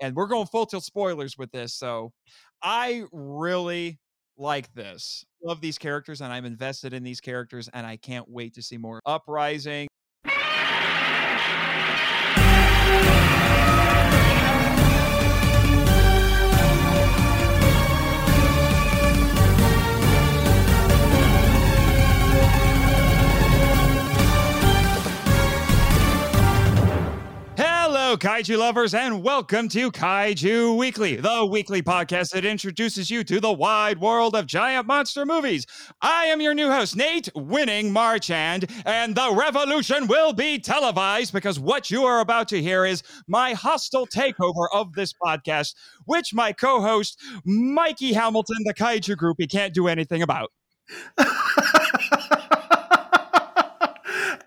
and we're going full tilt spoilers with this. So I really like this. Love these characters, and I'm invested in these characters, and I can't wait to see more Uprising. Hello, kaiju lovers, and welcome to Kaiju Weekly, the weekly podcast that introduces you to the wide world of giant monster movies. I am your new host, Nate Winning Marchand, and the revolution will be televised because what you are about to hear is my hostile takeover of this podcast, which my co host, Mikey Hamilton, the Kaiju Groupie, can't do anything about.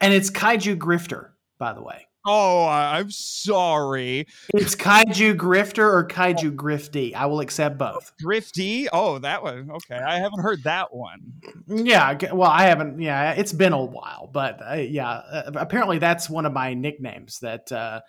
and it's Kaiju Grifter, by the way. Oh, I'm sorry. It's Kaiju Grifter or Kaiju Grifty. I will accept both. Grifty? Oh, that one. Okay. I haven't heard that one. Yeah. Well, I haven't. Yeah. It's been a while, but uh, yeah. Uh, apparently, that's one of my nicknames that uh,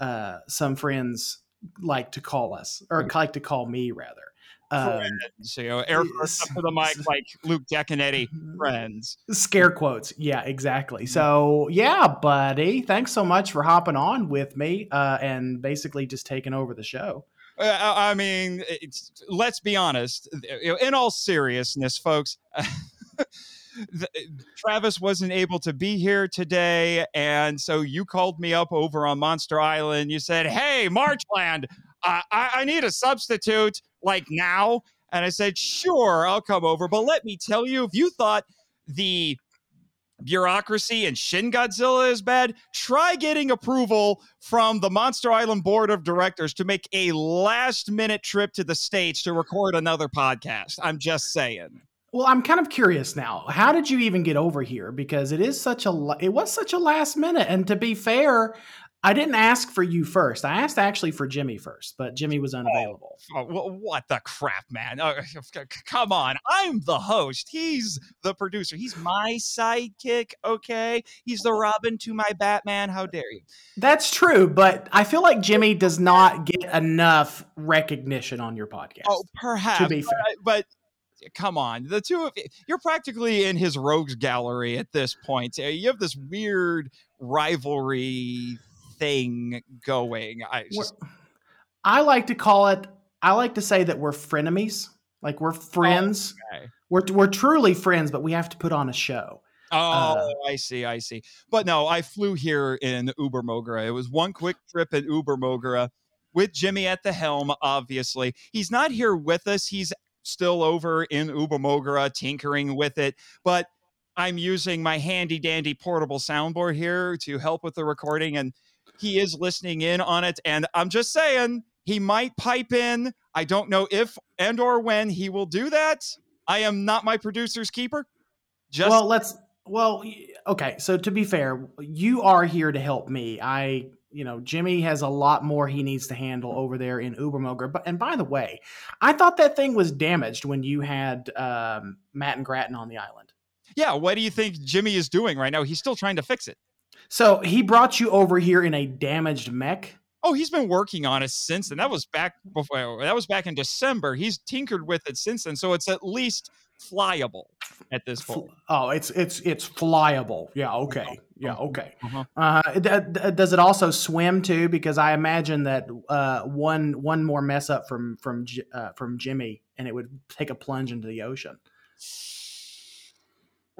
uh, some friends like to call us, or like to call me, rather. Um, friends, you know, air yes. up to the mic like Luke Decanetti, friends. Scare quotes. Yeah, exactly. So, yeah, buddy, thanks so much for hopping on with me uh, and basically just taking over the show. Uh, I mean, let's be honest. In all seriousness, folks, Travis wasn't able to be here today. And so you called me up over on Monster Island. You said, Hey, Marchland, I, I need a substitute like now? And I said, sure, I'll come over. But let me tell you, if you thought the bureaucracy and Shin Godzilla is bad, try getting approval from the Monster Island Board of Directors to make a last minute trip to the States to record another podcast. I'm just saying. Well, I'm kind of curious now. How did you even get over here? Because it is such a it was such a last minute, and to be fair, I didn't ask for you first. I asked actually for Jimmy first, but Jimmy was oh. unavailable. Oh, oh, what the crap, man? Oh, come on. I'm the host. He's the producer. He's my sidekick, okay? He's the Robin to my Batman. How dare you? That's true, but I feel like Jimmy does not get enough recognition on your podcast. Oh, perhaps. To be fair. but, but come on the two of you you're practically in his rogues gallery at this point you have this weird rivalry thing going. I just, I like to call it. I like to say that we're frenemies. Like we're friends. Oh, okay. We're we're truly friends, but we have to put on a show. Oh, uh, I see, I see. But no, I flew here in Uber Mogra. It was one quick trip in Uber Mogra with Jimmy at the helm, obviously. He's not here with us. He's still over in Uber Mogra tinkering with it. But I'm using my handy dandy portable soundboard here to help with the recording. And he is listening in on it. And I'm just saying, he might pipe in. I don't know if and or when he will do that. I am not my producer's keeper. Just well, let's well, okay. So to be fair, you are here to help me. I, you know, Jimmy has a lot more he needs to handle over there in Ubermoger. But and by the way, I thought that thing was damaged when you had um, Matt and Grattan on the island. Yeah, what do you think Jimmy is doing right now? He's still trying to fix it. So he brought you over here in a damaged mech. Oh, he's been working on it since then. That was back before. That was back in December. He's tinkered with it since then, so it's at least flyable at this point. Oh, it's it's it's flyable. Yeah. Okay. Yeah. Okay. Uh-huh. Uh, does it also swim too? Because I imagine that uh, one one more mess up from from uh, from Jimmy, and it would take a plunge into the ocean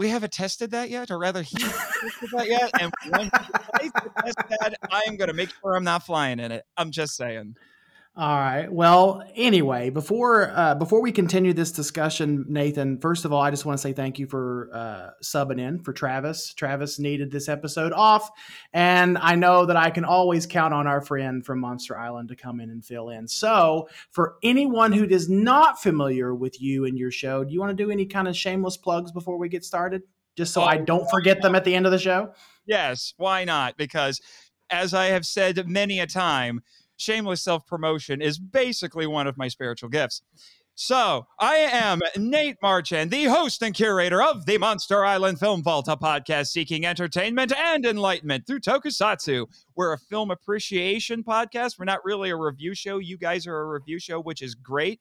we haven't tested that yet, or rather, he tested that yet. And when he test that, I am going to make sure I'm not flying in it. I'm just saying. All right. Well, anyway, before uh, before we continue this discussion, Nathan, first of all, I just want to say thank you for uh, subbing in for Travis. Travis needed this episode off, and I know that I can always count on our friend from Monster Island to come in and fill in. So, for anyone who is not familiar with you and your show, do you want to do any kind of shameless plugs before we get started, just so oh, I don't forget them at the end of the show? Yes. Why not? Because as I have said many a time shameless self promotion is basically one of my spiritual gifts. So, I am Nate Marchand, the host and curator of the Monster Island Film Vault, a podcast seeking entertainment and enlightenment through tokusatsu. We're a film appreciation podcast. We're not really a review show. You guys are a review show, which is great.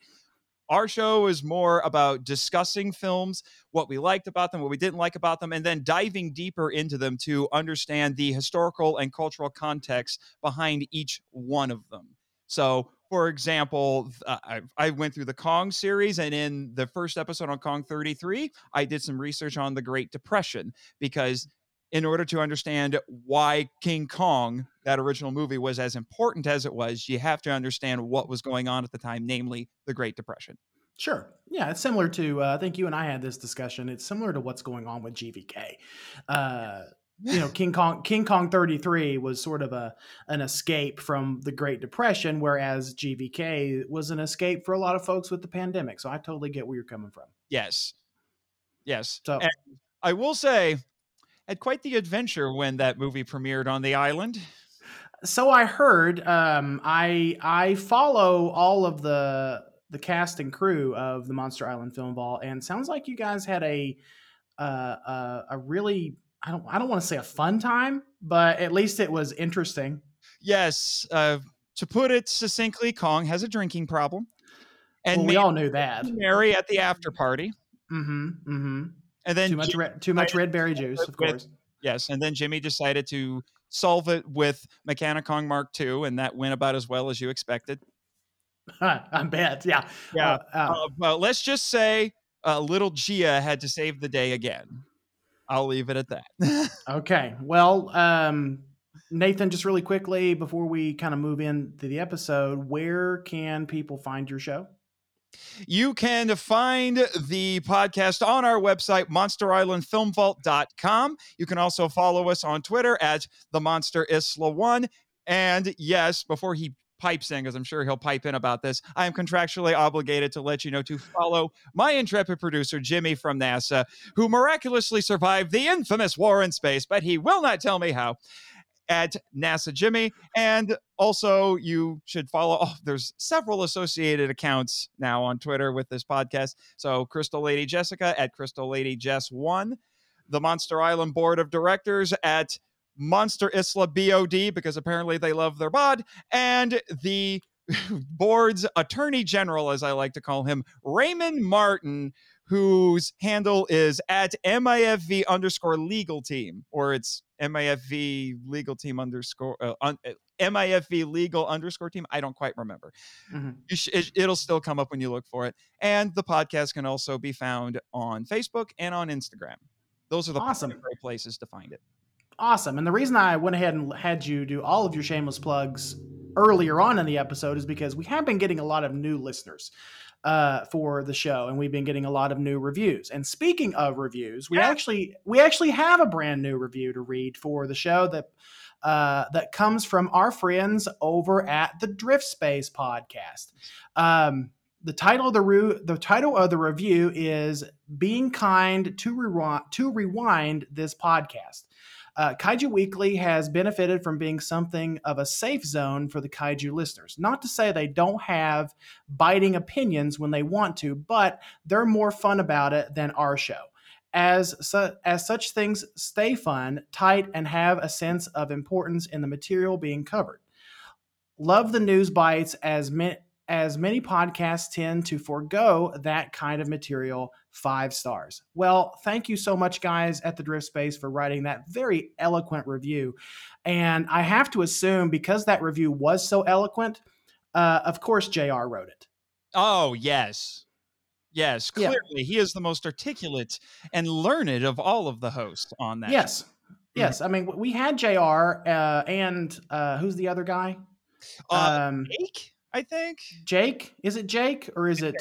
Our show is more about discussing films, what we liked about them, what we didn't like about them, and then diving deeper into them to understand the historical and cultural context behind each one of them. So, for example, uh, I, I, went through the Kong series, and in the first episode on Kong 33, I did some research on the Great Depression because, in order to understand why King Kong, that original movie, was as important as it was, you have to understand what was going on at the time, namely the Great Depression. Sure. Yeah, it's similar to. Uh, I think you and I had this discussion. It's similar to what's going on with GVK. Uh, you know king kong king kong 33 was sort of a an escape from the great depression whereas gvk was an escape for a lot of folks with the pandemic so i totally get where you're coming from yes yes so and i will say had quite the adventure when that movie premiered on the island so i heard um i i follow all of the the cast and crew of the monster island film vault and sounds like you guys had a uh, uh, a really I don't I don't want to say a fun time, but at least it was interesting. Yes, uh, to put it succinctly, Kong has a drinking problem, and well, we all knew that. Mary at the after party. Mm-hmm. Mm-hmm. And then too much red, too much red berry juice, of course. yes, and then Jimmy decided to solve it with Kong Mark II, and that went about as well as you expected. I bet. Yeah. Yeah. Uh, uh, well, let's just say uh, little Gia had to save the day again. I'll leave it at that. okay. Well, um, Nathan, just really quickly before we kind of move into the episode, where can people find your show? You can find the podcast on our website, monsterislandfilmvault.com. You can also follow us on Twitter at the Monster Isla One. And yes, before he pipes in, because I'm sure he'll pipe in about this, I am contractually obligated to let you know to follow my intrepid producer, Jimmy from NASA, who miraculously survived the infamous war in space, but he will not tell me how. At NASA Jimmy. And also, you should follow. Oh, there's several associated accounts now on Twitter with this podcast. So, Crystal Lady Jessica at Crystal Lady Jess1, the Monster Island Board of Directors at Monster Isla BOD because apparently they love their bod, and the board's attorney general, as I like to call him, Raymond Martin, whose handle is at MIFV underscore legal team, or it's MIFV legal team underscore uh, un, uh, MIFV legal underscore team. I don't quite remember. Mm-hmm. Sh- it, it'll still come up when you look for it. And the podcast can also be found on Facebook and on Instagram. Those are the awesome. places to find it awesome. And the reason I went ahead and had you do all of your shameless plugs earlier on in the episode is because we have been getting a lot of new listeners uh, for the show, and we've been getting a lot of new reviews. And speaking of reviews, we yeah. actually we actually have a brand new review to read for the show that uh, that comes from our friends over at the Drift Space podcast. Um, the title of the re- the title of the review is "Being Kind to Rewind to Rewind This Podcast." Uh, Kaiju Weekly has benefited from being something of a safe zone for the kaiju listeners. Not to say they don't have biting opinions when they want to, but they're more fun about it than our show. As, su- as such things stay fun, tight, and have a sense of importance in the material being covered. Love the news bites as, as many podcasts tend to forego that kind of material five stars. Well, thank you so much, guys, at the Drift Space for writing that very eloquent review. And I have to assume because that review was so eloquent, uh, of course, JR wrote it. Oh, yes. Yes, clearly yeah. he is the most articulate and learned of all of the hosts on that. Yes. Yes. Mm-hmm. I mean, we had JR uh, and uh, who's the other guy? Uh, um, Jake, I think. Jake? Is it Jake or is it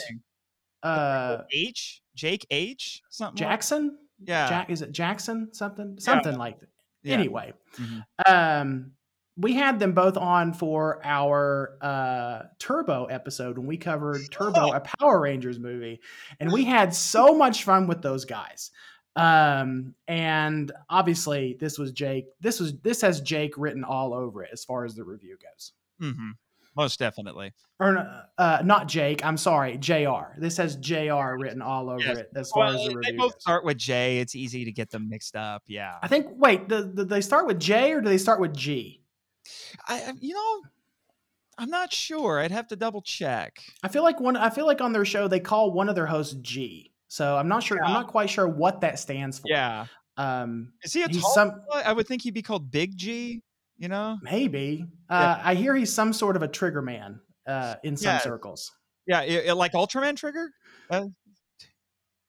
uh, H? Jake H something Jackson. Like? Yeah, Jack, is it Jackson something something yeah. like that? Yeah. Anyway, mm-hmm. um, we had them both on for our uh, Turbo episode when we covered Turbo, a Power Rangers movie, and we had so much fun with those guys. Um, and obviously, this was Jake. This was this has Jake written all over it as far as the review goes. Mm-hmm. Most definitely. Or uh, not Jake. I'm sorry, Jr. This has Jr. written all over Yes. it as far as the they review. both goes. start with J. It's easy to get them mixed up. Yeah. I think. Wait, do, do they start with J or do they start with G? I, you know, I'm not sure. I'd have to double check. I feel like one. I feel like on their show they call one of their hosts G. So I'm not sure. I'm not quite sure what that stands for. Yeah. Um, Is he a tall? some? I would think he'd be called Big G. You know? maybe. Uh, I hear he's some sort of a trigger man uh, in some Yeah. circles. Yeah, i- i- like Ultraman Trigger.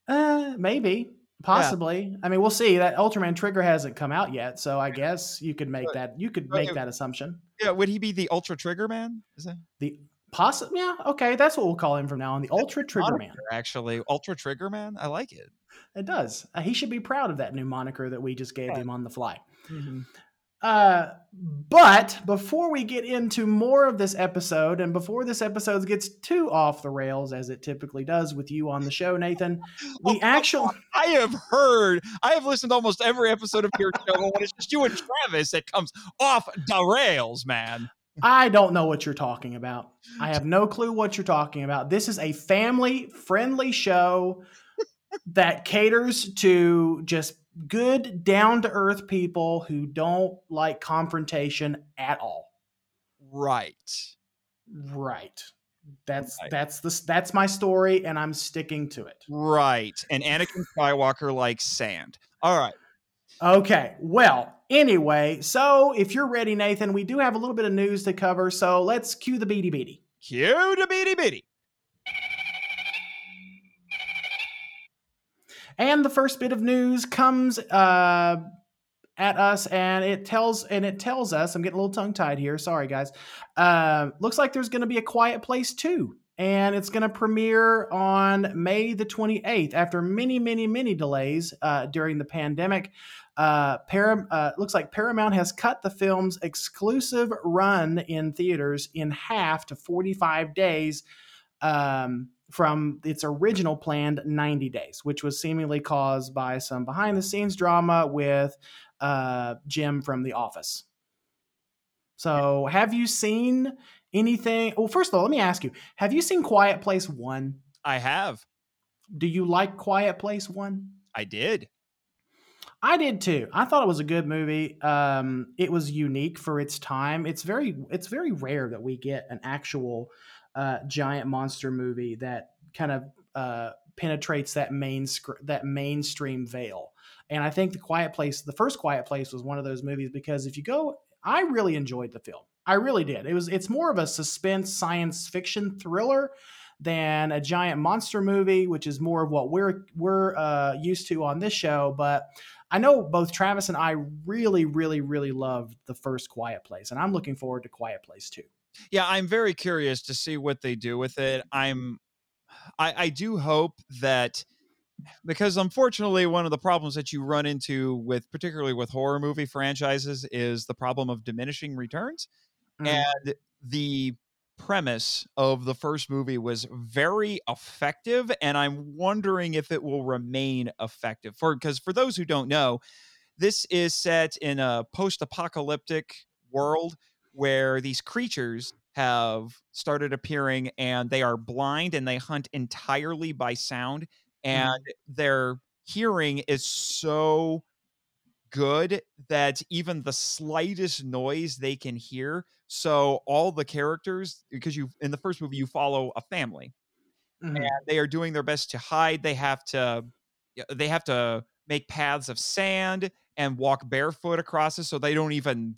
Uh, maybe, possibly. I mean, we'll see. That Ultraman trigger hasn't come out yet, so I guess you could make But- that. You could make it- that assumption. Yeah, would he be the Ultra Trigger Man? Is that The possible, yeah, okay, that's what we'll call him from now on. The Ultra Trigger Man. actually Ultra Trigger Man? I like it. It does. Uh, he should be proud of that new moniker that we just gave Yeah. him on the fly. Mm-hmm. Uh, but before we get into more of this episode, and before this episode gets too off the rails, as it typically does with you on the show, Nathan, we Oh, actually. I have heard, I have listened to almost every episode of your show, but when it's just you and Travis, it comes off the rails, man. I don't know what you're talking about. I have no clue what you're talking about. This is a family friendly show that caters to just good, down to earth people who don't like confrontation at all. Right. Right. That's Right. that's the that's my story, and I'm sticking to it. Right. And Anakin Skywalker likes sand. All right. Okay. Well, anyway, so if you're ready, Nathan, we do have a little bit of news to cover. So let's cue the beady beady. Cue the beady bitty. And the first bit of news comes uh, at us, and it tells and it tells us. I'm getting a little tongue tied here. Sorry, guys. Uh, looks like there's going to be a Quiet Place too, and it's going to premiere on May the 28th after many, many, many delays uh, during the pandemic. Uh, Param- uh, looks like Paramount has cut the film's exclusive run in theaters in half to 45 days. Um, from its original planned 90 days, which was seemingly caused by some behind the scenes drama with uh, Jim from The Office. So, have you seen anything? Well, first of all, let me ask you have you seen Quiet Place 1? I have. Do you like Quiet Place 1? I did. I did too. I thought it was a good movie. Um, it was unique for its time. It's very it's very rare that we get an actual uh, giant monster movie that kind of uh, penetrates that main sc- that mainstream veil. And I think the Quiet Place, the first Quiet Place, was one of those movies because if you go, I really enjoyed the film. I really did. It was it's more of a suspense science fiction thriller than a giant monster movie, which is more of what we're we're uh, used to on this show. But I know both Travis and I really, really, really loved the first Quiet Place, and I'm looking forward to Quiet Place too. Yeah, I'm very curious to see what they do with it. I'm I, I do hope that because unfortunately one of the problems that you run into with particularly with horror movie franchises is the problem of diminishing returns. Mm. And the premise of the first movie was very effective and I'm wondering if it will remain effective. For because for those who don't know, this is set in a post-apocalyptic world where these creatures have started appearing and they are blind and they hunt entirely by sound and their hearing is so good that even the slightest noise they can hear. So all the characters because you in the first movie you follow a family Mhm. and they are doing their best to hide. They have to they have to make paths of sand and walk barefoot across it so they don't even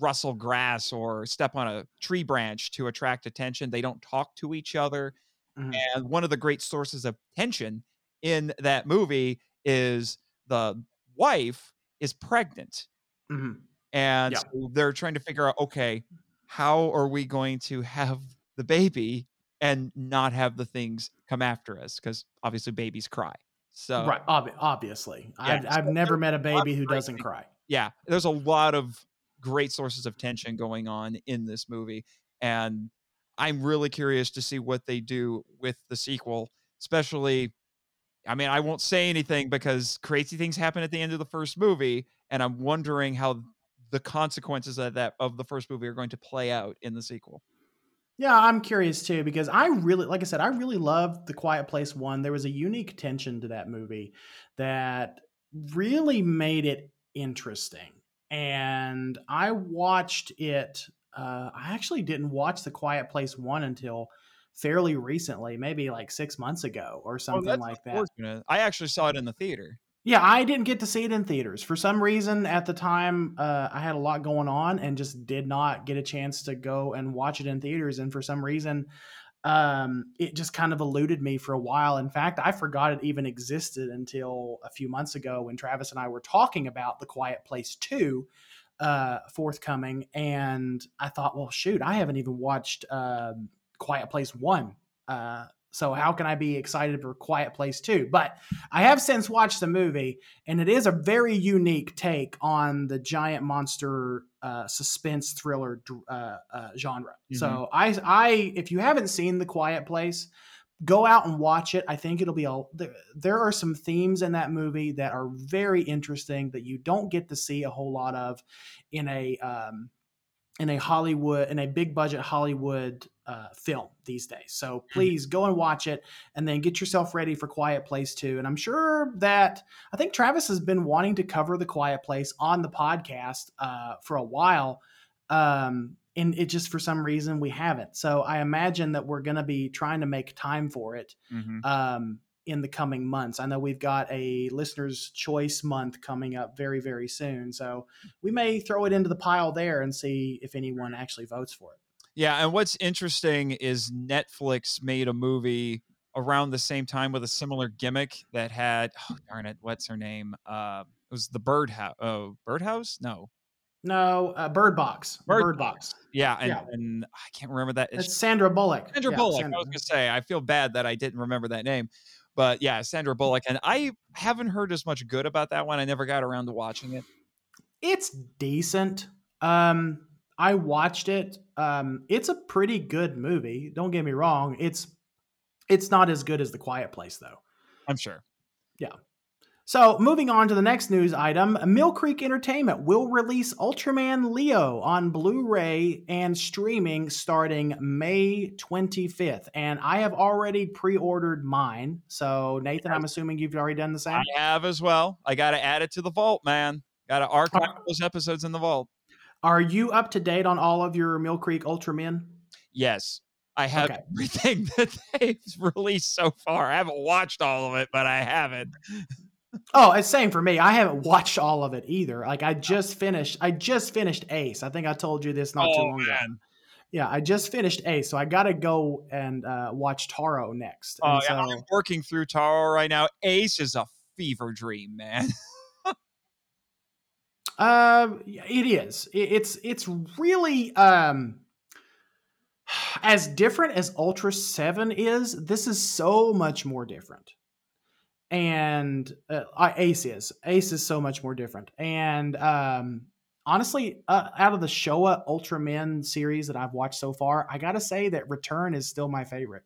rustle grass or step on a tree branch to attract attention they don't talk to each other Mhm. and one of the great sources of tension in that movie is the wife is pregnant Mhm. and Yeah. so they're trying to figure out okay how are we going to have the baby and not have the things come after us because obviously babies cry so right, ob- obviously, I've, so I've never met a baby who doesn't things. cry. yeah there's a lot of great sources of tension going on in this movie and i'm really curious to see what they do with the sequel especially i mean i won't say anything because crazy things happen at the end of the first movie and i'm wondering how the consequences of that of the first movie are going to play out in the sequel Yeah, I'm curious too because I really, like I said, I really loved The Quiet Place One. There was a unique tension to that movie that really made it interesting. And I watched it. Uh, I actually didn't watch The Quiet Place One until fairly recently, maybe like six months ago or something oh, like that. I actually saw it in the theater. Yeah, I didn't get to see it in theaters. For some reason at the time, uh, I had a lot going on and just did not get a chance to go and watch it in theaters. And for some reason, um, it just kind of eluded me for a while. In fact, I forgot it even existed until a few months ago when Travis and I were talking about The Quiet Place 2 uh, forthcoming. And I thought, well, shoot, I haven't even watched um, Quiet Place 1. Uh, so how can I be excited for Quiet Place 2? But I have since watched the movie, and it is a very unique take on the giant monster uh, suspense thriller uh, uh, genre. Mm-hmm. So I, I, if you haven't seen The Quiet Place, go out and watch it. I think it'll be a. There, there are some themes in that movie that are very interesting that you don't get to see a whole lot of in a. Um, in a Hollywood, in a big budget Hollywood uh, film these days. So mm-hmm. please go and watch it and then get yourself ready for Quiet Place 2. And I'm sure that I think Travis has been wanting to cover The Quiet Place on the podcast uh, for a while. Um, and it just for some reason we haven't. So I imagine that we're going to be trying to make time for it. Mm-hmm. Um, in the coming months. I know we've got a listener's choice month coming up very, very soon. So we may throw it into the pile there and see if anyone actually votes for it. Yeah. And what's interesting is Netflix made a movie around the same time with a similar gimmick that had, oh, darn it, what's her name? Uh, it was the Birdhouse. Oh, Birdhouse? No. No, uh, Bird Box. Bird, Bird Box. Yeah and, yeah, and I can't remember that. It's Sandra Bullock. Sandra yeah, Bullock. Sandra. I was gonna say I feel bad that I didn't remember that name, but yeah, Sandra Bullock. And I haven't heard as much good about that one. I never got around to watching it. It's decent. Um, I watched it. Um, it's a pretty good movie. Don't get me wrong. It's it's not as good as The Quiet Place, though. I'm sure. Yeah. So, moving on to the next news item Mill Creek Entertainment will release Ultraman Leo on Blu ray and streaming starting May 25th. And I have already pre ordered mine. So, Nathan, I'm assuming you've already done the same? I have as well. I got to add it to the vault, man. Got to archive those episodes in the vault. Are you up to date on all of your Mill Creek Ultramen? Yes. I have okay. everything that they've released so far. I haven't watched all of it, but I haven't. Oh, it's same for me. I haven't watched all of it either. Like I just finished. I just finished Ace. I think I told you this not oh, too long man. ago. Yeah, I just finished Ace, so I got to go and uh, watch Taro next. Oh, yeah, I'm working through Taro right now. Ace is a fever dream, man. uh, it is. it's it's really um as different as Ultra Seven is. This is so much more different and uh, Ace is Ace is so much more different. And um, honestly, uh, out of the Showa Ultraman series that I've watched so far, I gotta say that Return is still my favorite.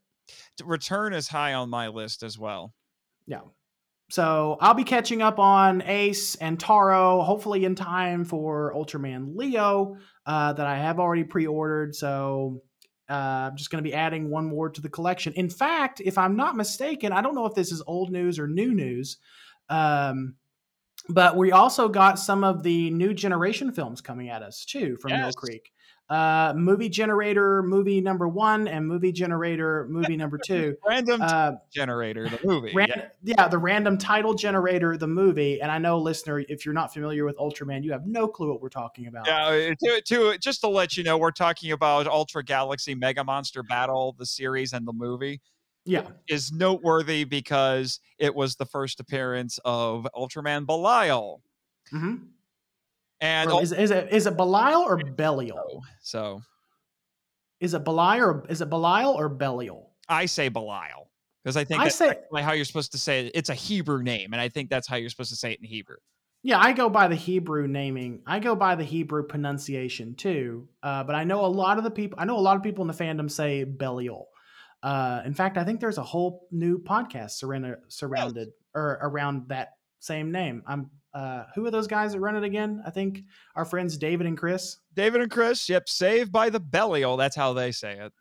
Return is high on my list as well. Yeah. So I'll be catching up on Ace and Taro, hopefully in time for Ultraman Leo uh, that I have already pre-ordered. So uh, I'm just going to be adding one more to the collection. In fact, if I'm not mistaken, I don't know if this is old news or new news, um, but we also got some of the new generation films coming at us too from yes. Mill Creek uh, movie generator movie number one and movie generator movie number two. random uh, generator, the movie. Ran- yeah. yeah. the random title generator, the movie. And I know, listener, if you're not familiar with Ultraman, you have no clue what we're talking about. Yeah, to, to just to let you know, we're talking about Ultra Galaxy Mega Monster Battle, the series and the movie. Yeah, is noteworthy because it was the first appearance of Ultraman Belial. Mm-hmm. And is, is it is it Belial or Belial? So is it Belial or is it Belial or Belial? I say Belial because I think I say like how you're supposed to say it. It's a Hebrew name, and I think that's how you're supposed to say it in Hebrew. Yeah, I go by the Hebrew naming. I go by the Hebrew pronunciation too. Uh, but I know a lot of the people. I know a lot of people in the fandom say Belial. Uh, in fact, I think there's a whole new podcast surrounded surrounded yes. or around that same name. I'm uh, who are those guys that run it again? I think our friends David and Chris. David and Chris. Yep. Saved by the Belial. That's how they say it.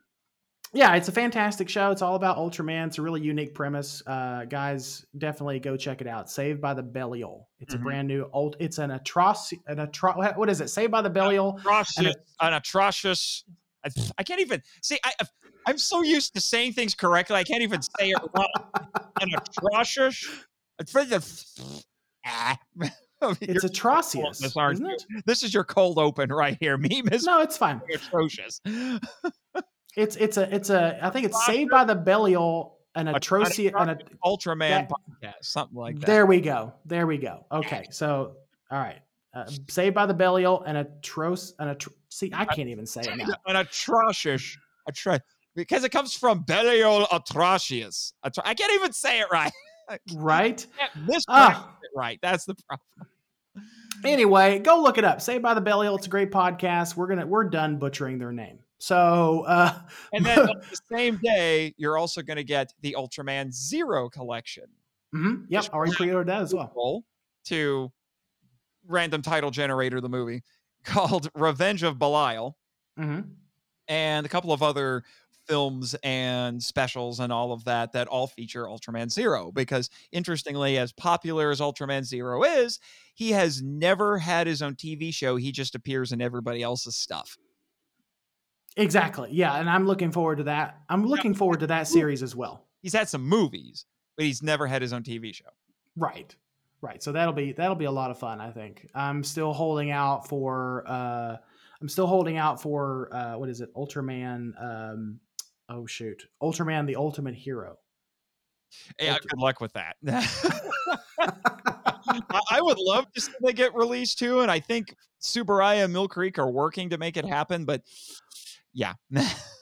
yeah, it's a fantastic show. It's all about Ultraman. It's a really unique premise. Uh, guys, definitely go check it out. Saved by the Belial. It's Mhm. a brand new old. It's an atroc. An atro. what- is it? Saved by the Belial. atrocious, an atrocious. I, I can't even see. I, I'm so used to saying things correctly. I can't even say it wrong. An atrocious. Ah. It's atrocious, this, aren't isn't it? This is your cold open right here. Me, Miss No, it's fine. Atrocious. It's it's a it's a. I think it's Saved by the Belial. An atrocious. An, at- Ultraman That- podcast, something like that. There we go. There we go. Okay, so all right. Uh, Saved by the Belial and atroc. An atro- See, I can't even say it now. An atrocious. Atro- because it comes from Belial atrocious. Atro- I can't even say it right. Right? This Ah. right. That's the problem. Anyway, go look it up. Say by the Belial. It's a great podcast. We're gonna we're done butchering their name. So uh, And then on the same day, you're also going to get the Ultraman Zero collection. mhm, yep, already pre-ordered that as well. To random title generator, the movie called Revenge of Belial, hmm and a couple of other films and specials and all of that that all feature Ultraman Zero. Because interestingly, as popular as Ultraman Zero is, he has never had his own TV show. He just appears in everybody else's stuff. Exactly. Yeah, and I'm looking forward to that. I'm looking forward to that series as well. He's had some movies, but he's never had his own TV show. Right. Right. So that'll be that'll be a lot of fun, I think. I'm still holding out for uh I'm still holding out for uh what is it? Ultraman um oh shoot. Ultraman the Ultimate Hero. Yeah, Ultra- good luck with that. I I would love to see they get released too, and I think Tsuburaya and Mill Creek are working to make it happen. But yeah,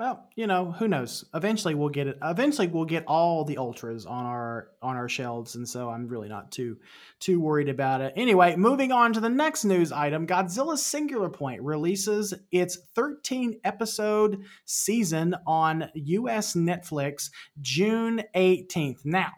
Well, you know, who knows? Eventually we'll get it. Eventually we'll get all the ultras on our on our shelves, and so I'm really not too too worried about it. Anyway, moving on to the next news item, Godzilla Singular Point releases its 13 episode season on US Netflix June 18th. Now,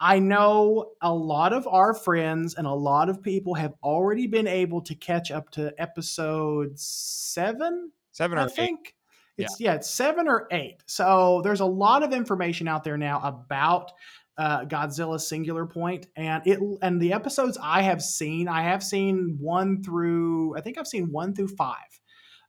I know a lot of our friends and a lot of people have already been able to catch up to episode 7 seven or I eight. It's yeah. it's seven or eight. So there's a lot of information out there now about uh, Godzilla Singular Point, and it and the episodes I have seen, I have seen one through. I think I've seen one through five.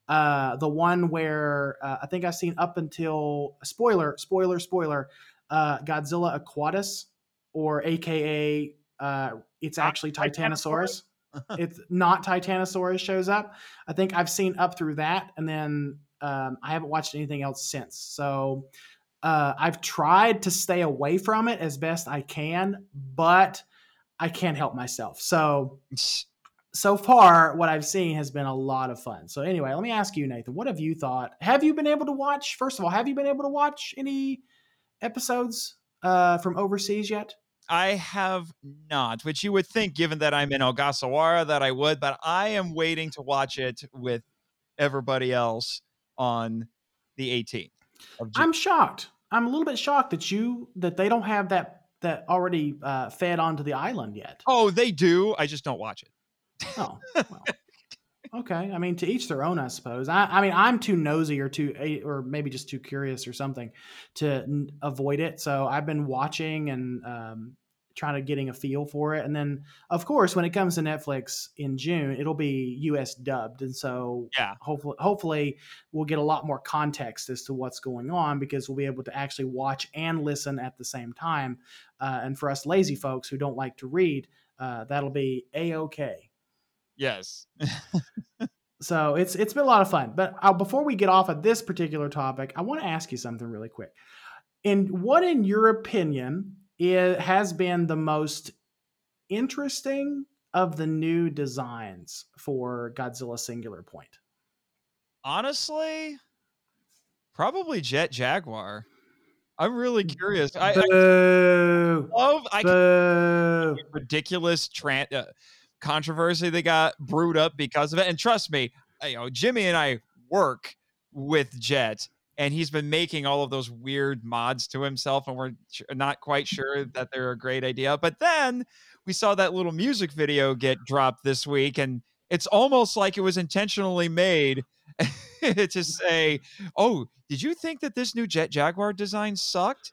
Uh, the one where uh, I think I've seen up until spoiler, spoiler, spoiler, uh, Godzilla Aquatus, or AKA, uh, it's actually Titanosaurus it's not Titanosaurus shows up. I think I've seen up through that, and then um, I haven't watched anything else since. So uh, I've tried to stay away from it as best I can, but I can't help myself. So so far, what I've seen has been a lot of fun. So anyway, let me ask you, Nathan, what have you thought? Have you been able to watch? First of all, have you been able to watch any episodes uh, from overseas yet? I have not, which you would think, given that I'm in Ogasawara, that I would, but I am waiting to watch it with everybody else on the 18th. Of June. I'm shocked. I'm a little bit shocked that you that they don't have that that already uh, fed onto the island yet. oh, they do. I just don't watch it. Oh, well. okay. I mean, to each their own, I suppose. I, I mean, I'm too nosy or too, eh, or maybe just too curious or something to n- avoid it. So I've been watching and um, trying to getting a feel for it. And then, of course, when it comes to Netflix in June, it'll be U.S. dubbed, and so Yeah. hopefully, hopefully, we'll get a lot more context as to what's going on because we'll be able to actually watch and listen at the same time. Uh, and for us lazy folks who don't like to read, uh, that'll be a okay. Yes. So it's it's been a lot of fun. But uh, before we get off of this particular topic, I want to ask you something really quick. And what, in your opinion, it has been the most interesting of the new designs for Godzilla Singular Point? Honestly, probably Jet Jaguar. I'm really curious. I, I love I can ridiculous tran- uh, controversy they got brewed up because of it. And trust me, you know, Jimmy and I work with Jet, and he's been making all of those weird mods to himself, and we're not quite sure that they're a great idea. But then we saw that little music video get dropped this week, and it's almost like it was intentionally made. to say, "Oh, did you think that this new Jet Jaguar design sucked?"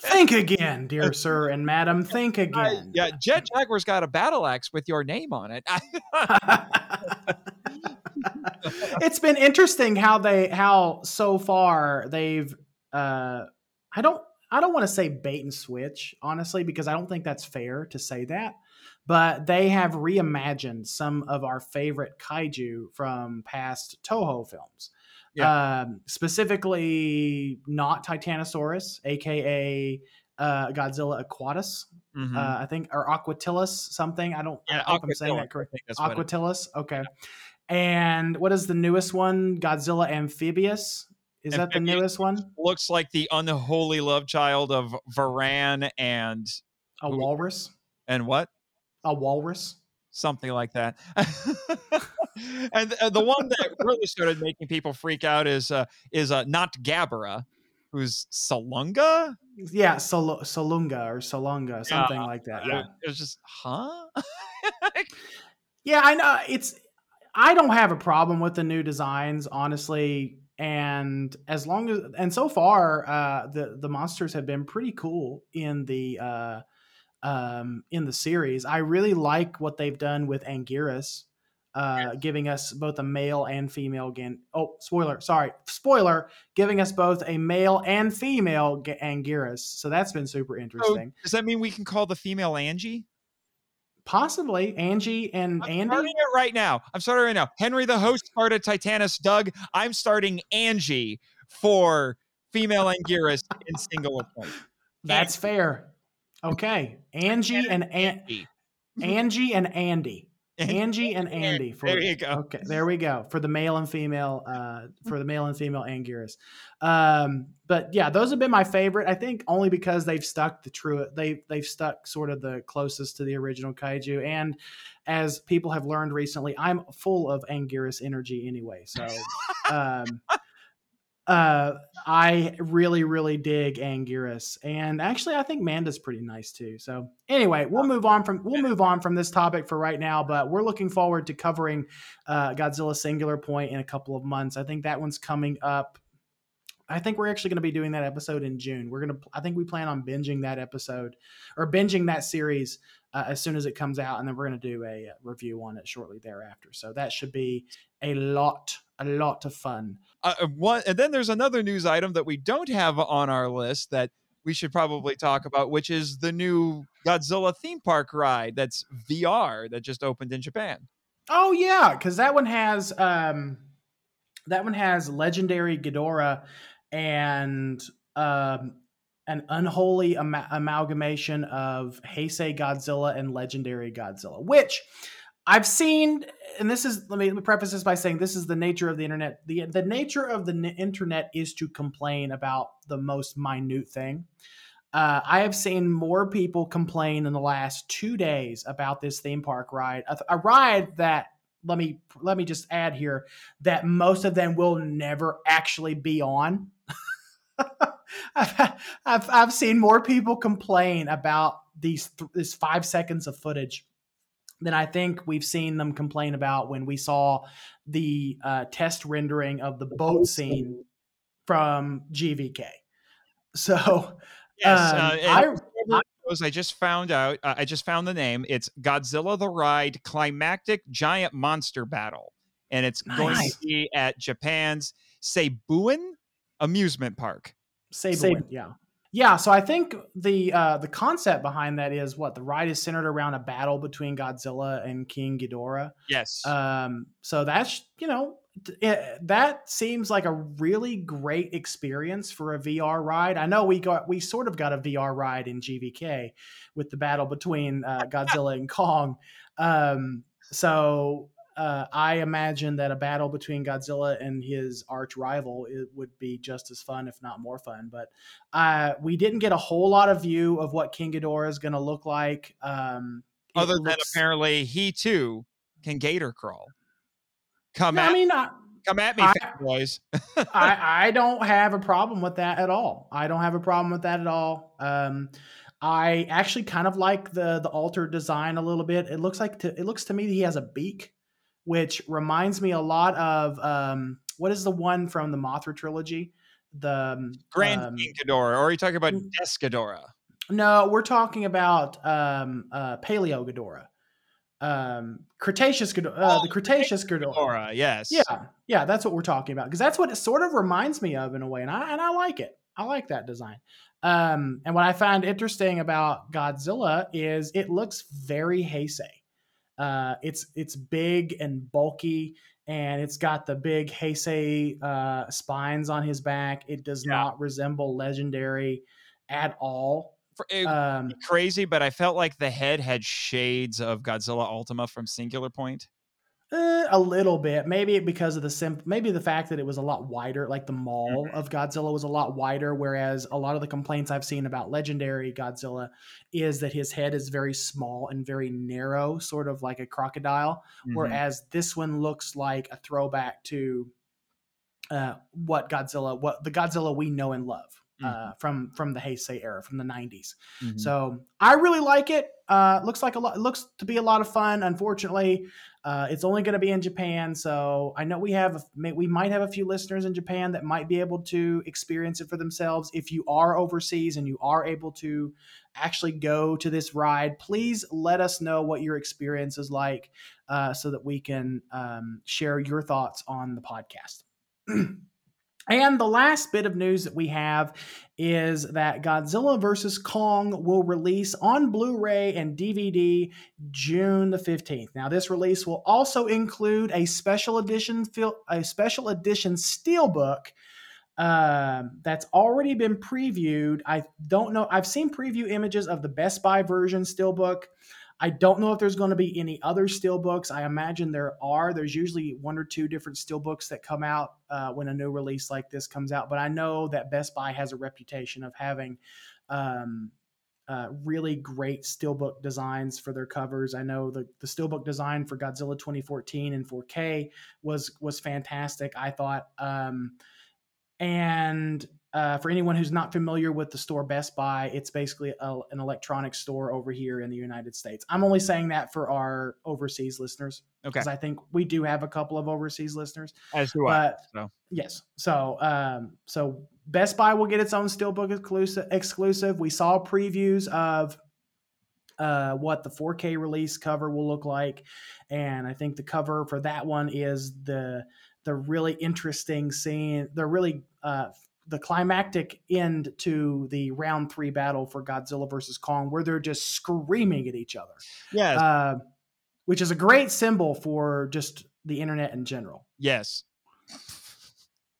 think again, dear sir and madam. Think again. yeah, Jet Jaguar's got a battle axe with your name on it. It's been interesting how they how so far they've uh I don't I don't want to say bait and switch honestly because I don't think that's fair to say that but they have reimagined some of our favorite kaiju from past Toho films. Yeah. Um, specifically, not Titanosaurus, aka uh, Godzilla Aquatus, mm-hmm. uh, I think, or Aquatilis, something. I don't. Yeah, I I'm saying that correctly. Aquatilis. Okay. And what is the newest one? Godzilla Amphibious. Is Amphibious that the newest one? Looks like the unholy love child of Varan and a walrus. And what? a walrus, something like that. and uh, the one that really started making people freak out is uh, is uh, not Gabara, who's Salunga. Yeah, Sol- Solunga or Solunga, something like that. Yeah, it was just, huh? yeah, I know. It's. I don't have a problem with the new designs, honestly. And as long as, and so far, uh, the the monsters have been pretty cool in the uh, um, in the series. I really like what they've done with Anguirus, uh, giving us both a male and female. Again, oh, spoiler, sorry, spoiler, giving us both a male and female Anguirus. So that's been super interesting. So does that mean we can call the female Angie? Possibly Angie and I'm Andy. Starting it right now. I'm starting right now. Henry, the host, started Titanus. Doug, I'm starting Angie for female Anguirus in single point. That's fair. Okay, Angie and Andy. Angie and Andy. Angie and Andy. For, there you go. Okay, there we go for the male and female. Uh, for the male and female Anguirus. Um, but yeah, those have been my favorite. I think only because they've stuck the true. They they've stuck sort of the closest to the original kaiju, and as people have learned recently, I'm full of Anguirus energy anyway. So. Um, uh, I really, really dig Anguirus, and actually, I think Manda's pretty nice too. So, anyway, we'll move on from we'll move on from this topic for right now. But we're looking forward to covering uh, Godzilla Singular Point in a couple of months. I think that one's coming up. I think we're actually going to be doing that episode in June. We're gonna. I think we plan on binging that episode or binging that series uh, as soon as it comes out, and then we're going to do a uh, review on it shortly thereafter. So that should be a lot a lot of fun. Uh, uh, one, and then there's another news item that we don't have on our list that we should probably talk about, which is the new Godzilla theme park ride that's VR that just opened in Japan. Oh yeah, because that one has um, that one has legendary Ghidorah and um, an unholy am- amalgamation of Heisei Godzilla and legendary Godzilla, which I've seen, and this is let me, let me preface this by saying this is the nature of the internet. the The nature of the internet is to complain about the most minute thing. Uh, I have seen more people complain in the last two days about this theme park ride, a, a ride that let me let me just add here that most of them will never actually be on. I've, I've, I've seen more people complain about these th- this five seconds of footage than I think we've seen them complain about when we saw the uh, test rendering of the boat scene from GVK. So, yes, um, uh, I, I, I just found out. Uh, I just found the name. It's Godzilla the Ride Climactic Giant Monster Battle, and it's nice. going to be at Japan's Seibuen Amusement Park. Seibuen, yeah. Yeah, so I think the uh, the concept behind that is what the ride is centered around a battle between Godzilla and King Ghidorah. Yes. Um. So that's you know it, that seems like a really great experience for a VR ride. I know we got we sort of got a VR ride in GVK with the battle between uh, Godzilla and Kong. Um. So uh, I imagine that a battle between Godzilla and his arch rival it would be just as fun, if not more fun. But uh, we didn't get a whole lot of view of what King Ghidorah is going to look like. Um, Other than apparently he too can gator crawl. Come at, I mean, I, come at me, I, boys. I, I don't have a problem with that at all. I don't have a problem with that at all. Um, I actually kind of like the the altered design a little bit. It looks like to, it looks to me he has a beak which reminds me a lot of um, what is the one from the Mothra trilogy? The um, Grand um, King Ghidorah, or are you talking about. Desghidorah? no, we're talking about um, uh, Paleo Ghidorah, um, Cretaceous Ghidorah, uh, Oh, the Cretaceous Ghidorah. Ghidorah, yes. Yeah, yeah, that's what we're talking about because that's what it sort of reminds me of in a way, and I and I like it. I like that design. Um, and what I find interesting about Godzilla is it looks very Heisei. Uh, it's it's big and bulky, and it's got the big Heisei uh, spines on his back. It does Yeah. not resemble Legendary at all. Um, crazy, but I felt like the head had shades of Godzilla Ultima from Singular Point. Eh, a little bit, maybe because of the sim- maybe the fact that it was a lot wider, like the mall Mm-hmm. of Godzilla was a lot wider. Whereas a lot of the complaints I've seen about legendary Godzilla is that his head is very small and very narrow, sort of like a crocodile. Mhm. Whereas this one looks like a throwback to uh, what Godzilla, what the Godzilla we know and love uh, from from the Heisei era, from the '90s. Mhm. So I really like it. Uh, looks like a lot. Looks to be a lot of fun. Unfortunately, uh, it's only going to be in Japan. So I know we have we might have a few listeners in Japan that might be able to experience it for themselves. If you are overseas and you are able to actually go to this ride, please let us know what your experience is like, uh, so that we can um, share your thoughts on the podcast. And the last bit of news that we have is that Godzilla vs. Kong will release on Blu ray and DVD June the 15th. Now, this release will also include a special edition, a special edition steelbook um, that's already been previewed. I don't know. I've seen preview images of the Best Buy version steelbook. I don't know if there's going to be any other steelbooks. I imagine there are. There's usually one or two different steelbooks that come out uh, when a new release like this comes out. But I know that Best Buy has a reputation of having um, uh, really great steelbook designs for their covers. I know the the steelbook design for Godzilla 2014 in 4K was was fantastic. I thought. Um, and uh, for anyone who's not familiar with the store Best Buy, it's basically a, an electronics store over here in the United States. I'm only saying that for our overseas listeners Okay. because I think we do have a couple of overseas listeners. As do I. But so. yes, so um, so Best Buy will get its own steelbook exclusive. Exclusive. We saw previews of uh, what the 4K release cover will look like, and I think the cover for that one is the the really interesting scene. The really uh, the climactic end to the round three battle for Godzilla versus Kong, where they're just screaming at each other, Yes. uh, which is a great symbol for just the internet in general. yes.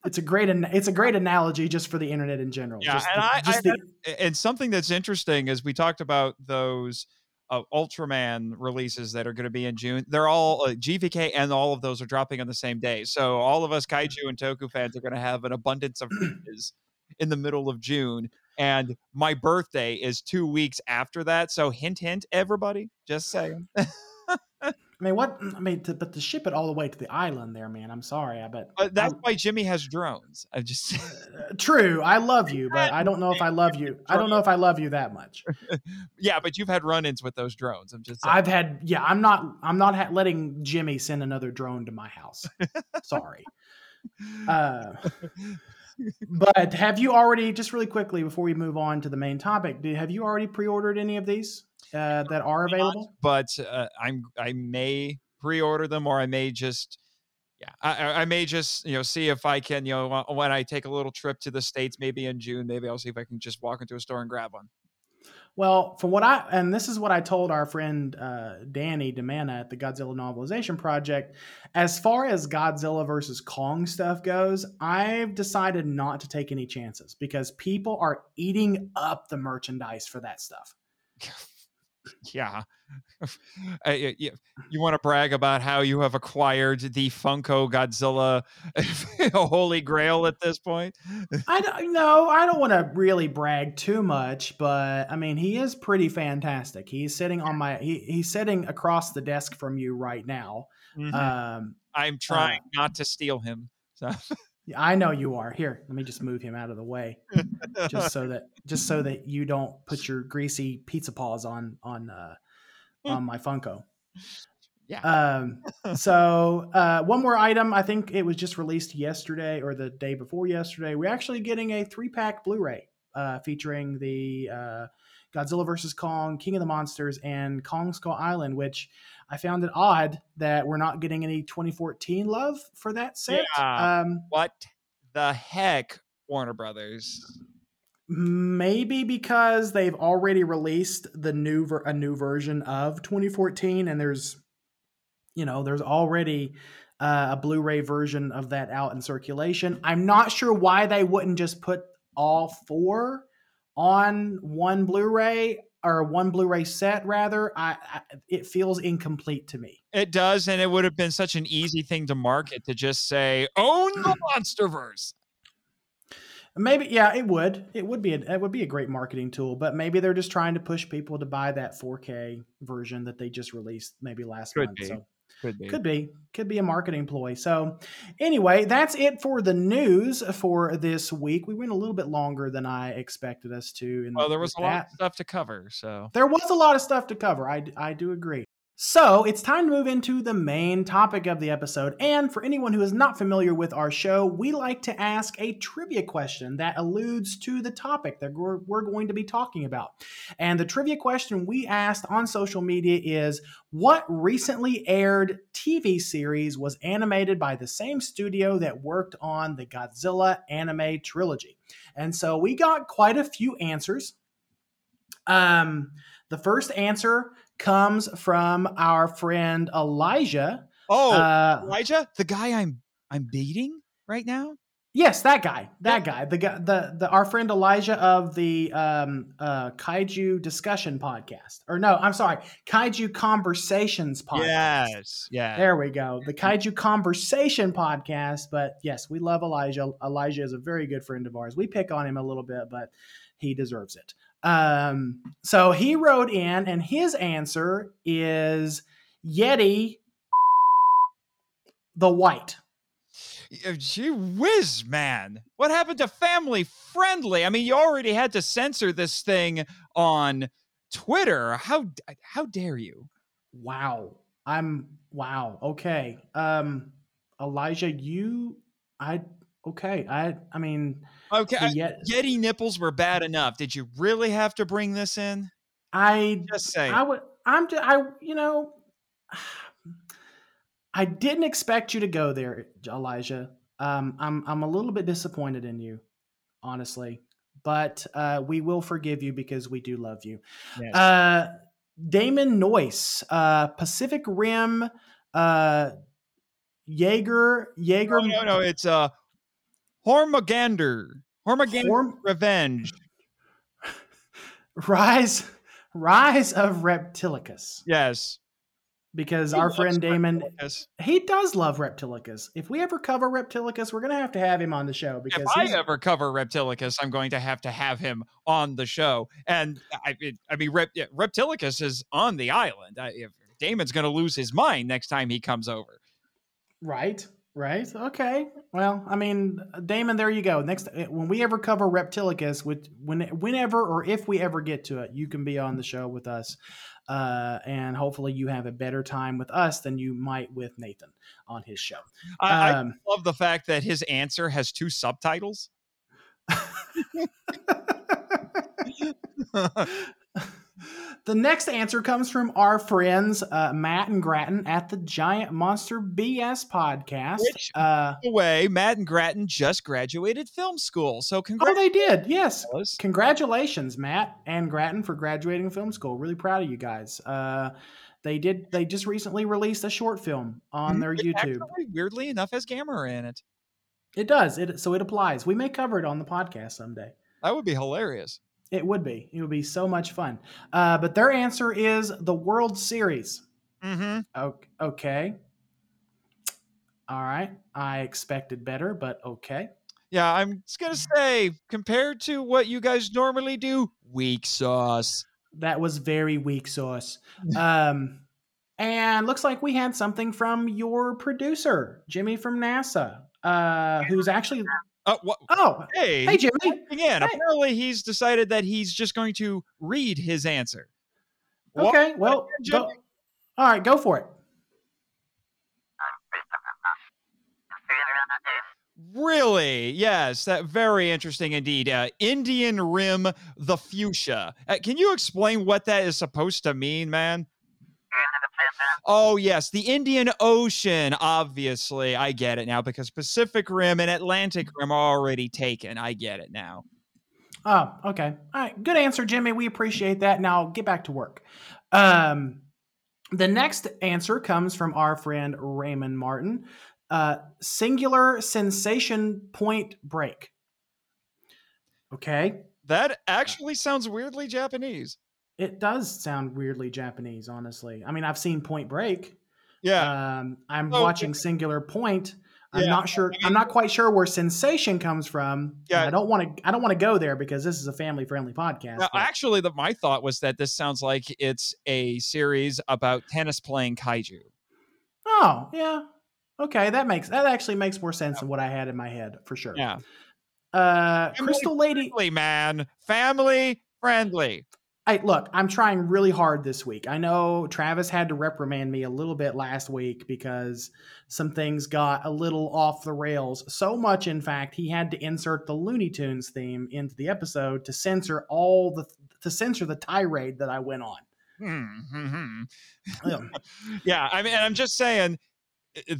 It's a great it's a great analogy just for the internet in general. Yeah, Just and the- I- I the- and something that's interesting is we talked about those uh, Ultraman releases that are going to be in June. They're all uh, GVK, and all of those are dropping on the same day. So all of us kaiju and toku fans are going to have an abundance of releases in the middle of June. And my birthday is two weeks after that. So hint, hint, everybody. Just saying. I mean, what? I mean, to, but to ship it all the way to the island, there, man. I'm sorry, I bet. But that's why Jimmy has drones. I just Uh, true, I love you, but I don't know if I love you. I don't know if I love you that much. yeah, but you've had run-ins with those drones. I'm just saying. I've had, yeah, I'm not, I'm not ha- letting Jimmy send another drone to my house. Sorry. Uh, but have you already, just really quickly before we move on to the main topic, do, have you already pre-ordered any of these uh, that are available? but uh, I'm I may pre-order them or I may just yeah I, I- may just you know see if I can you know when I take a little trip to the states maybe in June maybe I'll see if I can just walk into a store and grab one. Well, from what I and this is what I told our friend uh, Danny Demana at the Godzilla Novelization Project, as far as Godzilla versus Kong stuff goes, I've decided not to take any chances because people are eating up the merchandise for that stuff. Yeah, Uh, y- y- you want to brag about how you have acquired the Funko Godzilla Holy Grail at this point? I don't know. I don't want to really brag too much, but I mean, he is pretty fantastic. He's sitting on my he, he's sitting across the desk from you right now. Mhm. Um, I'm trying not to steal him. So. Yeah, I know you are. Here, let me just move him out of the way, just so that just so that you don't put your greasy pizza paws on on uh, on my Funko. Yeah. Um, so uh, one more item. I think it was just released yesterday or the day before yesterday. We're actually getting a three pack Blu-ray uh, featuring the uh, Godzilla vs Kong, King of the Monsters, and Kong Skull Island. Which I found it odd that we're not getting any 2014 love for that set. Yeah. Um, What the heck, Warner Brothers? maybe because they've already released the new ver- a new version of 2014 and there's you know there's already uh, a blu-ray version of that out in circulation i'm not sure why they wouldn't just put all four on one blu-ray or one blu-ray set rather I, I it feels incomplete to me It does, and it would have been such an easy thing to market to just say, "Own the MonsterVerse." Maybe yeah, it would. It would be a, it would be a great marketing tool, but maybe they're just trying to push people to buy that 4K version that they just released maybe last Could month. be. So Could be. could be could be a marketing ploy. So anyway, that's it for the news for this week. We went a little bit longer than I expected us to. And Well, there was a with lot of stuff to cover, so there was a lot of stuff to cover. I, I do agree. So it's time to move into the main topic of the episode. And for anyone who is not familiar with our show, we like to ask a trivia question that alludes to the topic that we're, going to be talking about. And the trivia question we asked on social media is What recently aired TV series was animated by the same studio that worked on the Godzilla anime trilogy? And so we got quite a few answers. Um, the first answer comes from our friend Elijah. Oh, Uh, Elijah, the guy I'm I'm beating right now. yes, that guy, that guy, the guy, the the our friend Elijah of the um, uh, Kaiju discussion podcast. Or no, I'm sorry, Kaiju conversations podcast. Yes, yeah. There we go. The Kaiju Conversation podcast. But yes, we love Elijah. Elijah is a very good friend of ours. We pick on him a little bit, but he deserves it. Um, so he wrote in, and his answer is Yeti the White. Uh, Gee whiz, man. What happened to family friendly? I mean, you already had to censor this thing on Twitter. How how dare you? Wow. I'm wow. Okay. Um, Elijah, you, I, okay. I, I mean, Okay, I- Yet, Yeti nipples were bad enough. Did you really have to bring this in? I Just say. I would. I'm. Just, I. You know. I didn't expect you to go there, Elijah. Um, I'm. I'm a little bit disappointed in you, honestly. But uh, we will forgive you because we do love you. Yes. Uh, Damon Noyce, uh, Pacific Rim, uh, Jaeger, Jaeger, no, no, no. It's uh, Hormagander. Hormagander Horm- Revenge. Rise, Rise of Reptilicus. Yes. Because He our friend Damon, Yes. he does love Reptilicus. If we ever cover Reptilicus, we're gonna have to have him on the show because If I ever cover Reptilicus, I'm going to have to have him on the show. And I, it, I mean, Rep, Reptilicus is on the island. I, if Damon's going to lose his mind next time he comes over. right, right, okay. Well, I mean, Damon, there you go. Next, eh, when we ever cover Reptilicus, with when, whenever or if we ever get to it, you can be on the show with us, uh, and hopefully you have a better time with us than you might with Nathan on his show. I, Um, I love the fact that his answer has two subtitles. the next answer comes from our friends uh, Matt and Grattan at the Giant Monster BS podcast. Which- uh, By the way, Matt and Grattan just graduated film school. So congrats! oh, they did. Yes. Congratulations, Matt and Grattan, for graduating film school. Really proud of you guys. Uh, they did. They just recently released a short film on their It YouTube. actually, weirdly enough, has Gamera in it. It does. It so it applies. We may cover it on the podcast someday. That would be hilarious. It would be. It would be so much fun. Uh, but their answer is the World Series. Mm-hmm. Okay. All right. I expected better, but okay. Yeah, I'm just gonna say, compared to what you guys normally do, weak sauce. That was very weak sauce. Um, and looks like we had something from your producer, Jimmy from NASA, uh, who's actually. Uh, oh, hey, hey, Jimmy. Again, hey. apparently he's decided that he's just going to read his answer. Okay, what? well, go, all right, go for it. Really? Yes, that very interesting indeed. Uh, Indian Rim the Fuchsia. Uh, can you explain what that is supposed to mean, man? Oh yes, the Indian Ocean. Obviously, I get it now because Pacific Rim and Atlantic Rim are already taken. I get it now. Oh, okay. All right. Good answer, Jimmy. We appreciate that. Now get back to work. Um, the next answer comes from our friend Raymond Martin. Uh, singular sensation point break. Okay. That actually sounds weirdly Japanese. It does sound weirdly Japanese, honestly. I mean, I've seen Point Break. Yeah. Um, I'm Oh, watching Singular Point. I'm Yeah, not sure. I'm not quite sure where sensation comes from. Yeah. I don't want to. I don't want to go there because this is a family friendly podcast. Now, actually, the, my thought was that this sounds like it's a series about tennis playing kaiju. oh yeah. Okay, that makes that actually makes more sense than what I had in my head for sure. Yeah. Uh, Family Crystal Lady. Friendly, man. Family friendly. Hey, look, I'm trying really hard this week. I know Travis had to reprimand me a little bit last week because some things got a little off the rails. So much, in fact, he had to insert the Looney Tunes theme into the episode to censor all the to censor the tirade that I went on. Hmm, hmm, hmm. Um, Yeah, I mean, and I'm just saying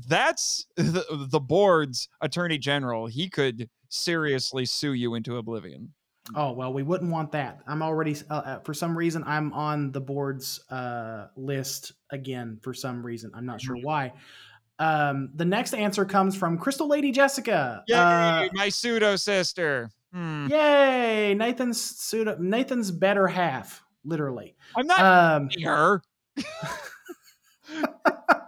that's the, the board's attorney general. He could seriously sue you into oblivion. Oh well, we wouldn't want that. I'm already uh, uh, for some reason I'm on the board's uh, list again. For some reason, I'm not sure why. Um, the next answer comes from Crystal Lady Jessica. Yay, Uh, my pseudo sister. Hmm. Yay! Nathan's pseudo, Nathan's better half, literally. I'm not Um, her.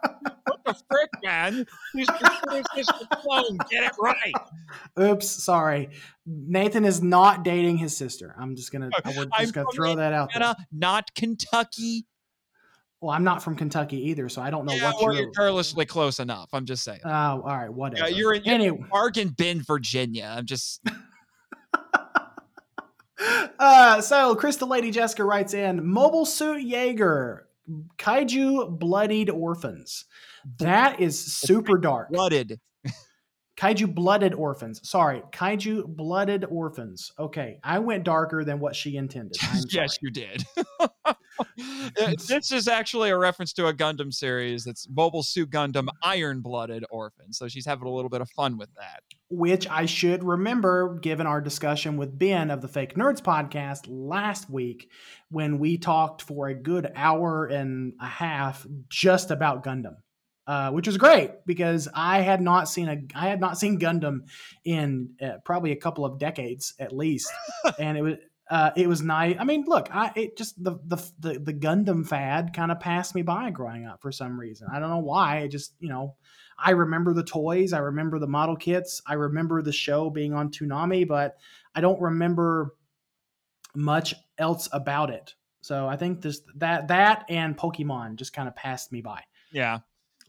the frick, man? Your pseudo sister clone. Get it right. oops, sorry. Nathan is not dating his sister. I'm just gonna, we're I'm just gonna throw that out there. Not Kentucky. Well, I'm not from Kentucky either, so I don't know yeah, what or you're. you're carelessly close enough. I'm just saying. Oh, all right, whatever. Yeah, you're in, anyway. Bargain Bin, Virginia. I'm just Uh, so Crystal Lady Jessica writes in Mobile Suit Jaeger, Kaiju Bloodied Orphans. That is super dark. Blooded. Kaiju Blooded Orphans. Sorry, Kaiju Blooded Orphans. Okay, I went darker than what she intended. Yes, you did. This is actually a reference to a Gundam series. It's Mobile Suit Gundam Iron Blooded Orphan. So she's having a little bit of fun with that. Which I should remember given our discussion with Ben of the Fake Nerds podcast last week when we talked for a good hour and a half just about Gundam. Uh, which was great because I had not seen a I had not seen Gundam in uh, probably a couple of decades at least, and it was uh, it was nice. I mean, look, I it just the the the, the Gundam fad kind of passed me by growing up for some reason. I don't know why. It just you know, I remember the toys, I remember the model kits, I remember the show being on Toonami, but I don't remember much else about it. So I think this that that and Pokemon just kind of passed me by. Yeah.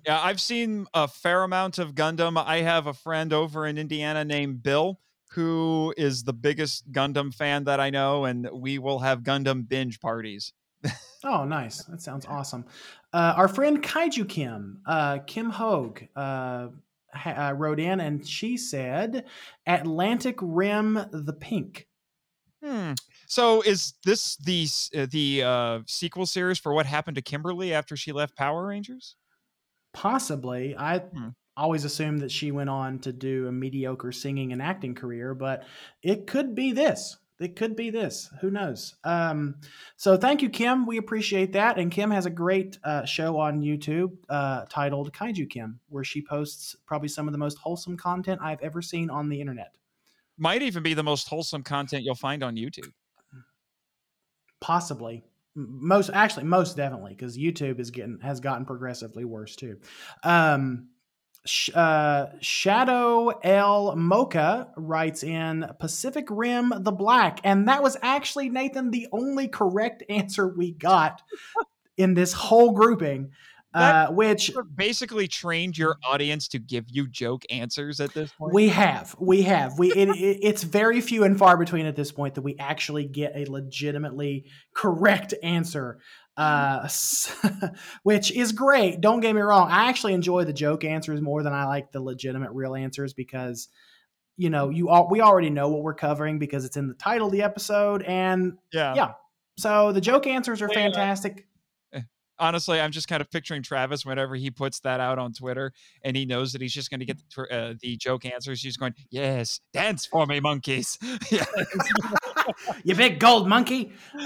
Yeah, I've seen a fair amount of Gundam. I have a friend over in Indiana named Bill who is the biggest Gundam fan that I know, and we will have Gundam binge parties. Oh, nice. That sounds awesome. Uh, our friend Kaiju Kim, uh, Kim Hogue, uh, ha- uh, wrote in and she said, Atlantic Rim the Pink. Hmm. So is this the uh, the uh, sequel series for what happened to Kimberly after she left Power Rangers? Possibly. I Hmm. always assumed that she went on to do a mediocre singing and acting career, but it could be this. It could be this. Who knows? Um, so thank you, Kim. We appreciate that. And Kim has a great uh, show on YouTube uh, titled Kaiju Kim, where she posts probably some of the most wholesome content I've ever seen on the internet. Might even be the most wholesome content you'll find on YouTube. possibly most actually most definitely because youtube is getting has gotten progressively worse too. Um uh, Shadow L. Mocha writes in Pacific Rim the Black, and that was actually Nathan the only correct answer we got in this whole grouping, uh, which basically trained your audience to give you joke answers at this point. We have, we have, we. It, it, it's very few and far between at this point that we actually get a legitimately correct answer, uh, which is great. Don't get me wrong. I actually enjoy the joke answers more than I like the legitimate real answers because you know, you all we already know what we're covering because it's in the title of the episode, and Yeah. yeah. So the joke answers are fantastic. Honestly, I'm just kind of picturing Travis whenever he puts that out on Twitter and he knows that he's just going to get the, uh, the joke answers. He's going, Yes, dance for me, monkeys. you big gold monkey.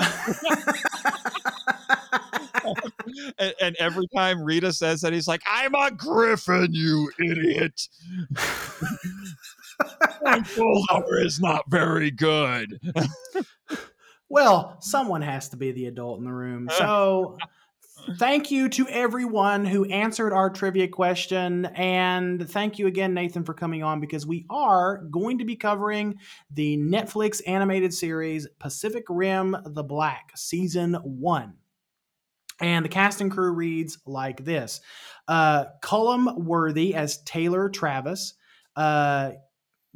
and, and every time Rita says that, he's like, I'm a griffin, you idiot. My full hour is not very good. Well, someone has to be the adult in the room. So, thank you to everyone who answered our trivia question. And thank you again, Nathan, for coming on because we are going to be covering the Netflix animated series Pacific Rim The Black, Season 1. And the cast and crew reads like this uh, Calum Worthy as Taylor Travis. Uh,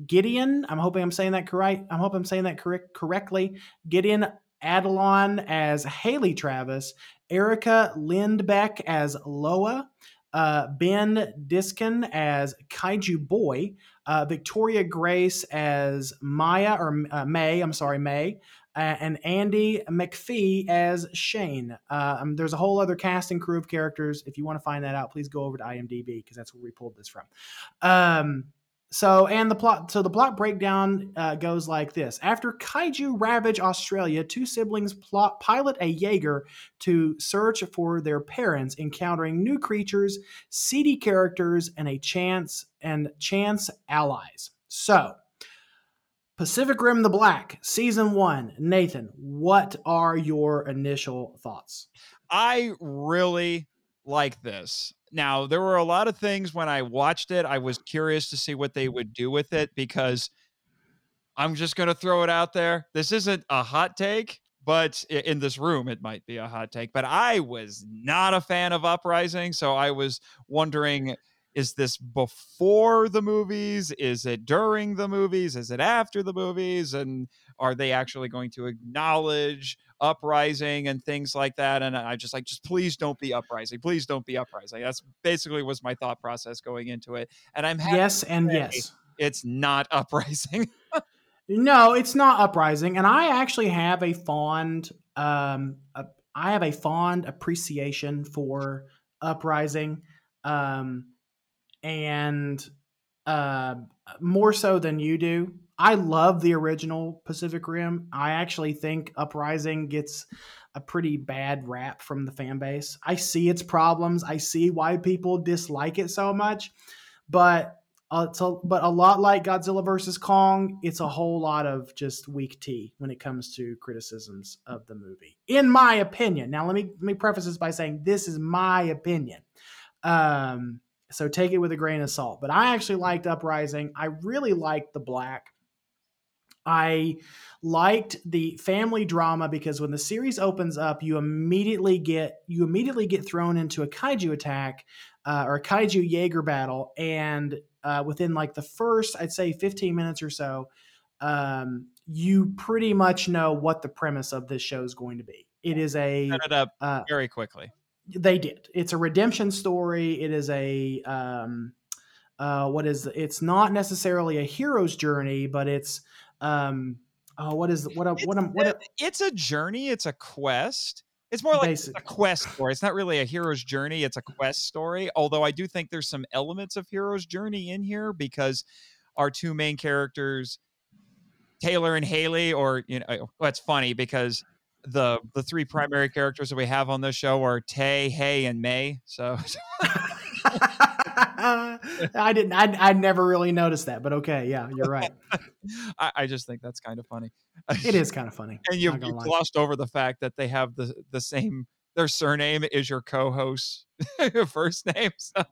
Gideon, I'm hoping I'm saying that correct. I'm hoping I'm saying that correct correctly. Gideon Adlon as Haley Travis, Erica Lindbeck as Loa, uh, Ben Diskin as Kaiju Boy, uh, Victoria Grace as Maya or uh, Mei. I'm sorry, Mei. Uh, and Andy McPhee as Shane. Uh, um, there's a whole other cast and crew of characters. If you want to find that out, please go over to IMDb because that's where we pulled this from. Um, so, and the plot, so the plot breakdown uh, goes like this: After kaiju ravage Australia, two siblings plot pilot a Jaeger to search for their parents, encountering new creatures, seedy characters, and a chance and chance allies. So, Pacific Rim: The Black, season one. Nathan, what are your initial thoughts? I really like this. Now, there were a lot of things when I watched it, I was curious to see what they would do with it because I'm just going to throw it out there. This isn't a hot take, but in this room, it might be a hot take. But I was not a fan of Uprising. So I was wondering is this before the movies? Is it during the movies? Is it after the movies? And are they actually going to acknowledge uprising and things like that and i just like just please don't be uprising please don't be uprising that's basically was my thought process going into it and i'm happy Yes and yes. it's not uprising No, it's not uprising, and I actually have a fond, um, a, I have a fond appreciation for uprising, um, and uh, more so than you do. I love the original Pacific Rim. I actually think Uprising gets a pretty bad rap from the fan base. I see its problems. I see why people dislike it so much, but uh, a, but a lot like Godzilla versus Kong, it's a whole lot of just weak tea when it comes to criticisms of the movie, in my opinion. Now, let me let me preface this by saying this is my opinion, um, so take it with a grain of salt. But I actually liked Uprising. I really liked the Black. I liked the family drama because when the series opens up, you immediately get you immediately get thrown into a kaiju attack uh, or a kaiju Jaeger battle, and uh, within like the first, I'd say, 15 minutes or so, um, you pretty much know what the premise of this show is going to be. It is a set it up uh, very quickly they did. It's a redemption story. It is a um, uh, what is it's not necessarily a hero's journey, but it's um, oh, what is what a, what a, what a, it's a journey it's a quest. It's more like it's a quest story. It's not really a hero's journey it's a quest story although i do think there's some elements of hero's journey in here because our two main characters taylor and haley or you know well, it's funny because the the three primary characters that we have on this show are tay hay and may so I didn't. I I never really noticed that, but okay, yeah, you're right. I, I just think that's kind of funny It is kind of funny. and you, you glossed over the fact that they have the the same their surname is your co-host first name so.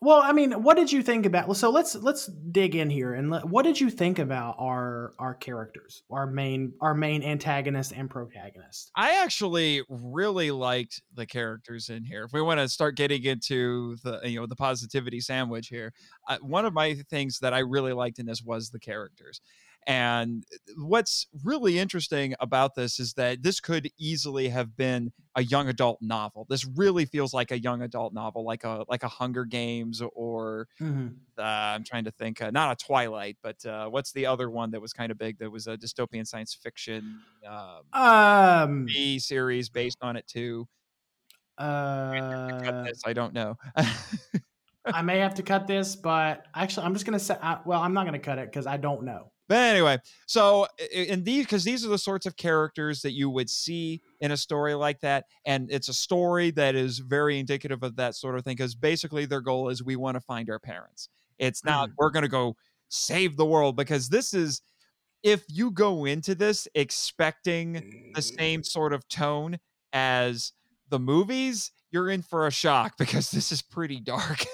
Well, I mean, what did you think about? So let's let's dig in here and let, what did you think about our our characters, our main our main antagonist and protagonist? i actually really liked the characters in here if we want to start getting into the you know the positivity sandwich here uh, one of my things that i really liked in this was the characters And what's really interesting about this is that this could easily have been a young adult novel. This really feels like a young adult novel, like a like a Hunger Games or mm-hmm. uh, I'm trying to think, uh, not a Twilight, but uh, what's the other one that was kind of big that was a dystopian science fiction um, um series based on it too. Uh, I don't know. I may have to cut this, but actually, I'm just gonna say. Uh, well, I'm not gonna cut it because I don't know. But anyway, so in these, because these are the sorts of characters that you would see in a story like that, and it's a story that is very indicative of that sort of thing. Because basically, their goal is we want to find our parents. It's not mm. we're going to go save the world because this is if you go into this expecting the same sort of tone as the movies, you're in for a shock because this is pretty dark.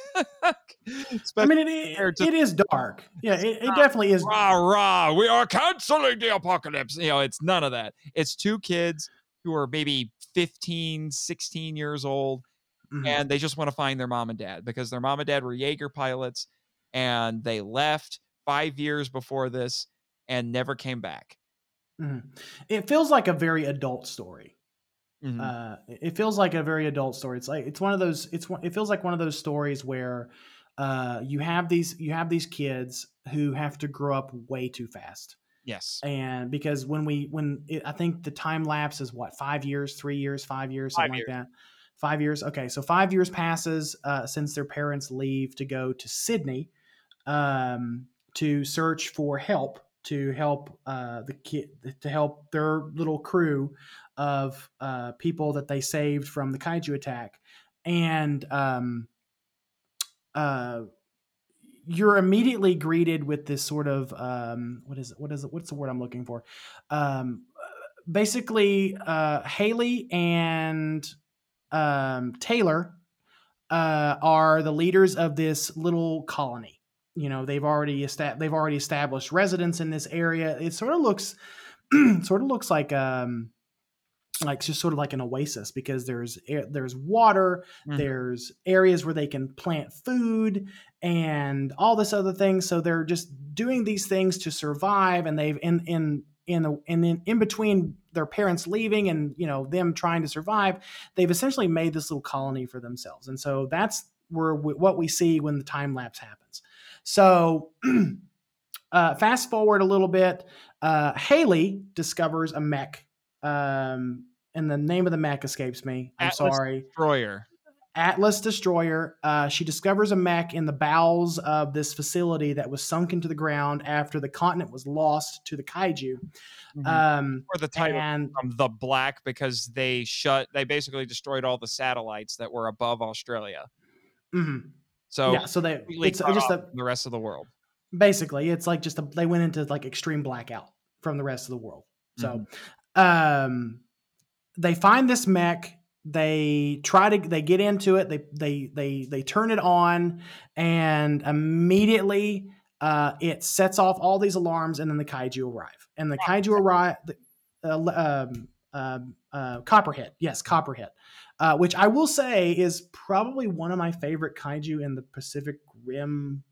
I mean, it, it is dark. Yeah, it, it definitely is. Rah, rah, we are canceling the apocalypse. You know, it's none of that. It's two kids who are maybe 15, 16 years old, mm-hmm. and they just want to find their mom and dad because their mom and dad were Jaeger pilots and they left five years before this and never came back. Mm-hmm. It feels like a very adult story. Mm-hmm. Uh, it feels like a very adult story. It's like it's one of those. It's one. It feels like one of those stories where uh, you have these you have these kids who have to grow up way too fast. Yes, and because when we when it, I think the time lapse is what five years, three years, five years, something five like years. that. Five years. Okay, so five years passes uh, since their parents leave to go to Sydney um, to search for help to help uh, the kid to help their little crew of uh, people that they saved from the kaiju attack, and um, uh, you're immediately greeted with this sort of um, what is it? What is it? What's the word I'm looking for? Um, basically, uh, Haley and um, Taylor uh, are the leaders of this little colony. You know, they've already esta- they've already established residence in this area. It sort of looks sort of looks like um, like just sort of like an oasis because there's there's water, mm-hmm. there's areas where they can plant food and all this other things. So they're just doing these things to survive, and they've in in in the and in, in between their parents leaving and you know them trying to survive, they've essentially made this little colony for themselves, and so that's where we, what we see when the time lapse happens. So. Uh, fast forward a little bit, uh, Haley discovers a mech um, and the name of the mech escapes me. I'm Atlas sorry. Destroyer. Atlas Destroyer. Uh, she discovers a mech in the bowels of this facility that was sunk into the ground after the continent was lost to the kaiju. Mm-hmm. Um, or the title and, from the Black because they shut. They basically destroyed all the satellites that were above Australia. Mm-hmm. So yeah, so they it's just a, the rest of the world. Basically, it's like just a, they went into like extreme blackout from the rest of the world. So, mm-hmm um, they find this mech they try to they get into it they they they they turn it on and immediately uh, it sets off all these alarms and then the kaiju arrive. And the kaiju arrive uh, um, uh, uh, copperhead yes copperhead uh, which i will say is probably one of my favorite kaiju in the pacific rim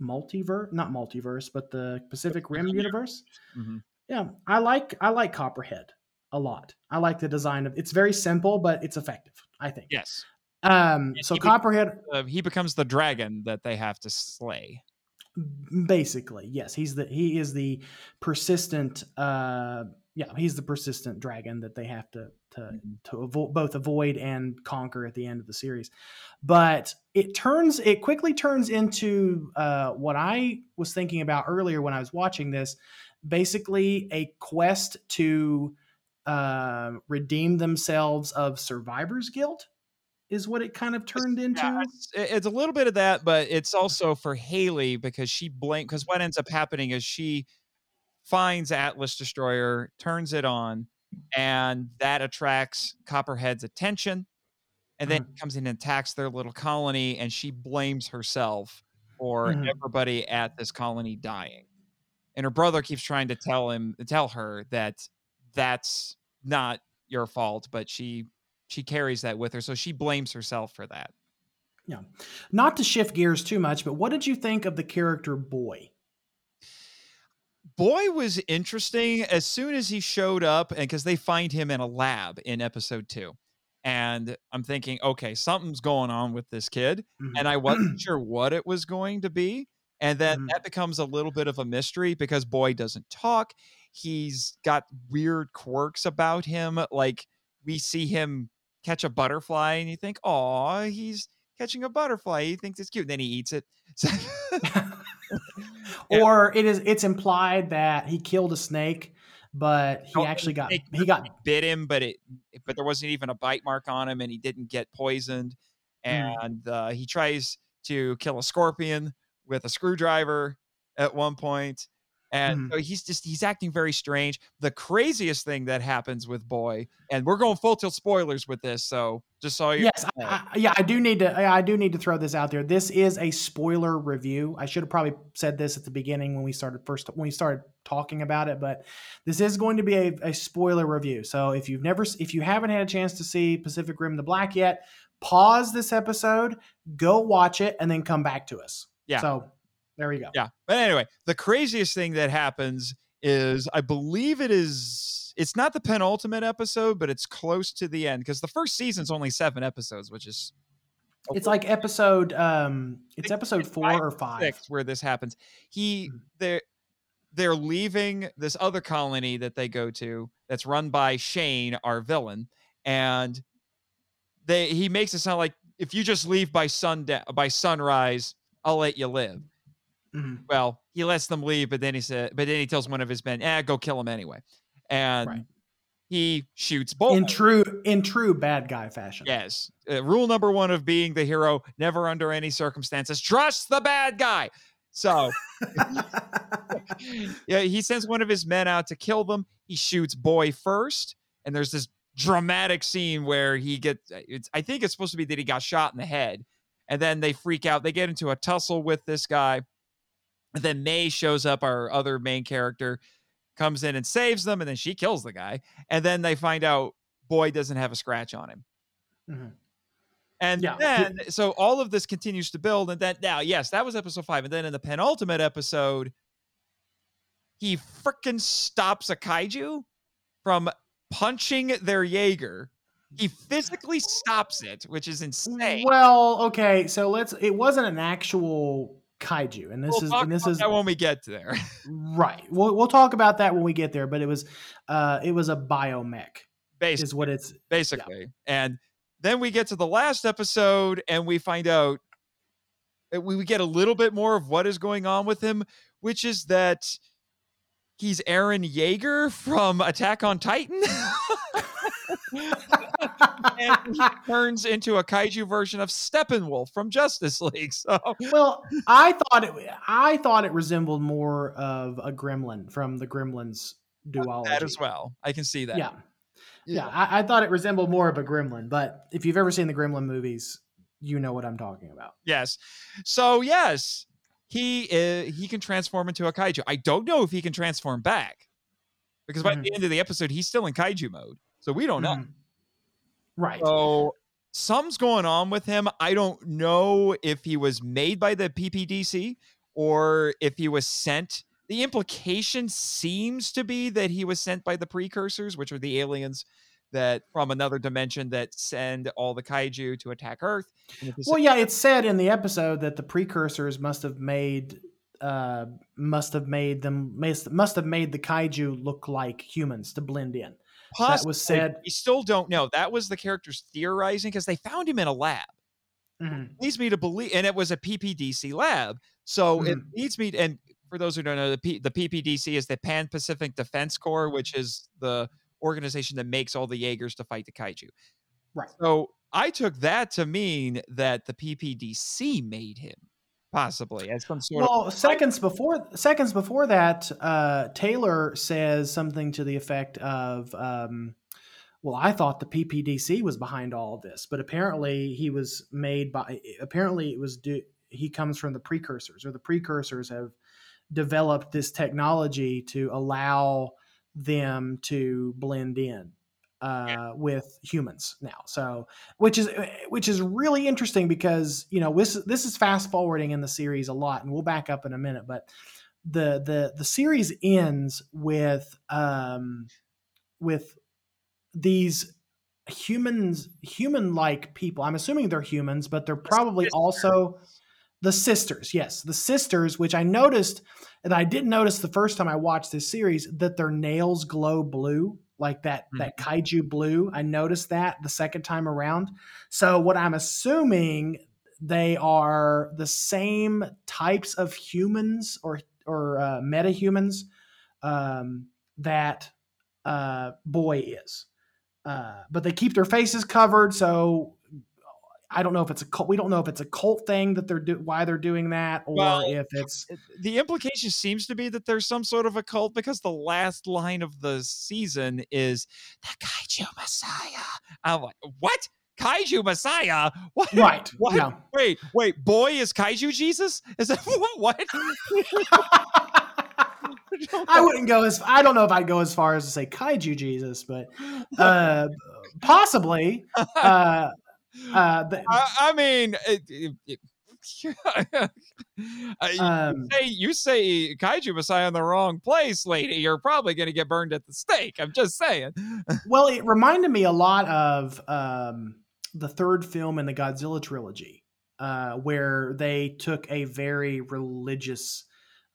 multiverse not multiverse but the pacific rim universe. Mm-hmm. Yeah, I like I like Copperhead a lot. I like the design of it's very simple, but it's effective. I think. Yes. Um. so he Copperhead, uh, he becomes the dragon that they have to slay. Basically, yes. He's the he is the persistent. Uh. Yeah, he's the persistent dragon that they have to to mm-hmm. to avo- both avoid and conquer at the end of the series. But it turns it quickly turns into uh, what I was thinking about earlier when I was watching this basically a quest to uh, redeem themselves of survivor's guilt is what it kind of turned into. Yeah, it's, it's, a little bit of that, but it's also for Haley because she blame because what ends up happening is she finds Atlas Destroyer, turns it on, and that attracts Copperhead's attention. And then mm-hmm. comes in and attacks their little colony, and she blames herself for mm-hmm. everybody at this colony dying and her brother keeps trying to tell him tell her that that's not your fault but she she carries that with her so she blames herself for that yeah not to shift gears too much but what did you think of the character boy Boy was interesting as soon as he showed up, and because they find him in a lab in episode two. And I'm thinking, okay, something's going on with this kid. Mhm. And I wasn't sure what it was going to be. And then Mhm. that becomes a little bit of a mystery because Boy doesn't talk. He's got weird quirks about him. Like we see him catch a butterfly and you think, oh, he's catching a butterfly. He thinks it's cute. And then he eats it. Or it is it's implied that he killed a snake, but he Oh, actually got he got bit him, but it but there wasn't even a bite mark on him, and he didn't get poisoned. Mm. And uh, he tries to kill a scorpion with a screwdriver at one point, and Mhm. so he's just he's acting very strange. The craziest thing that happens with Boy, and we're going full tilt spoilers with this, so just so you Yes, I, I, yeah, I do need to. I I do need to throw this out there. This is a spoiler review. I should have probably said this at the beginning when we started first when we started talking about it, but this is going to be a, a spoiler review. So if you've never, if you haven't had a chance to see Pacific Rim: The Black yet, pause this episode, go watch it, and then come back to us. Yeah. So there we go. Yeah. But anyway, the craziest thing that happens is I believe it is it's not the penultimate episode, but it's close to the end because the first season's only seven episodes, which is It's like episode. Um, it's episode four five or five. six where this happens. He Mhm. they're they're leaving this other colony that they go to that's run by Shane, our villain, and they he makes it sound like if you just leave by sundown by sunrise, I'll let you live. Mhm. well, he lets them leave, but then he said, but then he tells one of his men, "Eh, go kill him anyway," and Right. he shoots both. In true, in true bad guy fashion. yes, uh, rule number one of being the hero: never, under any circumstances, trust the bad guy. So, yeah, he sends one of his men out to kill them. He shoots boy first, and there's this dramatic scene where he gets. It's I think it's supposed to be that he got shot in the head, and then they freak out. They get into a tussle with this guy. And then Mei shows up, our other main character, comes in and saves them, and then she kills the guy. And then they find out boy doesn't have a scratch on him. Mhm. And Yeah. then, so all of this continues to build. And then, now, yes, that was episode five. And then in the penultimate episode, he freaking stops a kaiju from punching their Jaeger. He physically stops it, which is insane. Well, okay, so let's. It wasn't an actual kaiju, and this we'll is and this is that when we get there. right. We'll we'll talk about that when we get there. But it was, uh, it was a biomech, Basically. is what it's. basically. And then we get to the last episode and we find out we we get a little bit more of what is going on with him, which is that he's Eren Yeager from Attack on Titan. and he turns into a kaiju version of Steppenwolf from Justice League. So Well, I thought it. I thought it resembled more of a gremlin from the Gremlins duology. that as well. I can see that. Yeah. Yeah, I, I thought it resembled more of a gremlin, but if you've ever seen the gremlin movies, you know what I'm talking about. Yes. So yes, he uh, he can transform into a kaiju. I don't know if he can transform back because by Mhm. the end of the episode, he's still in kaiju mode. So we don't know. Mhm. Right. So something's going on with him. I don't know if he was made by the PPDC or if he was sent. The implication seems to be that he was sent by the precursors, which are the aliens that from another dimension that send all the kaiju to attack Earth. And if this- Well, yeah, it's said in the episode that the precursors must have made uh must have made them must, must have made the kaiju look like humans to blend in. That was said- We still don't know. That was the characters theorizing because they found him in a lab. Leads me to believe, and it was a PPDC lab. So it Mhm. leads me, and for those who don't know, the, P, the PPDC is the Pan Pacific Defense Corps, which is the organization that makes all the Jaegers to fight the kaiju. Right. So I took that to mean that the PPDC made him, possibly as some sort of. Well, seconds before seconds before that, uh, Taylor says something to the effect of, um, "Well, I thought the PPDC was behind all of this, but apparently he was made by. Apparently, it was do, he comes from the precursors, or the precursors have developed this technology to allow them to blend in." Uh, with humans now. So, which is which is really interesting because you know this this is fast forwarding in the series a lot, and we'll back up in a minute. But the the the series ends with um with these humans human like people i'm assuming they're humans but they're probably also the sisters yes the sisters which i noticed and i didn't notice the first time i watched this series that their nails glow blue like that mm-hmm. that kaiju blue i noticed that the second time around so what i'm assuming they are the same types of humans or or uh, metahumans um, that uh, boy is uh, but they keep their faces covered so I don't know if it's a cult. We don't know if it's a cult thing that they're do why they're doing that, or well, if it's the implication seems to be that there's some sort of a cult because the last line of the season is the kaiju messiah. I'm like, what? Kaiju Messiah? What? Right. What? Yeah. Wait, wait. Boy is Kaiju Jesus? Is that what? I wouldn't go as I don't know if I'd go as far as to say Kaiju Jesus, but uh, possibly. Uh, uh, but, I, I, mean, it, it, it, um, you, say, you say kaiju messiah in the wrong place, lady. You're probably going to get burned at the stake. I'm just saying. well, it reminded me a lot of um, the third film in the Godzilla trilogy, uh, where they took a very religious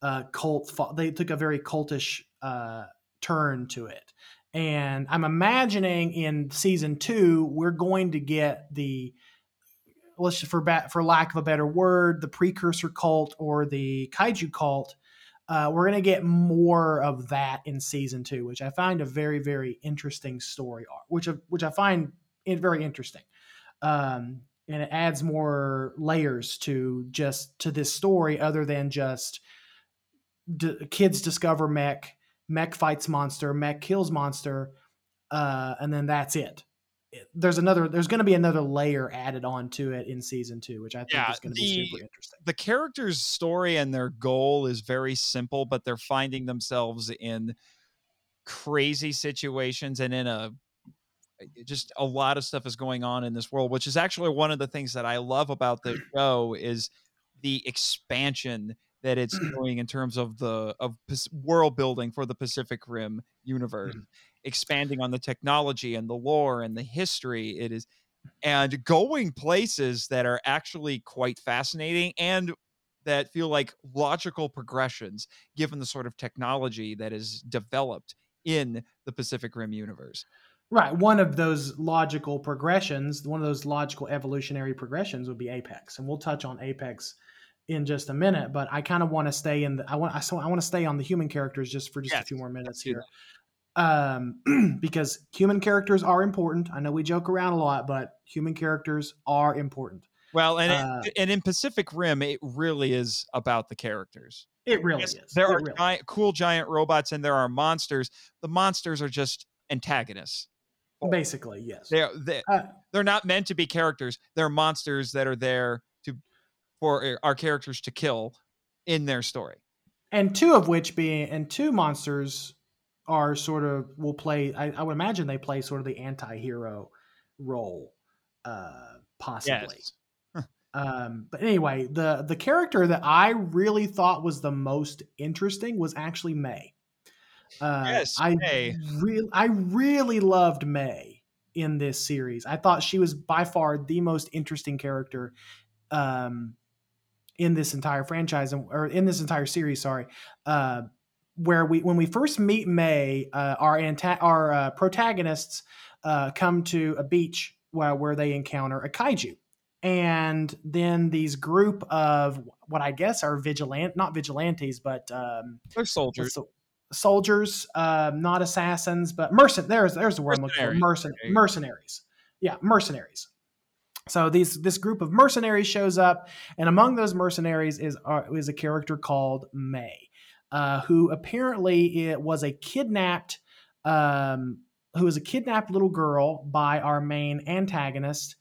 uh, cult. They took a very cultish uh, turn to it, and I'm imagining in season two, we're going to get the let's for for lack of a better word, the precursor cult or the kaiju cult. Uh, we're going to get more of that in season two, which I find a very very interesting story which which I find very interesting, um, and it adds more layers to just to this story other than just d- kids discover mech mech fights monster, mech kills monster, uh, and then that's it. There's another. There's going to be another layer added on to it in season two, which I think yeah, is going to be super interesting. The characters' story and their goal is very simple, but they're finding themselves in crazy situations and in a just a lot of stuff is going on in this world, which is actually one of the things that I love about the show is the expansion that it's doing in terms of the of world building for the Pacific Rim universe, mm-hmm. expanding on the technology and the lore and the history. It is and going places that are actually quite fascinating and that feel like logical progressions given the sort of technology that is developed in the Pacific Rim universe. Right. One of those logical progressions, one of those logical evolutionary progressions would be Apex. And we'll touch on Apex in just a minute, but I kind of want to stay in the I want I, so I want to stay on the human characters just for just yes, a few more minutes here. Um, because human characters are important. I know we joke around a lot, but human characters are important. Well, and uh, it, and in Pacific Rim, it really is about the characters. It really is. There it are really. giant, cool giant robots, and there are monsters. The monsters are just antagonists. Basically, yes. They're they, uh, they're not meant to be characters. They're monsters that are there for uh, our characters to kill in their story. And two of which being, and two monsters are sort of will play. I, I would imagine they play sort of the anti-hero role, uh, possibly. Yes. um, but anyway, the the character that I really thought was the most interesting was actually Mei. Uh, yes, I Mei. Re- I really loved Mei in this series. I thought she was by far the most interesting character um, in this entire franchise or in this entire series. Sorry, uh, where we when we first meet Mei, uh, our anta- our uh, protagonists uh, come to a beach where, where they encounter a kaiju, and then these group of what I guess are vigilant not vigilantes, but um, they're soldiers. Soldiers, um, not assassins, but mercen. There's there's the word I'm looking for. Mercen- mercenaries. Yeah, mercenaries. So these this group of mercenaries shows up, and among those mercenaries is uh, is a character called Mei, uh, who apparently it was a kidnapped, um, who was a kidnapped little girl by our main antagonist.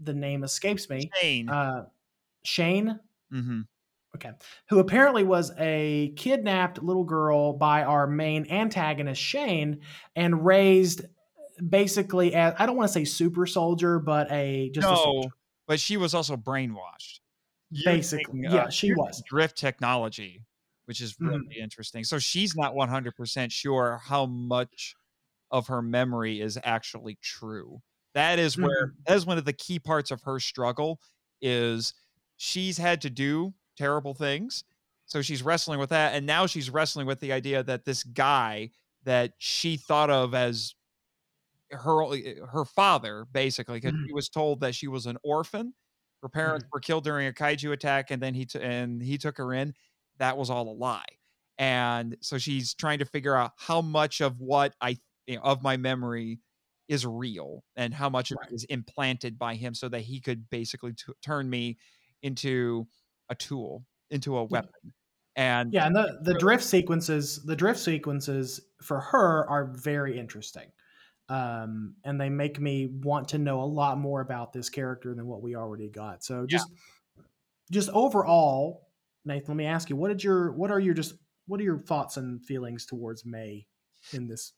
The name escapes me. Shane. Uh, Shane. Mm-hmm. Okay. Who apparently was a kidnapped little girl by our main antagonist, Shane, and raised basically as I don't want to say super soldier, but a just no, a soldier. But she was also brainwashed. Basically, using, yeah, uh, she was drift technology. which is really interesting. So she's not 100% sure how much of her memory is actually true. That is where that is one of the key parts of her struggle is she's had to do terrible things. So she's wrestling with that and now she's wrestling with the idea that this guy that she thought of as her her father basically because Mhm. she was told that she was an orphan. Her parents were killed during a kaiju attack and then he t- and he took her in. That was all a lie. And so she's trying to figure out how much of what i you know, of my memory is real and how much of it is implanted by him so that he could basically t- turn me into a tool into a weapon. And Yeah, and the the drift sequences, the drift sequences for her are very interesting, um, and they make me want to know a lot more about this character than what we already got. So just just overall, Nathan, let me ask you, what did your what are your just what are your thoughts and feelings towards Mei in this?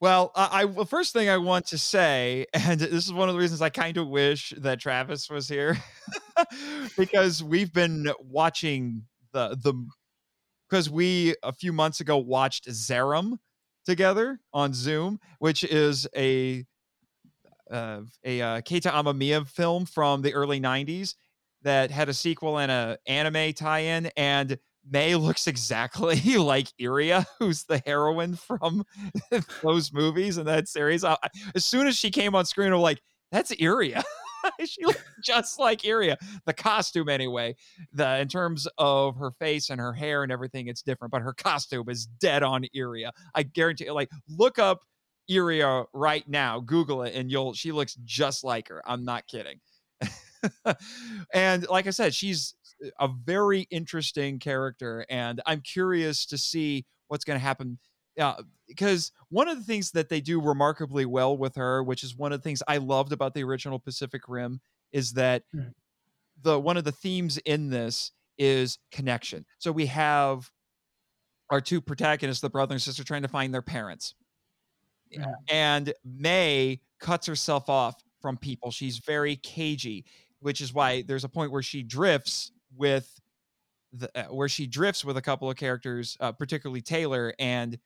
Well, I, I well, first thing I want to say, and this is one of the reasons I kind of wish that Travis was here, because we've been watching the the because we a few months ago watched Zeiram together on Zoom, which is a uh, a uh, Keita Amamiya film from the early '90s that had a sequel and a anime tie-in, and Mei looks exactly like Iria, who's the heroine from those movies and that series. I, as soon as she came on screen, I'm like, "That's Iria." she looks just like Iria. The costume, anyway. The in terms of her face and her hair and everything, it's different, but her costume is dead on Iria. I guarantee. It. Like, look up Iria right now, Google it, and you'll. She looks just like her. I'm not kidding. and like I said, she's a very interesting character, and I'm curious to see what's going to happen. Uh, because one of the things that they do remarkably well with her, which is one of the things I loved about the original Pacific Rim, is that Mhm. the one of the themes in this is connection. So we have our two protagonists, the brother and sister, trying to find their parents Mhm. and Mei cuts herself off from people. She's very cagey, which is why there's a point where she drifts with the uh, where she drifts with a couple of characters, uh, particularly Taylor, and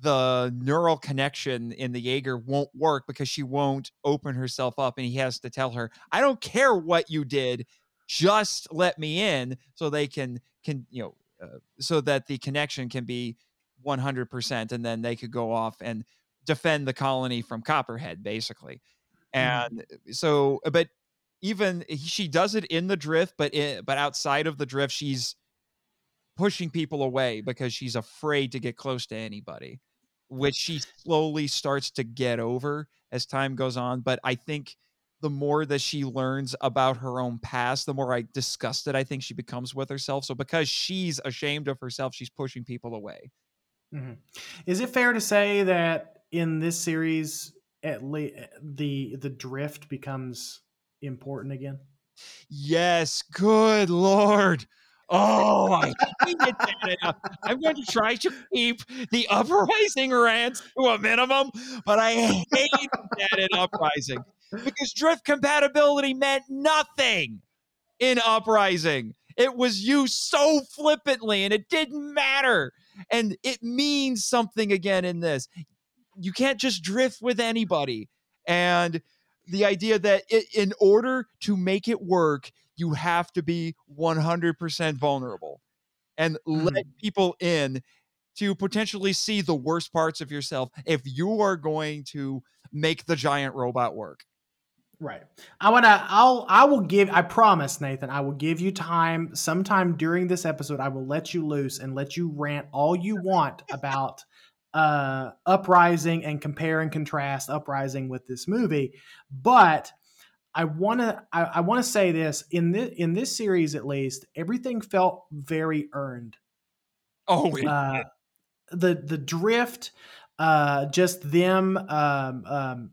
the neural connection in the Jaeger won't work because she won't open herself up, and he has to tell her, "I don't care what you did, just let me in," so they can can you know uh, so that the connection can be 100%, and then they could go off and defend the colony from Copperhead, basically. Mm-hmm. And uh, so, but even she does it in the drift, but it, but outside of the drift, she's pushing people away because she's afraid to get close to anybody, which she slowly starts to get over as time goes on. But I think the more that she learns about her own past, the more I disgusted I think she becomes with herself. So because she's ashamed of herself, she's pushing people away. Mhm. Is it fair to say that in this series, at least the the drift becomes important again? Yes, good lord. Oh, I hated that. I'm going to try to keep the uprising rants to a minimum, but I hated that in uprising because drift compatibility meant nothing in uprising. It was used so flippantly and it didn't matter. And it means something again in this. You can't just drift with anybody. And the idea that i in order to make it work, you have to be 100% vulnerable and let people in to potentially see the worst parts of yourself if you are going to make the giant robot work. Right. I want to I'll I will give I promise Nathan, I will give you time sometime during this episode I will let you loose and let you rant all you want about uh Uprising and compare and contrast Uprising with this movie. But I want to I, I want to say this in this in this series at least everything felt very earned. Oh, Uh the the drift uh just them um um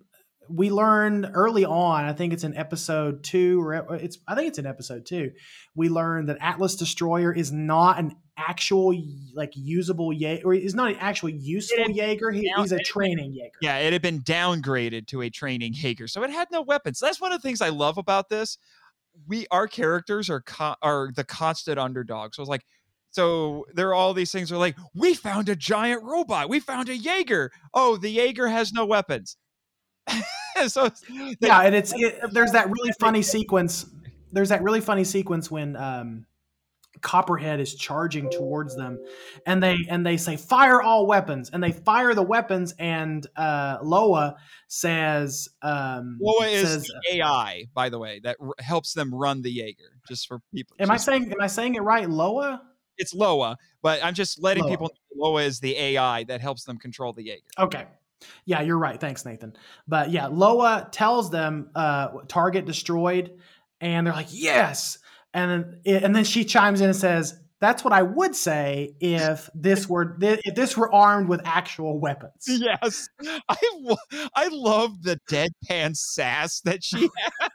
we learned early on i think it's in episode two or it's i think it's in episode two we learned that atlas destroyer is not an actual like usable jaeger or is not an actual useful It- jaeger he, he's a training jaeger Yeah, it had been downgraded to a training Jaeger, so it had no weapons. That's one of the things I love about this. We our characters are co- are the constant underdogs. So it's like so there are all these things are like, we found a giant robot. We found a Jaeger. Oh, the Jaeger has no weapons. so yeah, and it's it, there's that really funny sequence. There's that really funny sequence when um, Copperhead is charging towards them, and they and they say fire all weapons, and they fire the weapons, and uh, Loa says um, Loa is says, AI, by the way, that r- helps them run the Jaeger. Just for people. Am I saying am I saying it right? Loa it's Loa, but I'm just letting Loa. people know Loa is the AI that helps them control the Jaeger. Okay. Yeah, you're right. Thanks, Nathan. But yeah, Loa tells them uh, target destroyed, and they're like, yes. And then eh, and then she chimes in and says, "That's what I would say if this were if this were armed with actual weapons." Yes, I I love the deadpan sass that she has.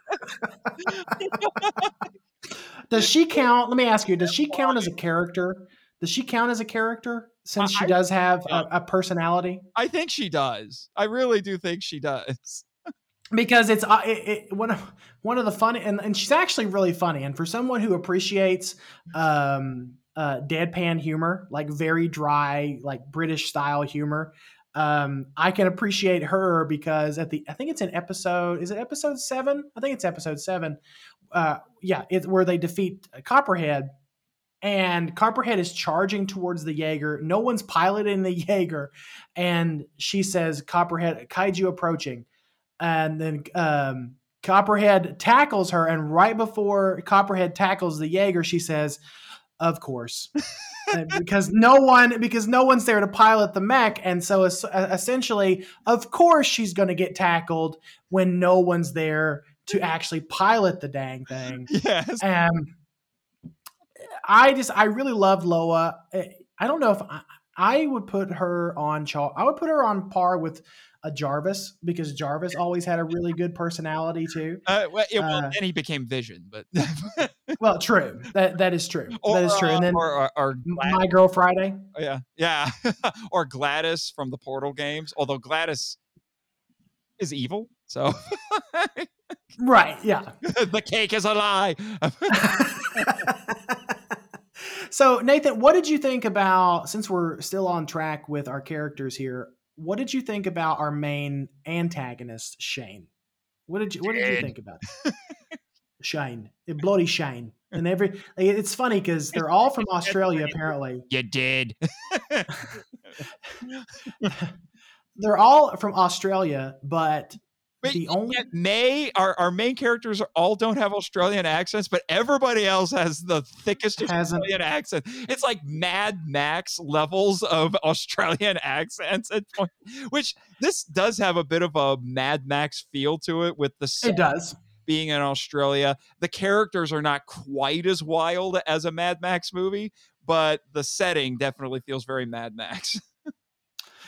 Does she count? Let me ask you. Does she count as a character? Does she count as a character since she does have a, a personality? I think she does. I really do think she does. Because it's uh, it, it, one of one of the funny and, and she's actually really funny. And for someone who appreciates um uh deadpan humor like very dry like british style humor um i can appreciate her because at the i think it's an episode is it episode seven? I think it's episode seven. Uh, yeah, it's where they defeat Copperhead, and Copperhead is charging towards the Jaeger. No one's piloting the Jaeger, and she says, "Copperhead, kaiju approaching," and then um, Copperhead tackles her, and right before Copperhead tackles the Jaeger, she says, "Of course." because no one because no one's there to pilot the mech and so essentially of course she's going to get tackled when no one's there to actually pilot the dang thing. Yes. And I just I really love Loa. Eh, I don't know if I, I would put her on char- I would put her on par with a Jarvis because Jarvis always had a really good personality too. Uh, well, yeah, well uh, then he became Vision, but well, true. That that is true. Or, that is true. And then or, or, or My Girl Friday. Oh, yeah, yeah, or GLaDOS from the Portal games. Although GLaDOS is evil, so right, yeah. the cake is a lie. so, Nathan, what did you think about since we're still on track with our characters here? What did you think about our main antagonist, Shane? What did you What did you think about it? Shane, bloody Shane, and every it's funny because they're all from Australia apparently. You did. they're all from Australia, but but the only Mei, our, our main characters all don't have Australian accents, but everybody else has the thickest Australian accent. It's like Mad Max levels of Australian accents at point, which this does have a bit of a Mad Max feel to it with the it does being in Australia. The characters are not quite as wild as a Mad Max movie, but the setting definitely feels very Mad Max.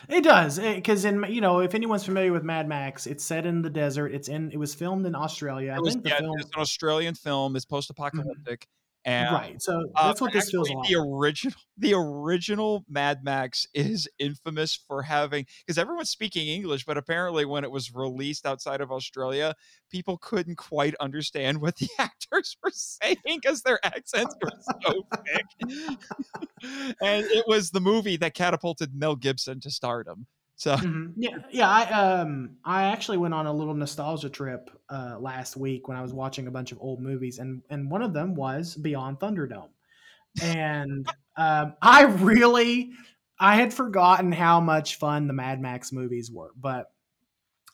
It does because in you know if anyone's familiar with Mad Max, it's set in the desert. It's in it was filmed in Australia. It was, yeah, film, it's an Australian film. It's post-apocalyptic. Mm-hmm. And, right. So uh, that's uh, what this feels like. The original, the original Mad Max is infamous for having because everyone's speaking English, but apparently when it was released outside of Australia, people couldn't quite understand what the actors were saying because their accents were so thick. and it was the movie that catapulted Mel Gibson to stardom. So mm-hmm. yeah, yeah. I um I actually went on a little nostalgia trip uh, last week when I was watching a bunch of old movies, and and one of them was Beyond Thunderdome, and um, I really I had forgotten how much fun the Mad Max movies were, but.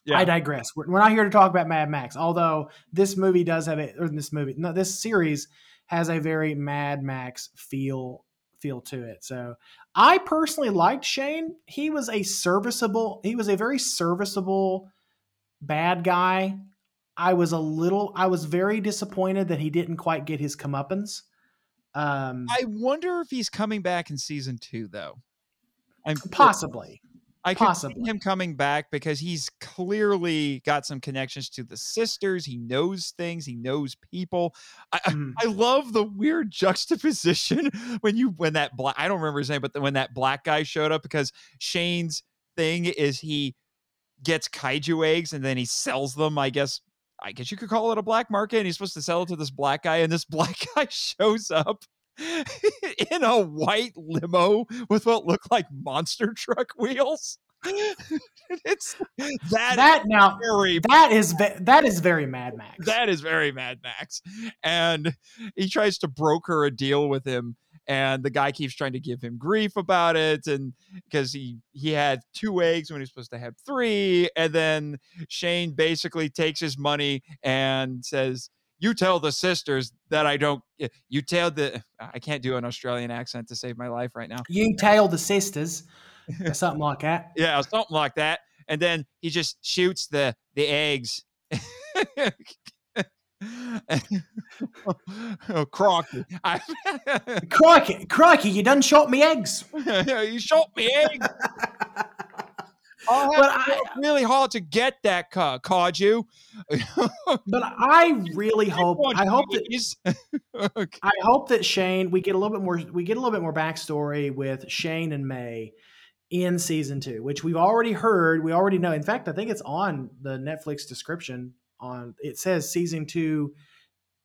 Yeah. I digress. We're, we're not here to talk about Mad Max, although this movie does have it, or this movie, no, this series has a very Mad Max feel feel to it. So I personally liked Shane. He was a serviceable, he was a very serviceable bad guy. I was a little, I was very disappointed that he didn't quite get his comeuppance. Um, I wonder if he's coming back in season two, though. I'm possibly. I can see him coming back because he's clearly got some connections to the sisters. He knows things. He knows people. I, mm. I, love the weird juxtaposition when you when that black I don't remember his name, but when that black guy showed up because Shane's thing is he gets kaiju eggs and then he sells them. I guess I guess you could call it a black market. And he's supposed to sell it to this black guy, and this black guy shows up in a white limo with what looked like monster truck wheels. it's that that now very that is that is very Mad Max. that is very Mad Max. And he tries to broker a deal with him and the guy keeps trying to give him grief about it and because he he had two eggs when he was supposed to have three and then Shane basically takes his money and says you tell the sisters that I don't eh, you tell the I can't do an Australian accent to save my life right now. you tell the sisters or something like that. Yeah, something like that. And then he just shoots the the eggs. oh, Crocky. I, Crikey, crikey, you done shot me eggs. you shot me eggs. I'll But to I- really hard to get that car, card you. But I really hope I hope that Please. I hope that Shane we get a little bit more we get a little bit more backstory with Shane and Mei in season two, which we've already heard. We already know. In fact, I think it's on the Netflix description. On it says season two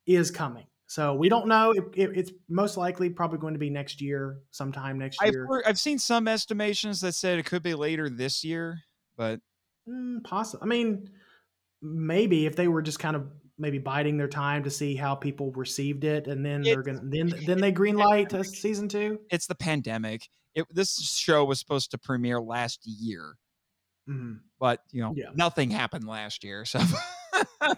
is coming. So we don't know. It, it, it's most likely probably going to be next year, sometime next I've, year. heard- I've seen some estimations that said it could be later this year, but Mm, possible. I mean, maybe if they were just kind of maybe biding their time to see how people received it, and then they're gonna then then they green light to season two. it's the pandemic. It, this show was supposed to premiere last year, Mhm. but you know Yeah. nothing happened last year. So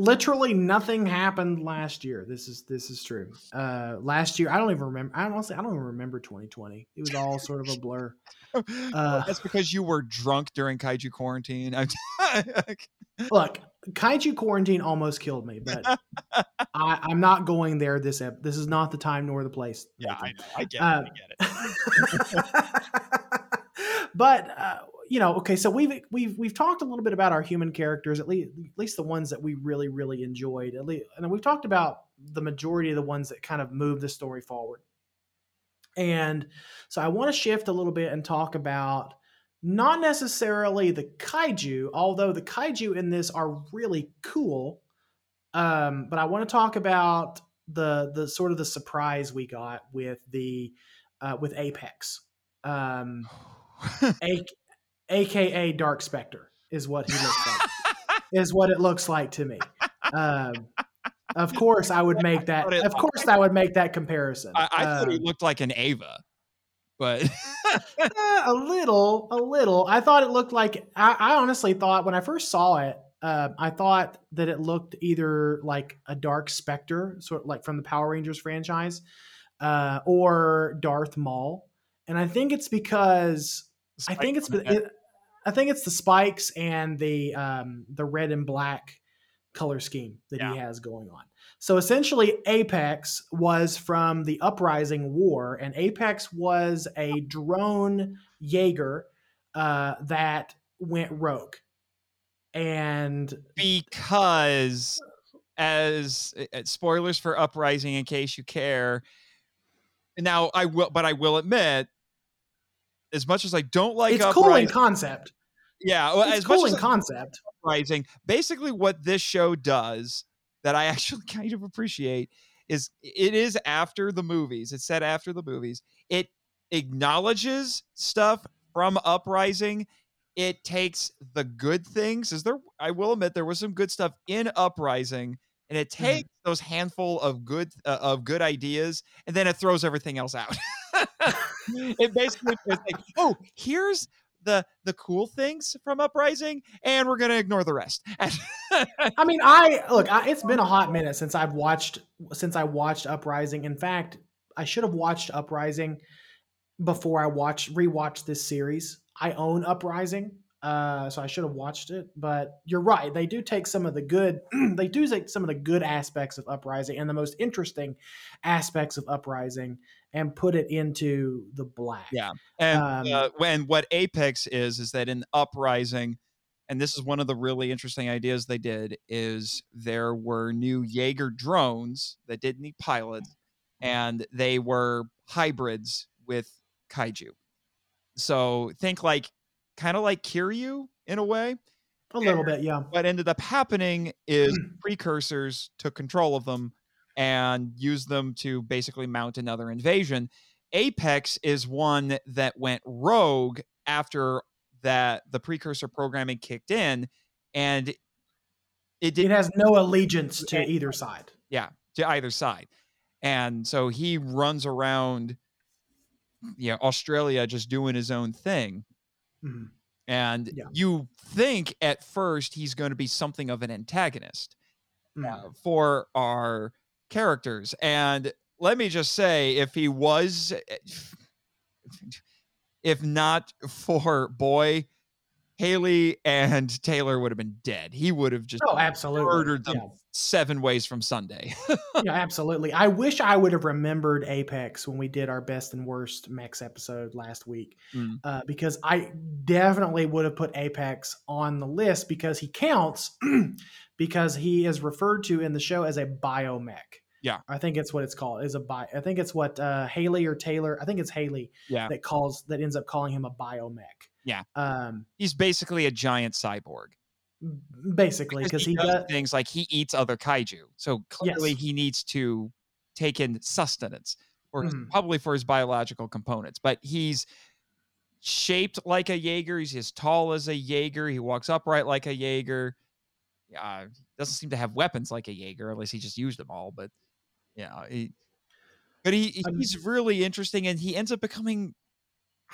literally nothing happened last year. This is this is true. Uh last year, I don't even remember. I honestly, I don't even remember 2020. It was all sort of a blur. Uh, that's because you were drunk during kaiju quarantine. I'm- Look, kaiju quarantine almost killed me, but I, I'm not going there. This ep- this is not the time nor the place. yeah, I know. I get it. Uh, I get it. but uh, you know, okay, so we've we've we've talked a little bit about our human characters, at least at least the ones that we really really enjoyed. At least, and we've talked about the majority of the ones that kind of move the story forward. And so I want to shift a little bit and talk about not necessarily the kaiju, although the kaiju in this are really cool. Um, but I want to talk about the the sort of the surprise we got with the uh, with Apex, um, a, aka Dark Specter is what he looks like. is what it looks like to me. Um, of course, I would make that. It Of course, I would make that comparison. I, I thought he Um, looked like an Eva, but Eh, a little, a little. I thought it looked like. I, I honestly thought when I first saw it, uh, I thought that it looked either like a Dark Specter, sort of like from the Power Rangers franchise, uh, or Darth Maul. And I think it's because I think it's it, I think it's the spikes and the um, the red and black color scheme that Yeah. he has going on. So essentially, Apex was from the Uprising War, and Apex was a drone Jaeger uh, that went rogue. And because as uh, spoilers for uprising in case you care now i will but i will admit as much as i don't like it's cool in concept. yeah well, It's cool in concept. uprising basically what this show does that i actually kind of appreciate is it is after the movies it's set after the movies it acknowledges stuff from uprising it takes the good things is there i will admit there was some good stuff in uprising and it Mm-hmm. takes those handful of good uh, of good ideas and then it throws everything else out it basically is like oh here's the the cool things from uprising and we're going to ignore the rest I mean, I look. I, it's been a hot minute since I've watched since I watched Uprising. In fact, I should have watched Uprising before I watched rewatched this series. I own Uprising, uh, so I should have watched it. But you're right; they do take some of the good. they do take some of the good aspects of Uprising and the most interesting aspects of Uprising and put it into the black. Yeah. and Um, uh, when what apex is is that in uprising and this is one of the really interesting ideas they did is there were new jaeger drones that didn't need pilots and they were hybrids with kaiju so think like kind of like kiryu in a way a little bit, yeah. what ended up happening is precursors took control of them and use them to basically mount another invasion. Apex is one that went rogue after that the precursor programming kicked in and it did It has no allegiance to either side. yeah to either side and so he runs around you know australia just doing his own thing Mhm. and Yeah. you think at first he's going to be something of an antagonist Mhm. uh, for our characters and let me just say if he was if not for boy haley and taylor would have been dead he would have just Oh, absolutely. murdered them Yeah. seven ways from sunday yeah, absolutely. I wish I would have remembered Apex when we did our best and worst Max episode last week, Mm. uh, because I definitely would have put Apex on the list because he counts, because he is referred to in the show as a biomech. Yeah. I think it's what it's called. Is a bi. I think it's what uh, Haley or Taylor. I think it's Haley Yeah. that calls that ends up calling him a biomech. Yeah. Um, he's basically a giant cyborg basically because he, does. things like he eats other kaiju so clearly Yes. he needs to take in sustenance or Mhm. probably for his biological components but he's shaped like a jaeger he's as tall as a jaeger he walks upright like a jaeger uh, doesn't seem to have weapons like a jaeger unless he just used them all but yeah he, but he Um, he's really interesting and he ends up becoming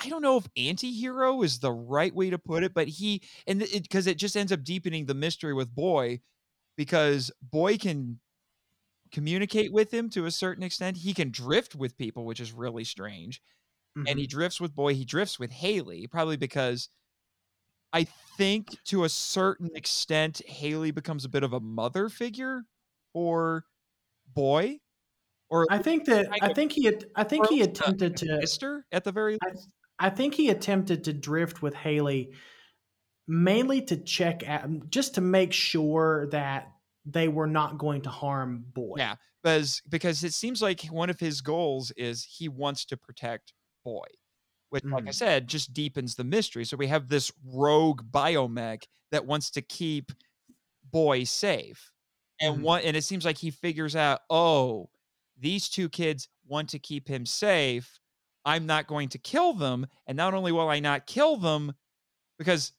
I don't know if anti-hero is the right way to put it, but he and it because it just ends up deepening the mystery with Boy because Boy can communicate with him to a certain extent. He can drift with people, which is really strange. And Mhm. he drifts with Boy, he drifts with Haley, probably because I think to a certain extent Haley becomes a bit of a mother figure for Boy or I think that I think he had, I think he attempted to sister at the very I- least. I think he attempted to drift with Haley mainly to check out, just to make sure that they were not going to harm Boy. Yeah, because because it seems like one of his goals is he wants to protect Boy, which, like I Mhm. said, just deepens the mystery. So we have this rogue biomech that wants to keep Boy safe, and Mhm. one and it seems like he figures out, oh, these two kids want to keep him safe. I'm not going to kill them, and not only will I not kill them, because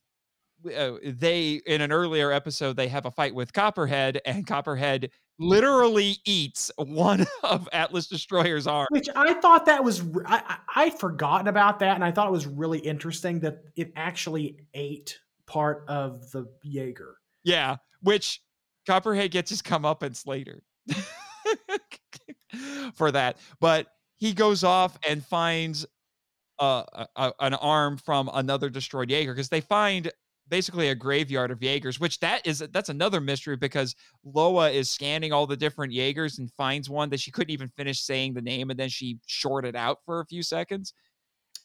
uh, they in an earlier episode they have a fight with Copperhead, and Copperhead literally eats one of Atlas Destroyer's arms. Which I thought that was I, I, would forgotten about that, and I thought it was really interesting that it actually ate part of the Jaeger. Yeah, which Copperhead gets his comeuppance later for that, but he goes off and finds uh, a, a- an arm from another destroyed Jaeger because they find basically a graveyard of Jaegers, which that is that's another mystery because Loa is scanning all the different Jaegers and finds one that she couldn't even finish saying the name, and then she shorted out for a few seconds.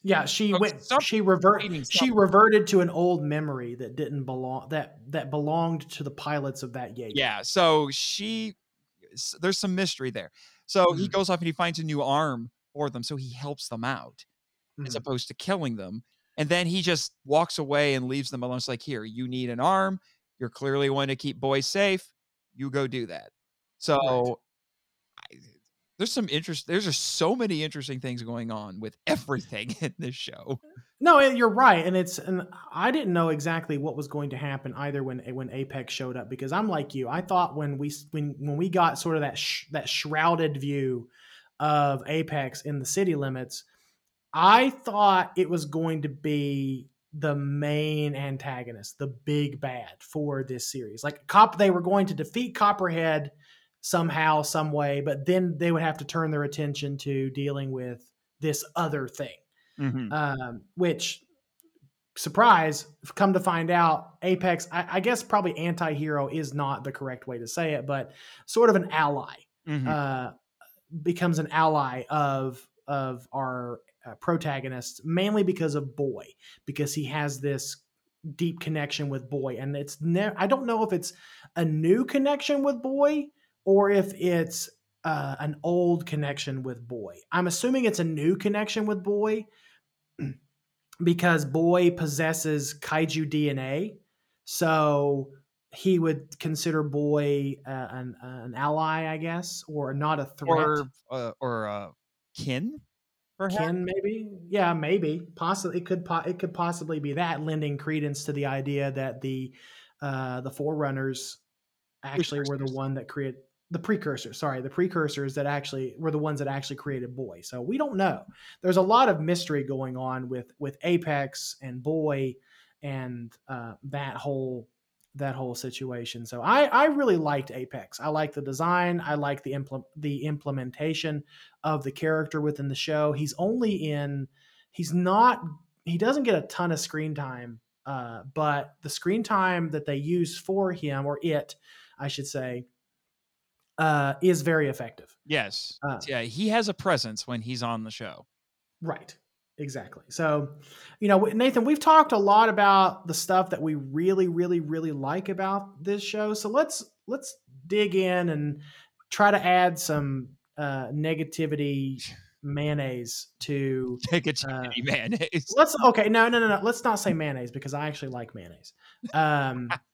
Yeah, she Oh, went. She reverted. She reverted to an old memory that didn't belong. That that belonged to the pilots of that Jaeger. Yeah, so she there's some mystery there. So he Mhm. goes off and he finds a new arm for them, so he helps them out as Mhm. opposed to killing them. And then he just walks away and leaves them alone. It's like, here, you need an arm. You're clearly wanting to keep boys safe. You go do that. So there's some interest. There's just so many interesting things going on with everything in this show. No, you're right, and it's and I didn't know exactly what was going to happen either when when Apex showed up because I'm like you. I thought when we when when we got sort of that sh- that shrouded view of Apex in the city limits, I thought it was going to be the main antagonist, the big bad for this series. Like cop, they were going to defeat Copperhead somehow, some way, but then they would have to turn their attention to dealing with this other thing um, which surprise come to find out apex I, I guess probably anti-hero is not the correct way to say it but sort of an ally Mhm. uh, becomes an ally of of our uh, protagonist mainly because of boy because he has this deep connection with boy and it's ne- i don't know if it's a new connection with boy or if it's uh, an old connection with boy i'm assuming it's a new connection with boy because boy possesses kaiju dna so he would consider Boy uh, an an ally, I guess, or not a threat. or uh, or uh, kin, perhaps. Kin, maybe, yeah, maybe, possibly. It could, po- it could possibly be that lending credence to the idea that the, uh, the forerunners actually were the one that created the precursors. Sorry, the precursors that actually were the ones that actually created Boy. So we don't know. There's a lot of mystery going on with with Apex and Boy, and uh, that whole that whole situation. So I I really liked Apex. I like the design. I like the implement the implementation of the character within the show. He's only in he's not he doesn't get a ton of screen time. Uh, but the screen time that they use for him or it, I should say, uh, is very effective. Yes. Uh, yeah, he has a presence when he's on the show. Right. Exactly. So, you know, Nathan, we've talked a lot about the stuff that we really, really, really like about this show. So let's let's dig in and try to add some uh, negativity mayonnaise to. Take it Uh, mayonnaise. Let's okay. No, no, no, no. Let's not say mayonnaise because I actually like mayonnaise. Um,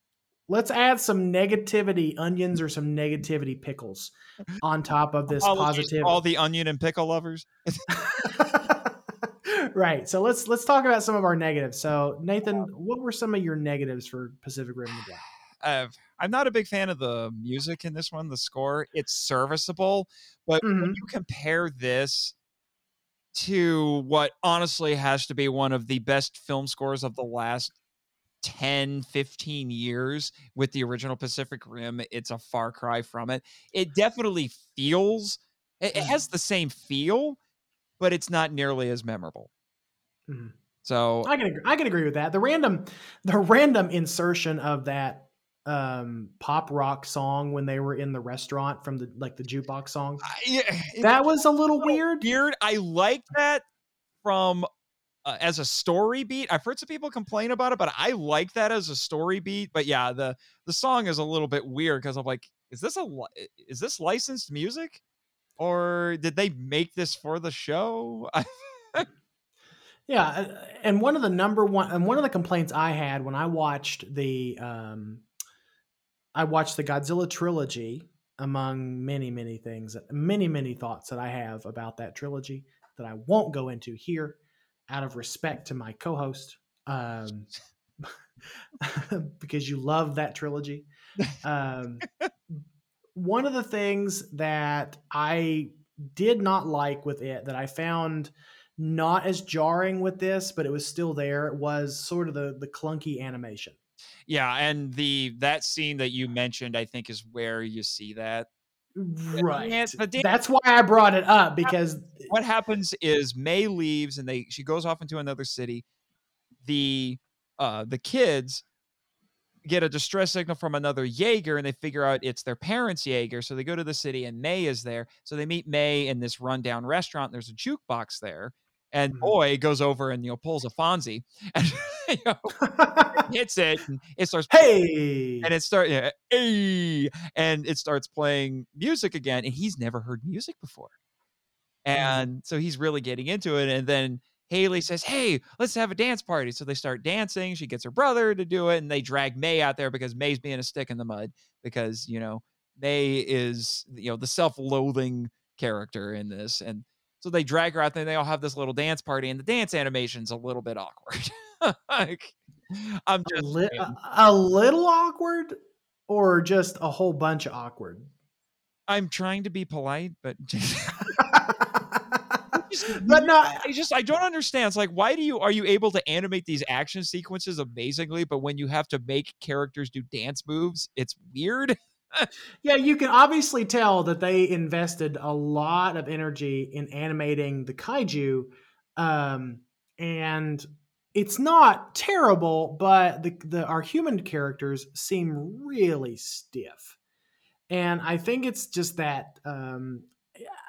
let's add some negativity onions or some negativity pickles on top of this positivity. all the onion and pickle lovers. right. So let's let's talk about some of our negatives. So Nathan, what were some of your negatives for Pacific Rim of the Black? Uh, I'm not a big fan of the music in this one. The score, it's serviceable, but when Mhm. you compare this to what honestly has to be one of the best film scores of the last 10 15 years with the original pacific rim it's a far cry from it it definitely feels it, it has the same feel but it's not nearly as memorable Mhm. so I can agree, I can agree with that. The random the random insertion of that um pop rock song when they were in the restaurant from the like the jukebox song yeah, that was a little little weird weird. I like that from uh, as a story beat. I've heard some people complain about it, but I like that as a story beat. But yeah, the the song is a little bit weird because I'm like, is this a is this licensed music, or did they make this for the show? Yeah, and one of the number one and one of the complaints I had when I watched the um I watched the Godzilla trilogy among many many things, many many thoughts that I have about that trilogy that I won't go into here out of respect to my co-host um because you love that trilogy. Um one of the things that I did not like with it that I found not as jarring with this, but it was still there. Was sort of the the clunky animation. yeah, and the that scene that you mentioned, I think, is where you see that. Right. But Dan- That's why I brought it up because what happens is Mei leaves and they she goes off into another city. The uh the kids get a distress signal from another Jaeger and they figure out it's their parents' Jaeger. So they go to the city and Mei is there. So they meet Mei in this rundown restaurant. And there's a jukebox there. And Mhm. boy goes over and you know pulls a Fonzie and you know, hits it and it starts hey, and it starts yeah, "Ay," and it starts playing music again and he's never heard music before. Mm. And so he's really getting into it and then haley says hey let's have a dance party. So they start dancing she gets her brother to do it and they drag Mei out there because Mei's being a stick in the mud because you know Mei is you know the self-loathing character in this and so they drag her out there and they all have this little dance party and the dance animation's a little bit awkward like i'm a, just li- a, a little awkward, or just a whole bunch of awkward. I'm trying to be polite, but but no, I just I don't understand. It's like why do you are you able to animate these action sequences amazingly, but when you have to make characters do dance moves, it's weird. Yeah, you can obviously tell that they invested a lot of energy in animating the kaiju, um, and it's not terrible, but the, the our human characters seem really stiff, and I think it's just that. Um,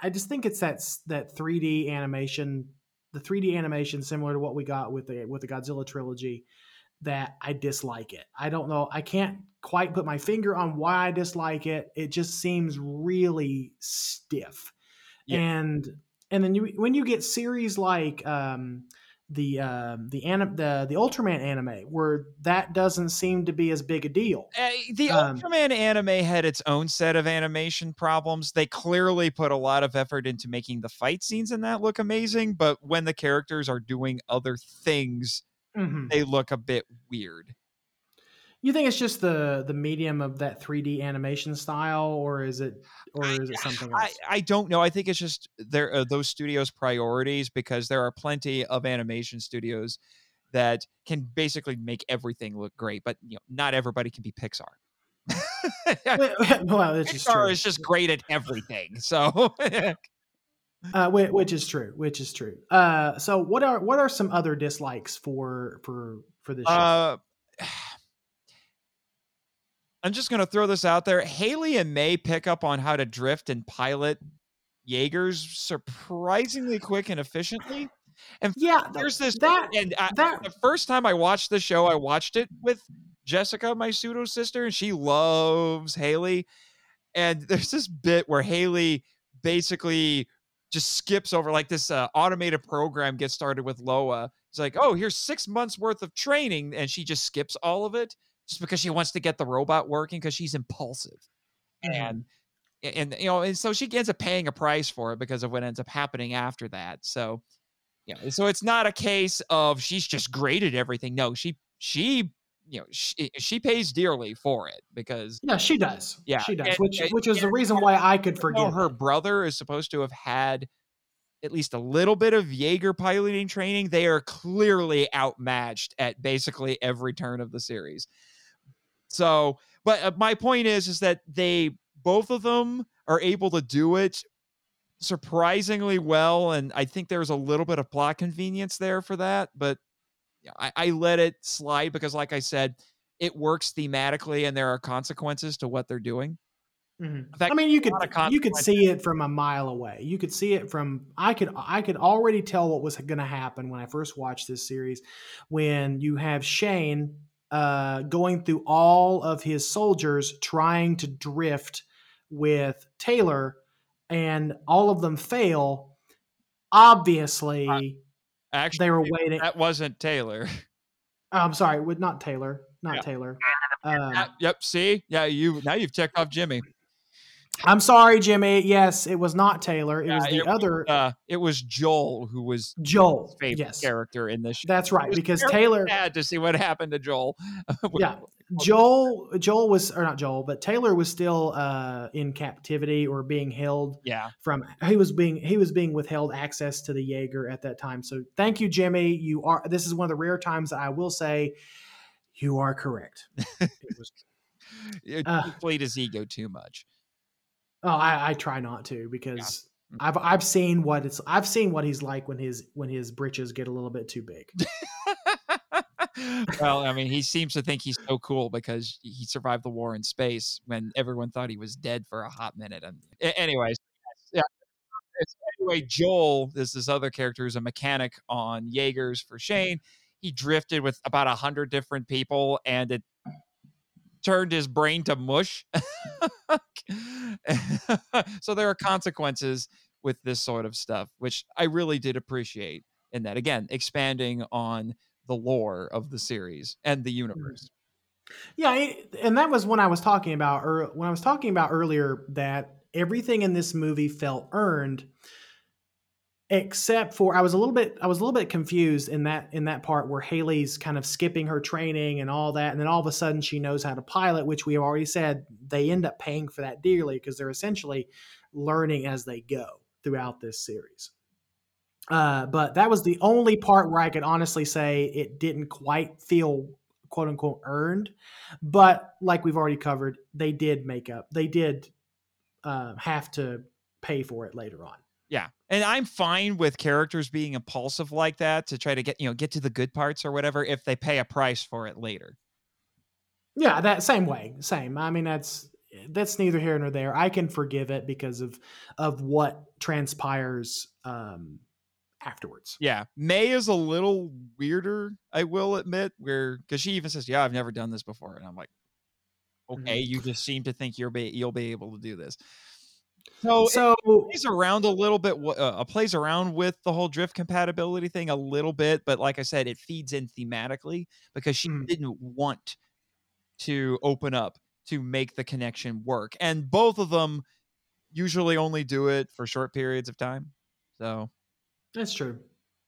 I just think it's that that 3D animation, the 3D animation similar to what we got with the with the Godzilla trilogy, that I dislike it. I don't know. I can't quite put my finger on why I dislike it. It just seems really stiff. Yeah. And and then you when you get series like um the um, the anim- the the Ultraman anime, where that doesn't seem to be as big a deal. Uh, the Um, Ultraman anime had its own set of animation problems. They clearly put a lot of effort into making the fight scenes in that look amazing, but when the characters are doing other things, Mhm. they look a bit weird. You think it's just the the medium of that 3D animation style, or is it or is it something else? I, I don't know. I think it's just there uh, those studios' priorities because there are plenty of animation studios that can basically make everything look great, but you know, not everybody can be Pixar. well, which is true. Pixar is just great at everything. So uh, whi- which is true. Which is true. Uh, so what are what are some other dislikes for for for this show? I'm just gonna throw this out there. Haley and Mei pick up on how to drift and pilot Jaegers surprisingly quick and efficiently. And yeah, there's this that and I, that the first time I watched the show, I watched it with Jessica, my pseudo sister, and she loves Haley. And there's this bit where Haley basically just skips over like this uh, automated program gets started with Loa. It's like, oh, here's six months worth of training, and she just skips all of it just because she wants to get the robot working because she's impulsive. Mhm. And and you know, and so she ends up paying a price for it because of what ends up happening after that. So yeah, so it's not a case of she's just great at everything. No, she she you know she, she pays dearly for it because yeah, she does. Yeah, she does. and- which and- which is the reason why I could forgive her brother is supposed to have had at least a little bit of Jaeger piloting training. They are clearly outmatched at basically every turn of the series. So, but uh, my point is, is that they both of them are able to do it surprisingly well, and I think there's a little bit of plot convenience there for that. But I, I let it slide because, like I said, it works thematically, and there are consequences to what they're doing. Mhm. fact, I mean, you could you could see it from a mile away. You could see it from I could I could already tell what was going to happen when I first watched this series. When you have Shane uh, going through all of his soldiers trying to drift with Taylor, and all of them fail. Obviously, Actually, they were waiting. that wasn't Taylor. Oh, I'm sorry, with not Taylor, not Yeah. Taylor. Um, Uh, yep. See, yeah, you now you've checked off Jimmy. I'm sorry, Jimmy. Yes, it was not Taylor. It Yeah, was the it was, other Uh, it was Joel who was Joel. favorite Yes, character in this. Show. that's right. Because Taylor, Sad to see what happened to Joel. yeah, Joel, Joel was or not Joel, but Taylor was still uh, in captivity or being held yeah. from. He was being he was being withheld access to the Jaeger at that time. So thank you, Jimmy. You are. This is one of the rare times that I will say you are correct. It was- It Uh. inflated his ego too much. Oh, I, I try not to because. Mm. I've I've seen what it's I've seen what he's like when his when his britches get a little bit too big. well, I mean, he seems to think he's so cool because he survived the war in space when everyone thought he was dead for a hot minute. And anyways, yeah. It's, anyway, Joel is this other character who's a mechanic on Jaegers for Shane. He drifted with about a hundred different people, and it turned his brain to mush. so there are consequences with this sort of stuff, which I really did appreciate. In that, again, expanding on the lore of the series and the mm-hmm. universe. Yeah, it, and that was when I was talking about or when I was talking about earlier that everything in this movie felt earned except for I was a little bit I was a little bit confused in that in that part where Haley's kind of skipping her training and all that and then all of a sudden she knows how to pilot which we have already said they end up paying for that dearly because they're essentially learning as they go throughout this series. Uh, but that was the only part where I could honestly say it didn't quite feel quote unquote earned. But like we've already covered, they did make up. They did uh, have to pay for it later on. Yeah. And I'm fine with characters being impulsive like that to try to get, you know, get to the good parts or whatever if they pay a price for it later. Yeah, that same way, same. I mean, that's that's neither here nor there. I can forgive it because of of what transpires um, afterwards. Yeah. Mei is a little weirder, I will admit, where because she even says, Yeah, I've never done this before. And I'm like, Okay, you just seem to think you're be, you'll be able to do this. So, So plays around a little bit. Uh, plays around with the whole drift compatibility thing a little bit, but like I said, it feeds in thematically because she Mhm. didn't want to open up to make the connection work, and both of them usually only do it for short periods of time. So That's true.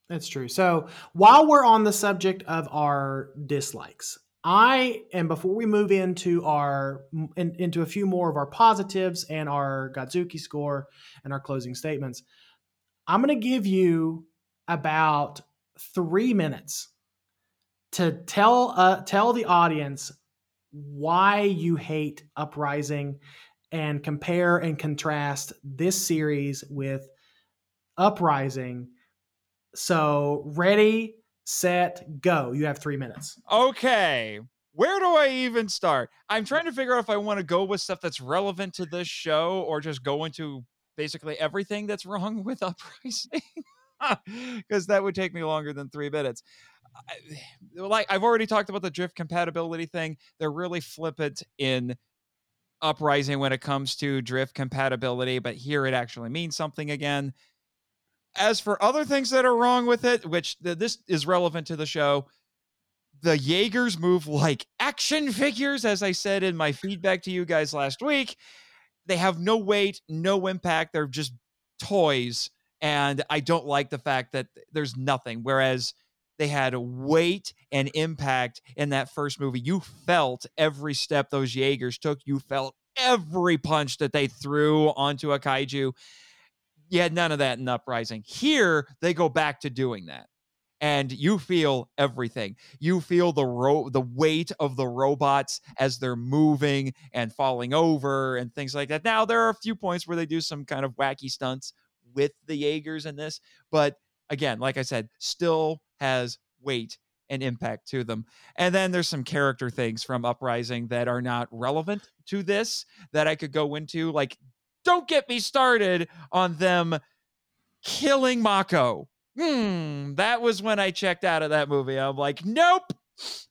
That's true. So while we're on the subject of our dislikes, I and before we move into our in, into a few more of our positives and our Godzooky score and our closing statements, I'm going to give you about three minutes to tell uh, tell the audience why you hate Uprising and compare and contrast this series with Uprising. So, ready, set, go. You have three minutes. Okay. Where do I even start? I'm trying to figure out if I want to go with stuff that's relevant to this show or just go into basically everything that's wrong with Uprising. Because that would take me longer than three minutes. I, like I've already talked about the drift compatibility thing. They're really flippant in Uprising when it comes to drift compatibility, but here it actually means something again. As for other things that are wrong with it, which th- this is relevant to the show, the Jaegers move like action figures, as I said in my feedback to you guys last week. They have no weight, no impact. They're just toys. And I don't like the fact that there's nothing. Whereas they had weight and impact in that first movie. You felt every step those Jaegers took. You felt every punch that they threw onto a kaiju. You had none of that in Uprising. Here, they go back to doing that and you feel everything. You feel the ro- the weight of the robots as they're moving and falling over and things like that. Now there are a few points where they do some kind of wacky stunts with the Jaegers in this, but again, like I said, still has weight and impact to them. And then there's some character things from Uprising that are not relevant to this that I could go into like don't get me started on them killing Mako hmm, that was when I checked out of that movie. I'm like, nope,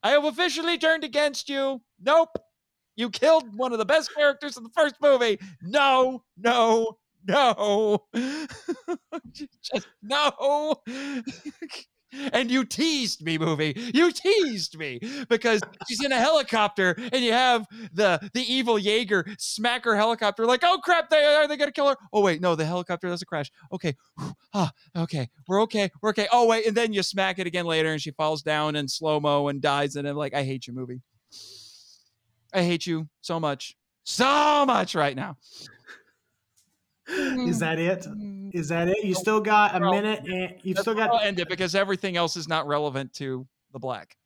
I have officially turned against you. Nope, you killed one of the best characters in the first movie. No, no, no. Just no. and you teased me movie. You teased me because she's in a helicopter and you have the the evil jaeger smack her helicopter like oh crap they are they gonna kill her. Oh wait no the helicopter doesn't crash. Okay. Ah, okay. We're okay we're okay. Oh wait and then you smack it again later and she falls down in slow-mo and dies and i'm like i hate you movie. I hate you so much. So much right now. Is that it? Is that it? You still got a minute and you've That's still got I'll end it because everything else is not relevant to the black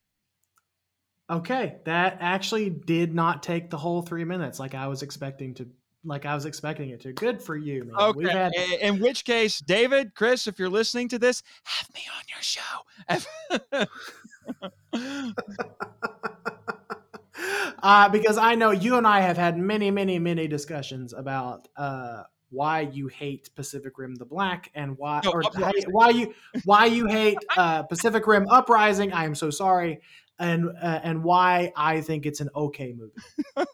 Okay, that actually did not take the whole 3 minutes like I was expecting to like I was expecting it to. Good for you, man. Okay. We've had In which case, David, Chris, if you're listening to this, have me on your show. uh, because I know you and I have had many, many, many discussions about uh, why you hate Pacific Rim: The Black and why, No, or Uprising. why you why you hate uh, Pacific Rim Uprising. I am so sorry, and uh, and why I think it's an okay movie.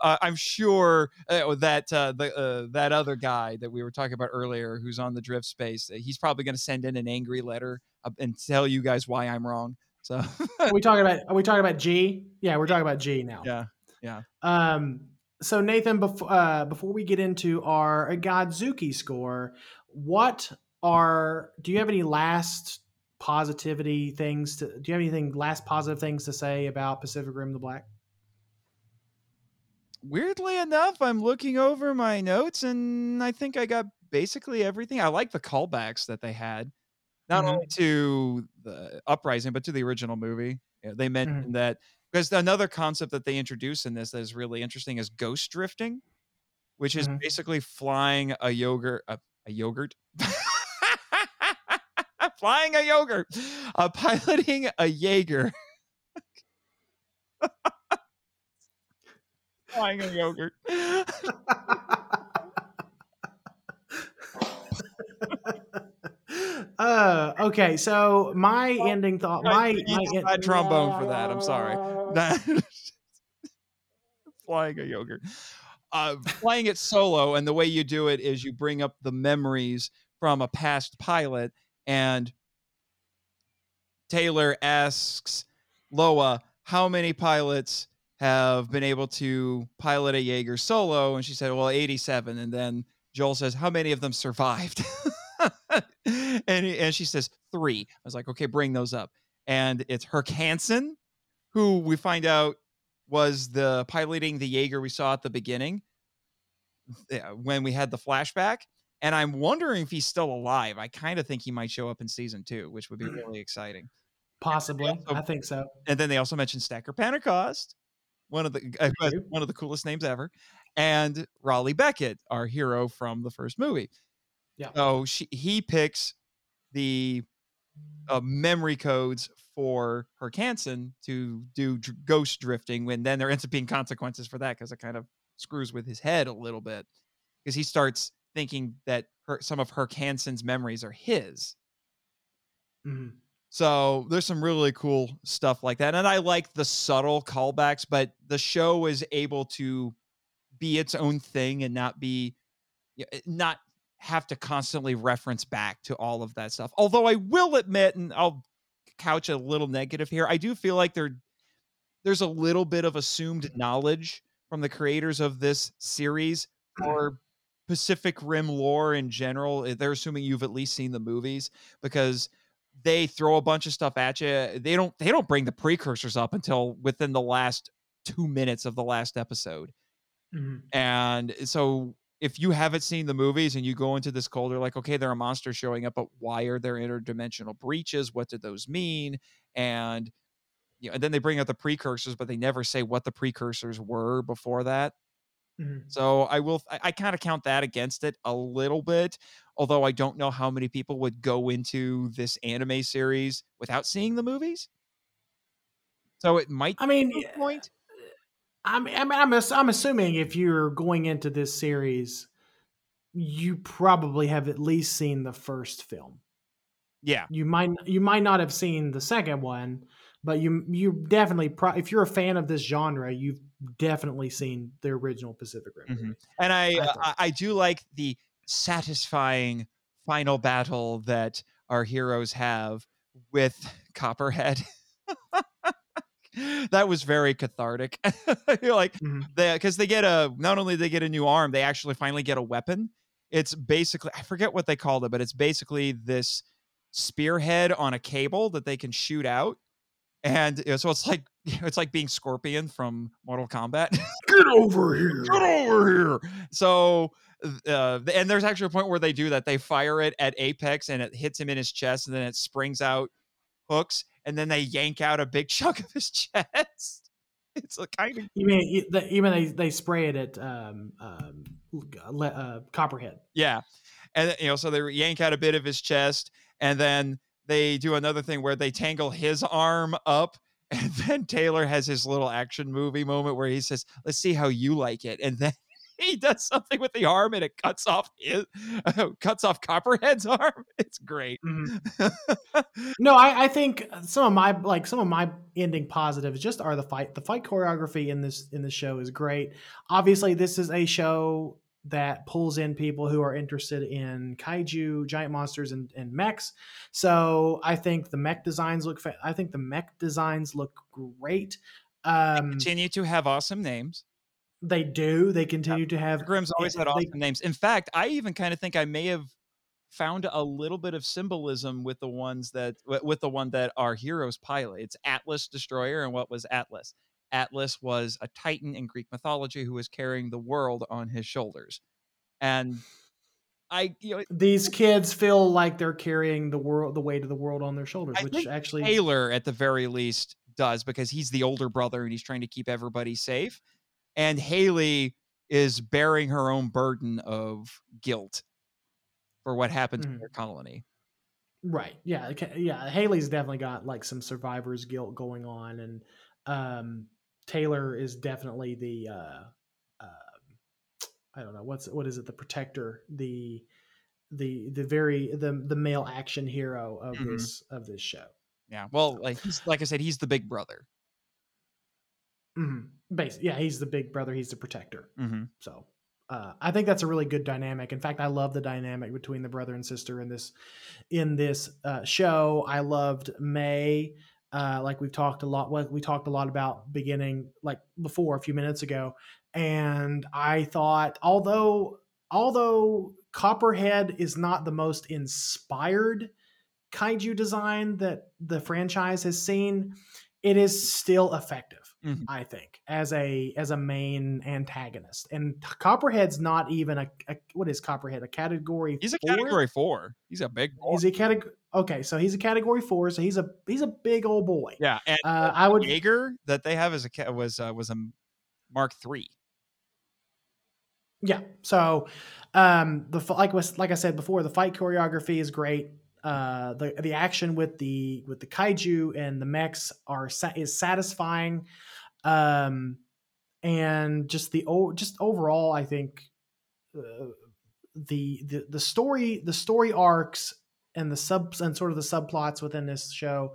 uh, I'm sure uh, that uh, the uh, that other guy that we were talking about earlier, who's on the drift space, uh, he's probably going to send in an angry letter and tell you guys why I'm wrong. So Are we talking about? Are we talking about G? Yeah, we're talking about G now. Yeah, yeah, Um, so Nathan, before uh, before we get into our Godzooky score, what are do you have any last positivity things to do you have anything last positive things to say about Pacific Rim the Black? weirdly enough, I'm looking over my notes and I think I got basically everything. I like the callbacks that they had, not Mhm. only to the Uprising, but to the original movie. They mentioned Mm-hmm. that because another concept that they introduce in this that is really interesting is ghost drifting, which is Mhm. basically flying a yogurt, a, a yogurt. flying a yogurt, uh, piloting a Jaeger. flying a yogurt. uh, okay, so my ending thought, my my en- trombone for that. I'm sorry. That- flying a yogurt. uh, playing it solo, and the way you do it is you bring up the memories from a past pilot, and Taylor asks Loa how many pilots have been able to pilot a Jaeger solo, and she said, "Well, 87." And then Joel says, "How many of them survived?" and and she says three. I was like, "Okay, bring those up." And it's Herc Hansen, who we find out was the piloting the Jaeger we saw at the beginning when we had the flashback. And I'm wondering if he's still alive. I kind of think he might show up in season two, which would be really exciting. Possibly, also, I think so. And then they also mentioned Stacker Pentecost, one of the uh, one of the coolest names ever, and Raleigh Becket, our hero from the first movie. Yeah. So she, he picks the uh, memory codes for Herc Hansen to do dr- ghost drifting when then there ends up being consequences for that because it kind of screws with his head a little bit because he starts thinking that her, some of Herc Hansen's memories are his. Mm-hmm. So there's some really cool stuff like that. And I like the subtle callbacks, but the show is able to be its own thing and not be not have to constantly reference back to all of that stuff. Although I will admit, and I'll couch a little negative here, I do feel like there there's a little bit of assumed knowledge from the creators of this series or Pacific Rim lore in general. Eh, they're assuming you've at least seen the movies because they throw a bunch of stuff at you. They don't they don't bring the precursors up until within the last two minutes of the last episode. Mm-hmm. And so if you haven't seen the movies and you go into this cold, they're like, okay, there are monsters showing up, but why are there interdimensional breaches? What did those mean? And you know, and then they bring out the precursors, but they never say what the precursors were before that. Mm-hmm. So I will, I, I kind of count that against it a little bit, although I don't know how many people would go into this anime series without seeing the movies. So it might. I mean, point. I'm I'm I'm, I'm assuming if you're going into this series, you probably have at least seen the first film. Yeah, you might you might not have seen the second one, but you you definitely pro- if you're a fan of this genre, you've definitely seen the original Pacific Rim mm-hmm. And I I, uh, I do like the satisfying final battle that our heroes have with Copperhead. that was very cathartic. You're like mm-hmm. they because they get a not only they get a new arm, they actually finally get a weapon. It's basically I forget what they called it, but it's basically this spearhead on a cable that they can shoot out. And you know, so it's like it's like being Scorpion from Mortal Kombat. Get over here! Get over here! So uh, and there's actually a point where they do that. They fire it at Apex and it hits him in his chest, and then it springs out hooks and then they yank out a big chunk of his chest. It's a kind of you mean mean they they spray it at um, um uh, Copperhead. Yeah, and you know so they yank out a bit of his chest, and then they do another thing where they tangle his arm up. And then Taylor has his little action movie moment where he says, "Let's see how you like it," and then he does something with the arm and it cuts off his, uh, cuts off Copperhead's arm. It's great. Mm-hmm. no, I, I, think some of my like some of my ending positives just are the fight. The fight choreography in this in the show is great. Obviously, this is a show that pulls in people who are interested in kaiju, giant monsters, and, and mechs. So I think the mech designs look. Fa- I think the mech designs look great. Um, continue to have awesome names. They do. They continue to have. Grimm's always had awesome they, names. In fact, I even kind of think I may have found a little bit of symbolism with the ones that with the one that our heroes pilot. It's Atlas Destroyer, and what was Atlas? Atlas was a titan in Greek mythology who was carrying the world on his shoulders, and I, you know, these kids feel like they're carrying the world, the weight of the world on their shoulders, I which actually Taylor, at the very least, does because he's the older brother and he's trying to keep everybody safe and Haley is bearing her own burden of guilt for what happened mm. to their colony. Right. Yeah. Yeah. Haley's definitely got like some survivor's guilt going on, and um, Taylor is definitely the uh, uh, I don't know what's what is it the protector the the the very the the male action hero of mm-hmm. this of this show. Yeah. Well, like like I said, he's the big brother. Mm-hmm. Basically, yeah, he's the big brother. He's the protector. Mm-hmm. So uh, I think that's a really good dynamic. In fact, I love the dynamic between the brother and sister in this in this uh, show. I loved Mei. Uh, like we've talked a lot. What we talked a lot about beginning like before a few minutes ago, and I thought although although Copperhead is not the most inspired kaiju design that the franchise has seen, it is still effective. Mm-hmm. I think as a as a main antagonist, and Copperhead's not even a, a what is Copperhead a category? He's a four? category four. He's a big. Boy. He's a category. Okay, so he's a category four. So he's a he's a big old boy. Yeah, and uh, I would Jaeger that they have as a was uh, was a Mark three. Yeah. So, um, the like was like I said before, the fight choreography is great. Uh, the the action with the with the kaiju and the mechs are is satisfying, um, and just the just overall, I think uh, the the the story the story arcs and the subs and sort of the subplots within this show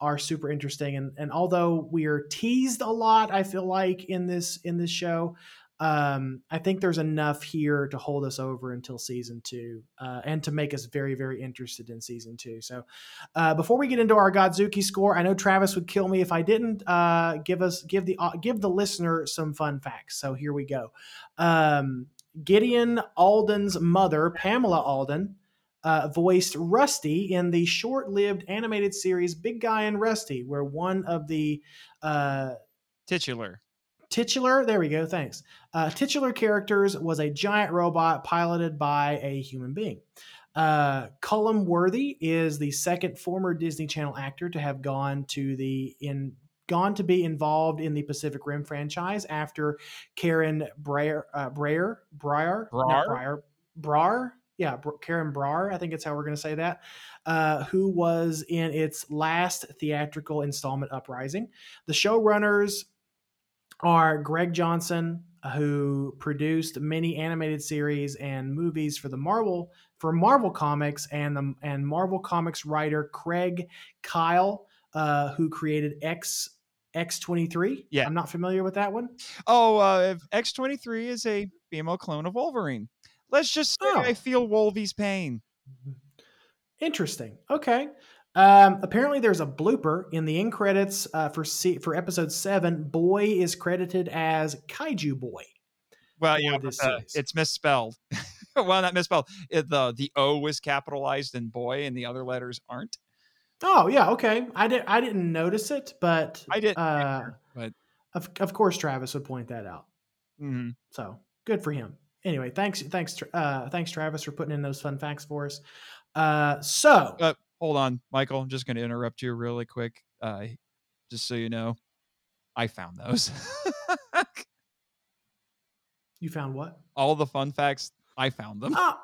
are super interesting. And and although we are teased a lot i feel like in this in this show um, I think there's enough here to hold us over until season two, uh, and to make us very, very interested in season two. So, uh, before we get into our Godzooky score, I know Travis would kill me if I didn't uh, give us give the uh, give the listener some fun facts. So here we go. Um, Gideon Adlon's mother, Pamela Adlon, uh, voiced Rusty in the short-lived animated series Big Guy and Rusty, where one of the uh, titular titular there we go thanks. Uh, titular characters was a giant robot piloted by a human being. Uh, Calum Worthy is the second former Disney Channel actor to have gone to the in gone to be involved in the Pacific Rim franchise after Karan Breyer uh, Breyer Breyer Brar? Breyer Brar? Yeah Karan Brar I think it's how we're going to say that uh, who was in its last theatrical installment Uprising. The showrunners are Greg Johnson, who produced many animated series and movies for the Marvel for Marvel Comics, and the and Marvel Comics writer Craig Kyle, uh, who created X X twenty three. Yeah, I'm not familiar with that one. Oh, uh, X twenty three is a female clone of Wolverine. Let's just say oh. I feel Wolvie's pain. Interesting. Okay. Um, apparently, there's a blooper in the end credits uh, for C- for episode seven. Boy is credited as Kaiju Boy. Well, yeah, uh, it's misspelled. well, not misspelled. It, the the O was capitalized in boy, and the other letters aren't. Oh yeah, okay. I did. I didn't notice it, but I did. Uh, but of of course, Travis would point that out. Mm-hmm. So good for him. Anyway, thanks, thanks, uh, thanks, Travis, for putting in those fun facts for us. Uh, so uh, hold on, Michael. I'm just going to interrupt you really quick. Uh, just so you know, I found those. you found what? All the fun facts. I found them. Oh,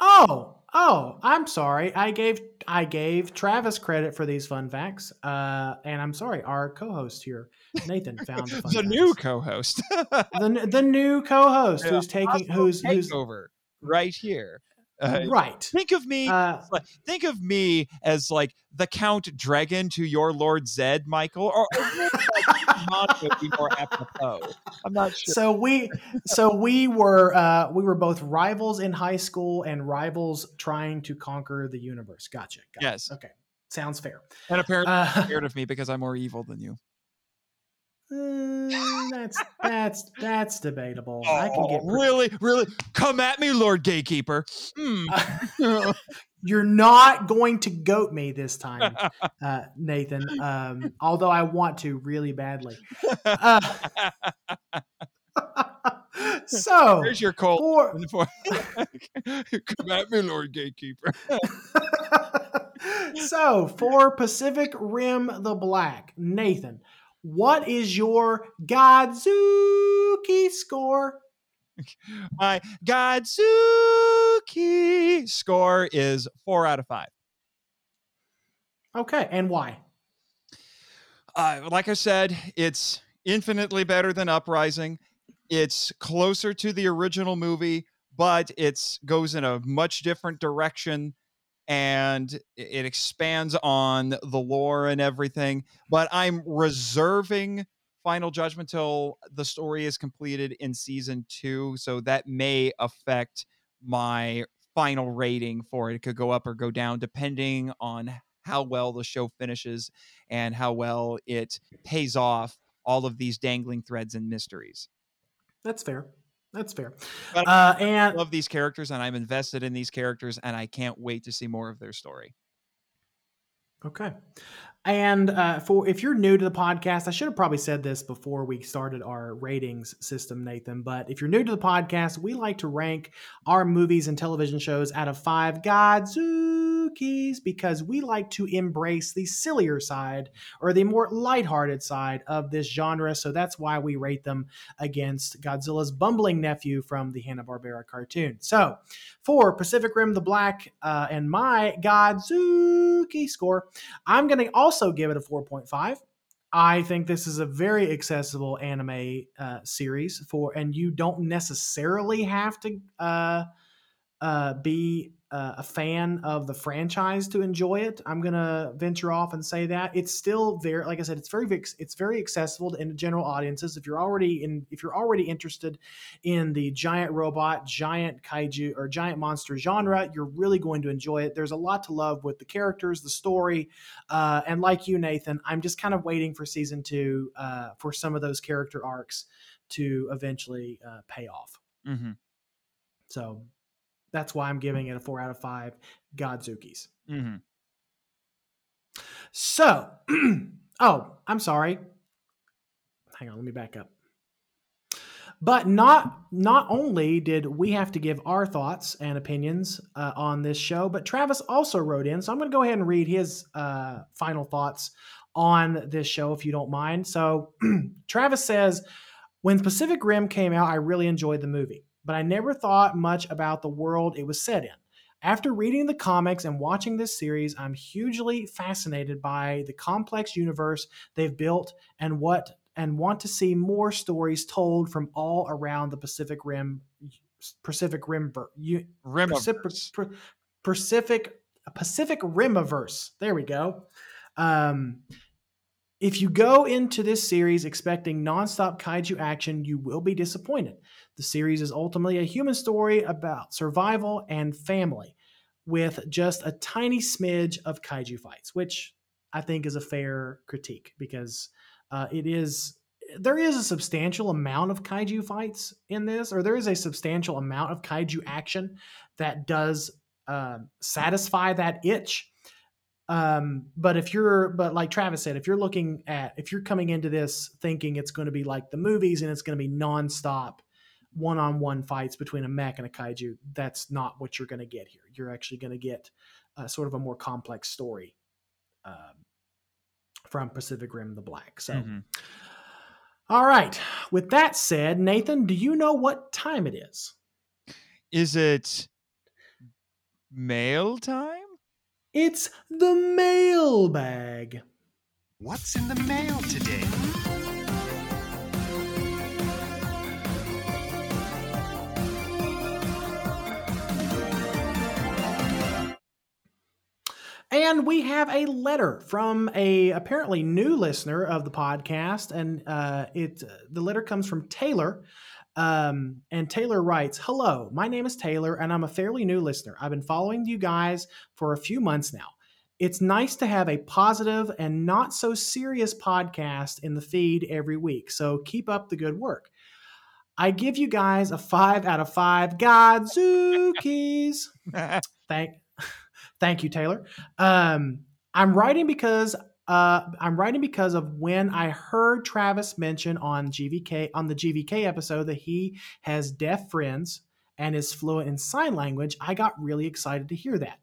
oh, oh! I'm sorry. I gave I gave Travis credit for these fun facts, uh, and I'm sorry. Our co-host here, Nathan, found the, the new co-host. the the new co-host yeah, who's taking who's who's over right here. Uh, right. Think of me. Uh, think of me as like the Count Dregon to your Lord Zedd, Michael, or, or be more apropos. I'm not sure. So we, so we were, uh, we were both rivals in high school and rivals trying to conquer the universe. Gotcha. gotcha. Yes. Okay. Sounds fair. And apparently, uh, scared of me because I'm more evil than you. Mm, that's that's that's debatable. Oh, I can get pre- really, really come at me, Lord Gatekeeper. Mm. You're not going to goat me this time, uh, Nathan. Um, although I want to really badly. Uh, so there's your call. For- come at me, Lord Gatekeeper. so for Pacific Rim the Black, Nathan what is your Godzooky score? My Godzooky score is four out of five. Okay, and why? Uh, like I said, it's infinitely better than Uprising. It's closer to the original movie, but it goes in a much different direction and it expands on the lore and everything. But I'm reserving Final Judgment till the story is completed in season two, so that may affect my final rating for it. It could go up or go down depending on how well the show finishes and how well it pays off all of these dangling threads and mysteries. That's fair. That's fair. But Uh, and I love these characters and I'm invested in these characters and I can't wait to see more of their story. Okay. And uh, for if you're new to the podcast, I should have probably said this before we started our ratings system, Nathan. But if you're new to the podcast, we like to rank our movies and television shows out of five Godzookies because we like to embrace the sillier side or the more lighthearted side of this genre. So that's why we rate them against Godzilla's bumbling nephew from the Hanna Barbera cartoon. So for Pacific Rim: The Black uh, and my Godzooky score, I'm going to also give it a 4.5. I think this is a very accessible anime uh, series for, and you don't necessarily have to uh, be uh, a fan of the franchise to enjoy it. I'm gonna venture off and say that it's still very, like I said, it's very it's very accessible to general audiences. If you're already in, if you're already interested in the giant robot, giant kaiju, or giant monster genre, you're really going to enjoy it. There's a lot to love with the characters, the story, uh, and like you, Nathan, I'm just kind of waiting for season two uh, for some of those character arcs to eventually uh, pay off. Mm-hmm. So that's why I'm giving it a four out of five Godzookies. Mm-hmm. So, oh, I'm sorry. Hang on, let me back up. But not not only did we have to give our thoughts and opinions uh, on this show, but Travis also wrote in. So I'm going to go ahead and read his uh, final thoughts on this show, if you don't mind. So Travis says, when Pacific Rim came out, I really enjoyed the movie, but I never thought much about the world it was set in. After reading the comics and watching this series, I'm hugely fascinated by the complex universe they've built and what and want to see more stories told from all around the Pacific Rim Pacific Rim you, Pacific, Pacific Pacific Rimiverse. There we go. Um, if you go into this series expecting nonstop kaiju action, you will be disappointed. The series is ultimately a human story about survival and family with just a tiny smidge of kaiju fights, which I think is a fair critique because uh, it is there is a substantial amount of kaiju fights in this, or there is a substantial amount of kaiju action that does uh, satisfy that itch. Um, but if you're, but like Travis said, if you're looking at, if you're coming into this thinking it's going to be like the movies and it's going to be nonstop one-on-one fights between a mech and a kaiju, that's not what you're going to get here. You're actually going to get uh, sort of a more complex story um, from Pacific Rim: The Black. So. Mm-hmm. All right. With that said, Nathan, do you know what time it is? Is it mail time? It's the mailbag. What's in the mail today? And we have a letter from a apparently new listener of the podcast, and uh, it the letter comes from Taylor. Um, and Taylor writes, "Hello, my name is Taylor, and I'm a fairly new listener. I've been following you guys for a few months now. It's nice to have a positive and not so serious podcast in the feed every week. So keep up the good work. I give you guys a five out of five Godzookies. Thank." Thank you, Taylor. Um, I'm writing because uh, I'm writing because of when I heard Travis mention on GVK on the GVK episode that he has deaf friends and is fluent in sign language. I got really excited to hear that.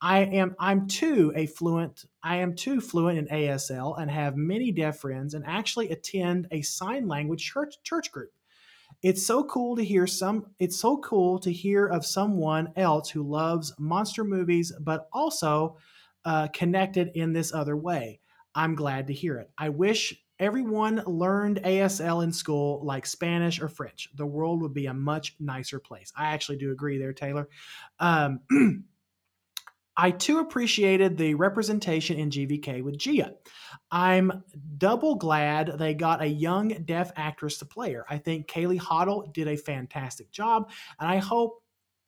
I am I'm too a fluent I am too fluent in ASL and have many deaf friends and actually attend a sign language church church group. It's so cool to hear some it's so cool to hear of someone else who loves monster movies but also uh, connected in this other way. I'm glad to hear it. I wish everyone learned ASL in school like Spanish or French. The world would be a much nicer place. I actually do agree there, Taylor. Um, I too appreciated the representation in GVK with Gia. I'm double glad they got a young deaf actress to play her. I think Kaylee Hottle did a fantastic job, and I hope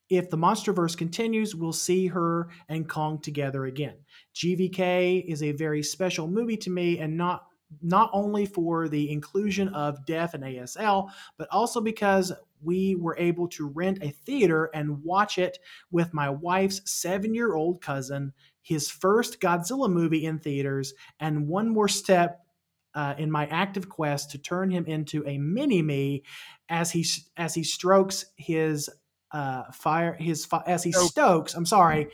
if the MonsterVerse continues, we'll see her and Kong together again. GVK is a very special movie to me, and not not only for the inclusion of deaf and ASL, but also because we were able to rent a theater and watch it with my wife's seven year old cousin, his first Godzilla movie in theaters, and one more step uh, in my active quest to turn him into a mini me as he as he strokes his uh, fire his as he stokes. I'm sorry.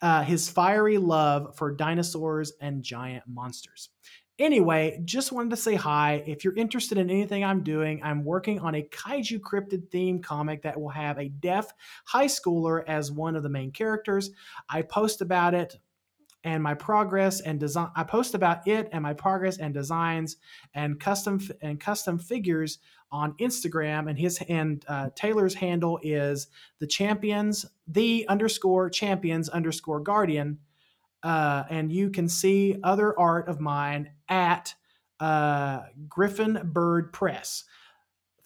Uh, his fiery love for dinosaurs and giant monsters. Anyway, just wanted to say hi. If you're interested in anything I'm doing, I'm working on a kaiju cryptid theme comic that will have a deaf high schooler as one of the main characters. I post about it and my progress and design I post about it and my progress and designs and custom and custom figures on Instagram and his and uh, Taylor's handle is the champions the underscore champions underscore guardian uh, and you can see other art of mine at uh, Griffin Bird Press.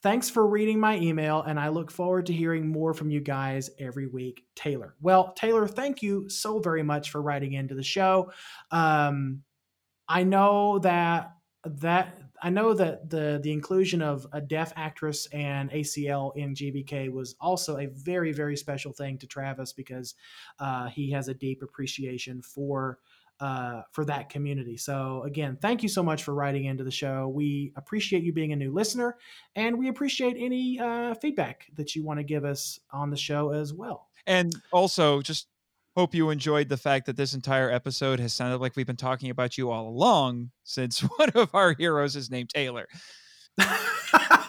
Thanks for reading my email, and I look forward to hearing more from you guys every week. Taylor. Well, Taylor, thank you so very much for writing into the show. Um, I know that that I know that the the inclusion of a deaf actress and ASL in GVK was also a very very special thing to Travis because uh, he has a deep appreciation for uh, for that community. So again, thank you so much for writing into the show. We appreciate you being a new listener, and we appreciate any uh, feedback that you want to give us on the show as well. And also, just hope you enjoyed the fact that this entire episode has sounded like we've been talking about you all along, since one of our heroes is named Taylor.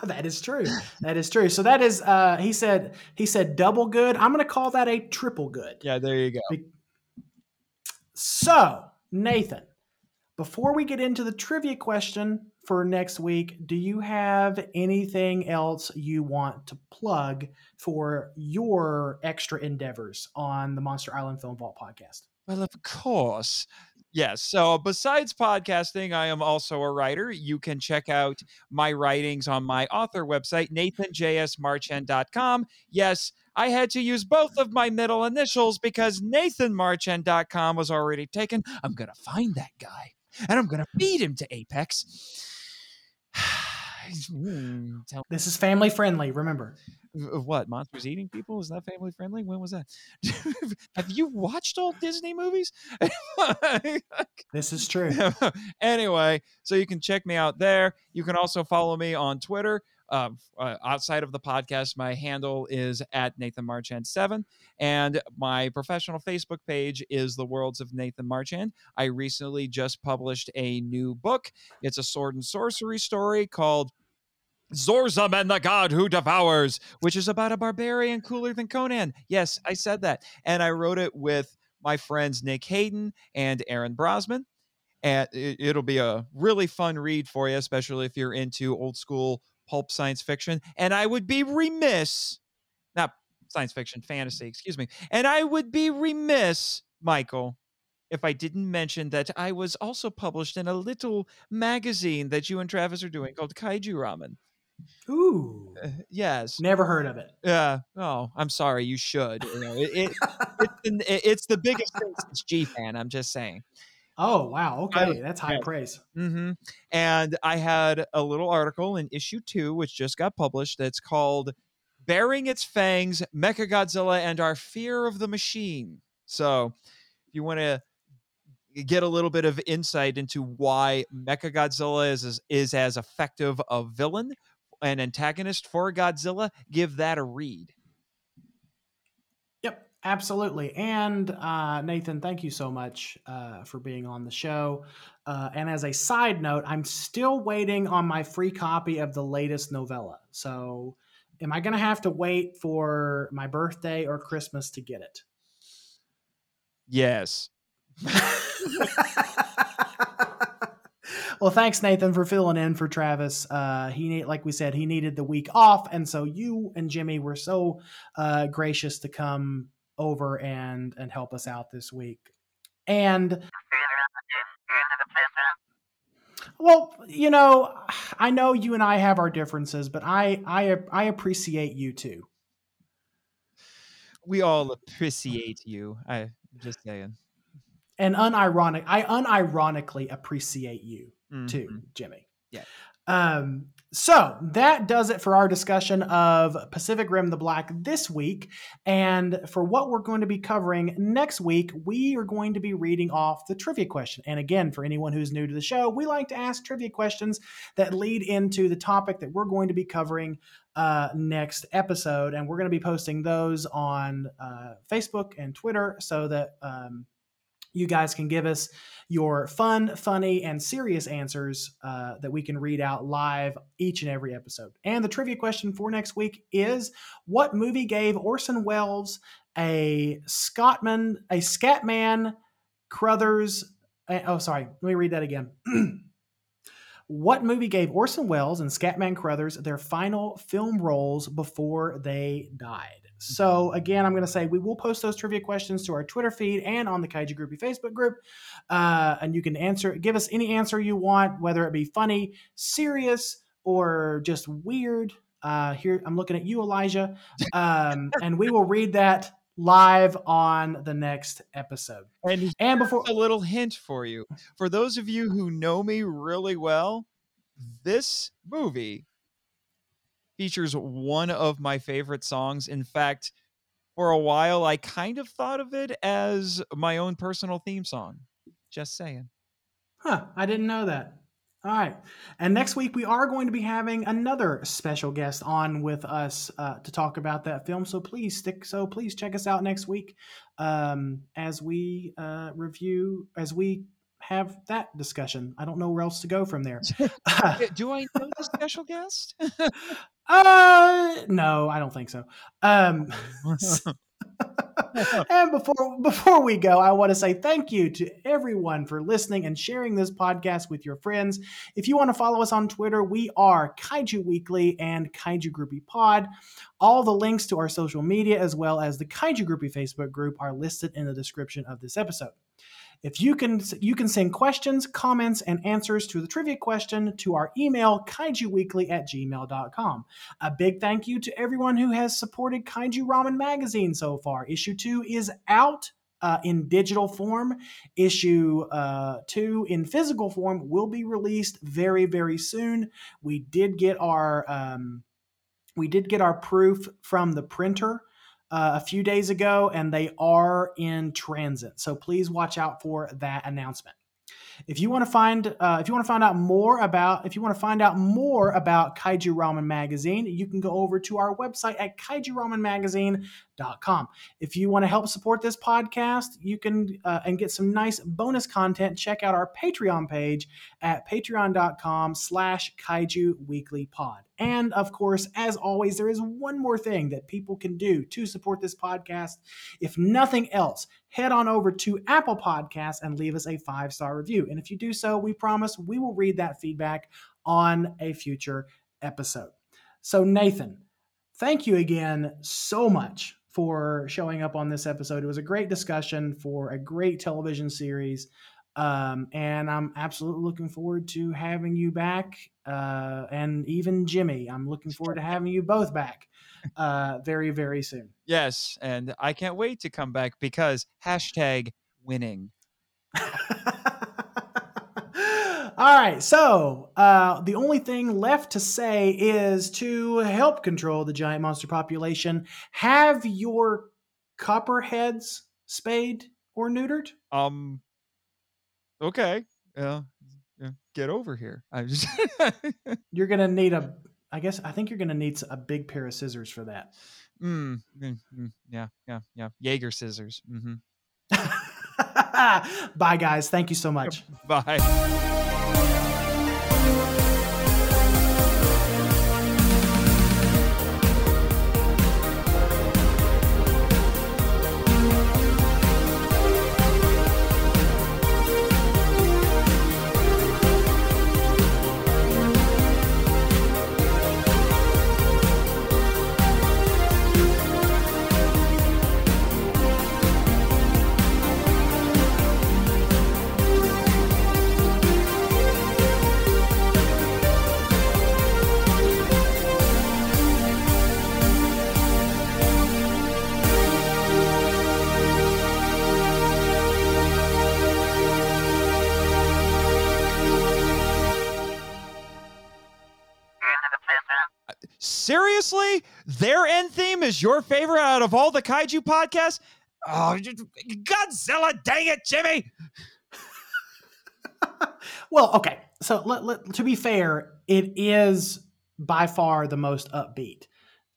that is true. That is true. So that is uh he said he said double good. I'm going to call that a triple good. Yeah, there you go. Be- so, Nathan, before we get into the trivia question for next week, do you have anything else you want to plug for your extra endeavors on the Monster Island Film Vault podcast? Well, of course. Yes. So, besides podcasting, I am also a writer. You can check out my writings on my author website, nathanjsmarchand.com. Yes, I had to use both of my middle initials because NathanMarchand.com was already taken. I'm going to find that guy and I'm going to feed him to Apex. Hmm, this is family friendly, remember. What? Monsters eating people? Is that family friendly? When was that? Have you watched all Disney movies? this is true. anyway, so you can check me out there. You can also follow me on Twitter uh, uh, outside of the podcast, my handle is at Nathan Marchand seven, and my professional Facebook page is the Worlds of Nathan Marchand. I recently just published a new book. It's a sword and sorcery story called Zorzum and the God Who Devours, which is about a barbarian cooler than Conan. Yes, I said that, and I wrote it with my friends Nick Hayden and Aaron Brosman. And it'll be a really fun read for you, especially if you're into old school pulp science fiction. And I would be remiss, not science fiction, fantasy, excuse me. And I would be remiss, Michael, if I didn't mention that I was also published in a little magazine that you and Travis are doing called Kaiju Ramen. Ooh. Uh, yes. Never heard of it. Yeah. Oh, I'm sorry. You should. You know, it, it, it's, it's the biggest thing since G fan. I'm just saying. Oh wow! Okay, that's high yeah. praise. Mm-hmm. And I had a little article in issue two, which just got published. That's called "Bearing Its Fangs: Mechagodzilla and Our Fear of the Machine." So, if you want to get a little bit of insight into why Mechagodzilla is is, is as effective a villain, an antagonist for Godzilla, give that a read. Absolutely. And uh, Nathan, thank you so much uh, for being on the show. Uh, and as a side note, I'm still waiting on my free copy of the latest novella. So, am I going to have to wait for my birthday or Christmas to get it? Yes. well, thanks, Nathan, for filling in for Travis. Uh, he need, like we said, he needed the week off, and so you and Jimmy were so uh, gracious to come over and and help us out this week. And well, you know, I know you and I have our differences, but I I I appreciate you too. We all appreciate you. I just saying. And unironic, I unironically appreciate you too, Mhm. Jimmy. Yeah. Um, so that does it for our discussion of Pacific Rim the Black this week. And for what we're going to be covering next week, we are going to be reading off the trivia question. And again, for anyone who's new to the show, we like to ask trivia questions that lead into the topic that we're going to be covering uh, next episode. And we're going to be posting those on uh, Facebook and Twitter so that um, you guys can give us your fun, funny, and serious answers uh, that we can read out live each and every episode. And the trivia question for next week is what movie gave Orson Welles a Scottman, a Scatman Crothers? uh, oh, sorry. Let me read that again. what movie gave Orson Welles and Scatman Crothers their final film roles before they died? So again, I'm going to say we will post those trivia questions to our Twitter feed and on the Kaiju Groupie Facebook group, uh, and you can answer, give us any answer you want, whether it be funny, serious, or just weird. Uh, here, I'm looking at you, Elijah, um, and we will read that live on the next episode. And And before, a little hint for you. For those of you who know me really well, this movie features one of my favorite songs. In fact, for a while, I kind of thought of it as my own personal theme song. Just saying. Huh, I didn't know that. All right. And next week, we are going to be having another special guest on with us uh, to talk about that film. So please stick, so please check us out next week um, as we uh, review, as we have that discussion. I don't know where else to go from there. Do I know the special guest? uh, no, I don't think so. Um, and before before we go, I want to say thank you to everyone for listening and sharing this podcast with your friends. If you want to follow us on Twitter, we are Kaiju Weekly and Kaiju Groupie Pod. All the links to our social media as well as the Kaiju Groupie Facebook group are listed in the description of this episode. If you can you can send questions, comments, and answers to the trivia question to our email, kaijuweekly at gmail.com. A big thank you to everyone who has supported Kaiju Ramen Magazine so far. Issue two is out uh, in digital form. Issue uh, two in physical form will be released very, very soon. We did get our um, we did get our proof from the printer uh, a few days ago, and they are in transit. So please watch out for that announcement. If you want to find, uh, if you want to find out more about, if you want to find out more about Kaiju Ramen Magazine, you can go over to our website at kaijuramenmagazine.com. If you want to help support this podcast, you can uh, and get some nice bonus content. Check out our Patreon page at patreon.com/slash Kaiju Weekly Pod. And of course, as always, there is one more thing that people can do to support this podcast. If nothing else, head on over to Apple Podcasts and leave us a five star review. And if you do so, we promise we will read that feedback on a future episode. So, Nathan, thank you again so much for showing up on this episode. It was a great discussion for a great television series. Um, and I'm absolutely looking forward to having you back. Uh, and even Jimmy, I'm looking forward to having you both back uh, very, very soon. yes, and I can't wait to come back because hashtag winning. All right, so uh, the only thing left to say is to help control the giant monster population, have your copperheads spayed or neutered. Um. Okay. Yeah. yeah, Get over here. I just. You're gonna need a. I guess I think you're gonna need a big pair of scissors for that. mm, mm, mm, yeah. Yeah. Yeah. Jaeger scissors. hmm Bye, guys. Thank you so much. Bye. Their end theme is your favorite out of all the kaiju podcasts? Oh, Godzilla! Dang it, Jimmy! well, okay. So let, let, to be fair, it is by far the most upbeat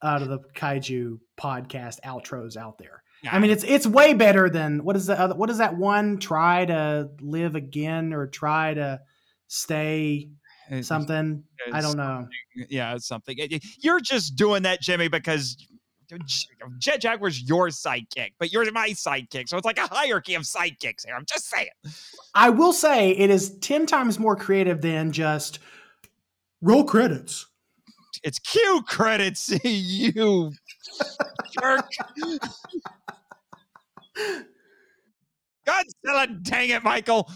out of the kaiju podcast outros out there. I mean, it's it's way better than what is the other, what is that one? Try to live again or try to stay something. It's, I don't know. Yeah, something. You're just doing that, Jimmy, because Jet Jaguar's your sidekick, but you're my sidekick. So it's like a hierarchy of sidekicks here. I'm just saying. I will say it is 10 times more creative than just roll credits. It's cue credits, you jerk. Godzilla, dang it, Michael.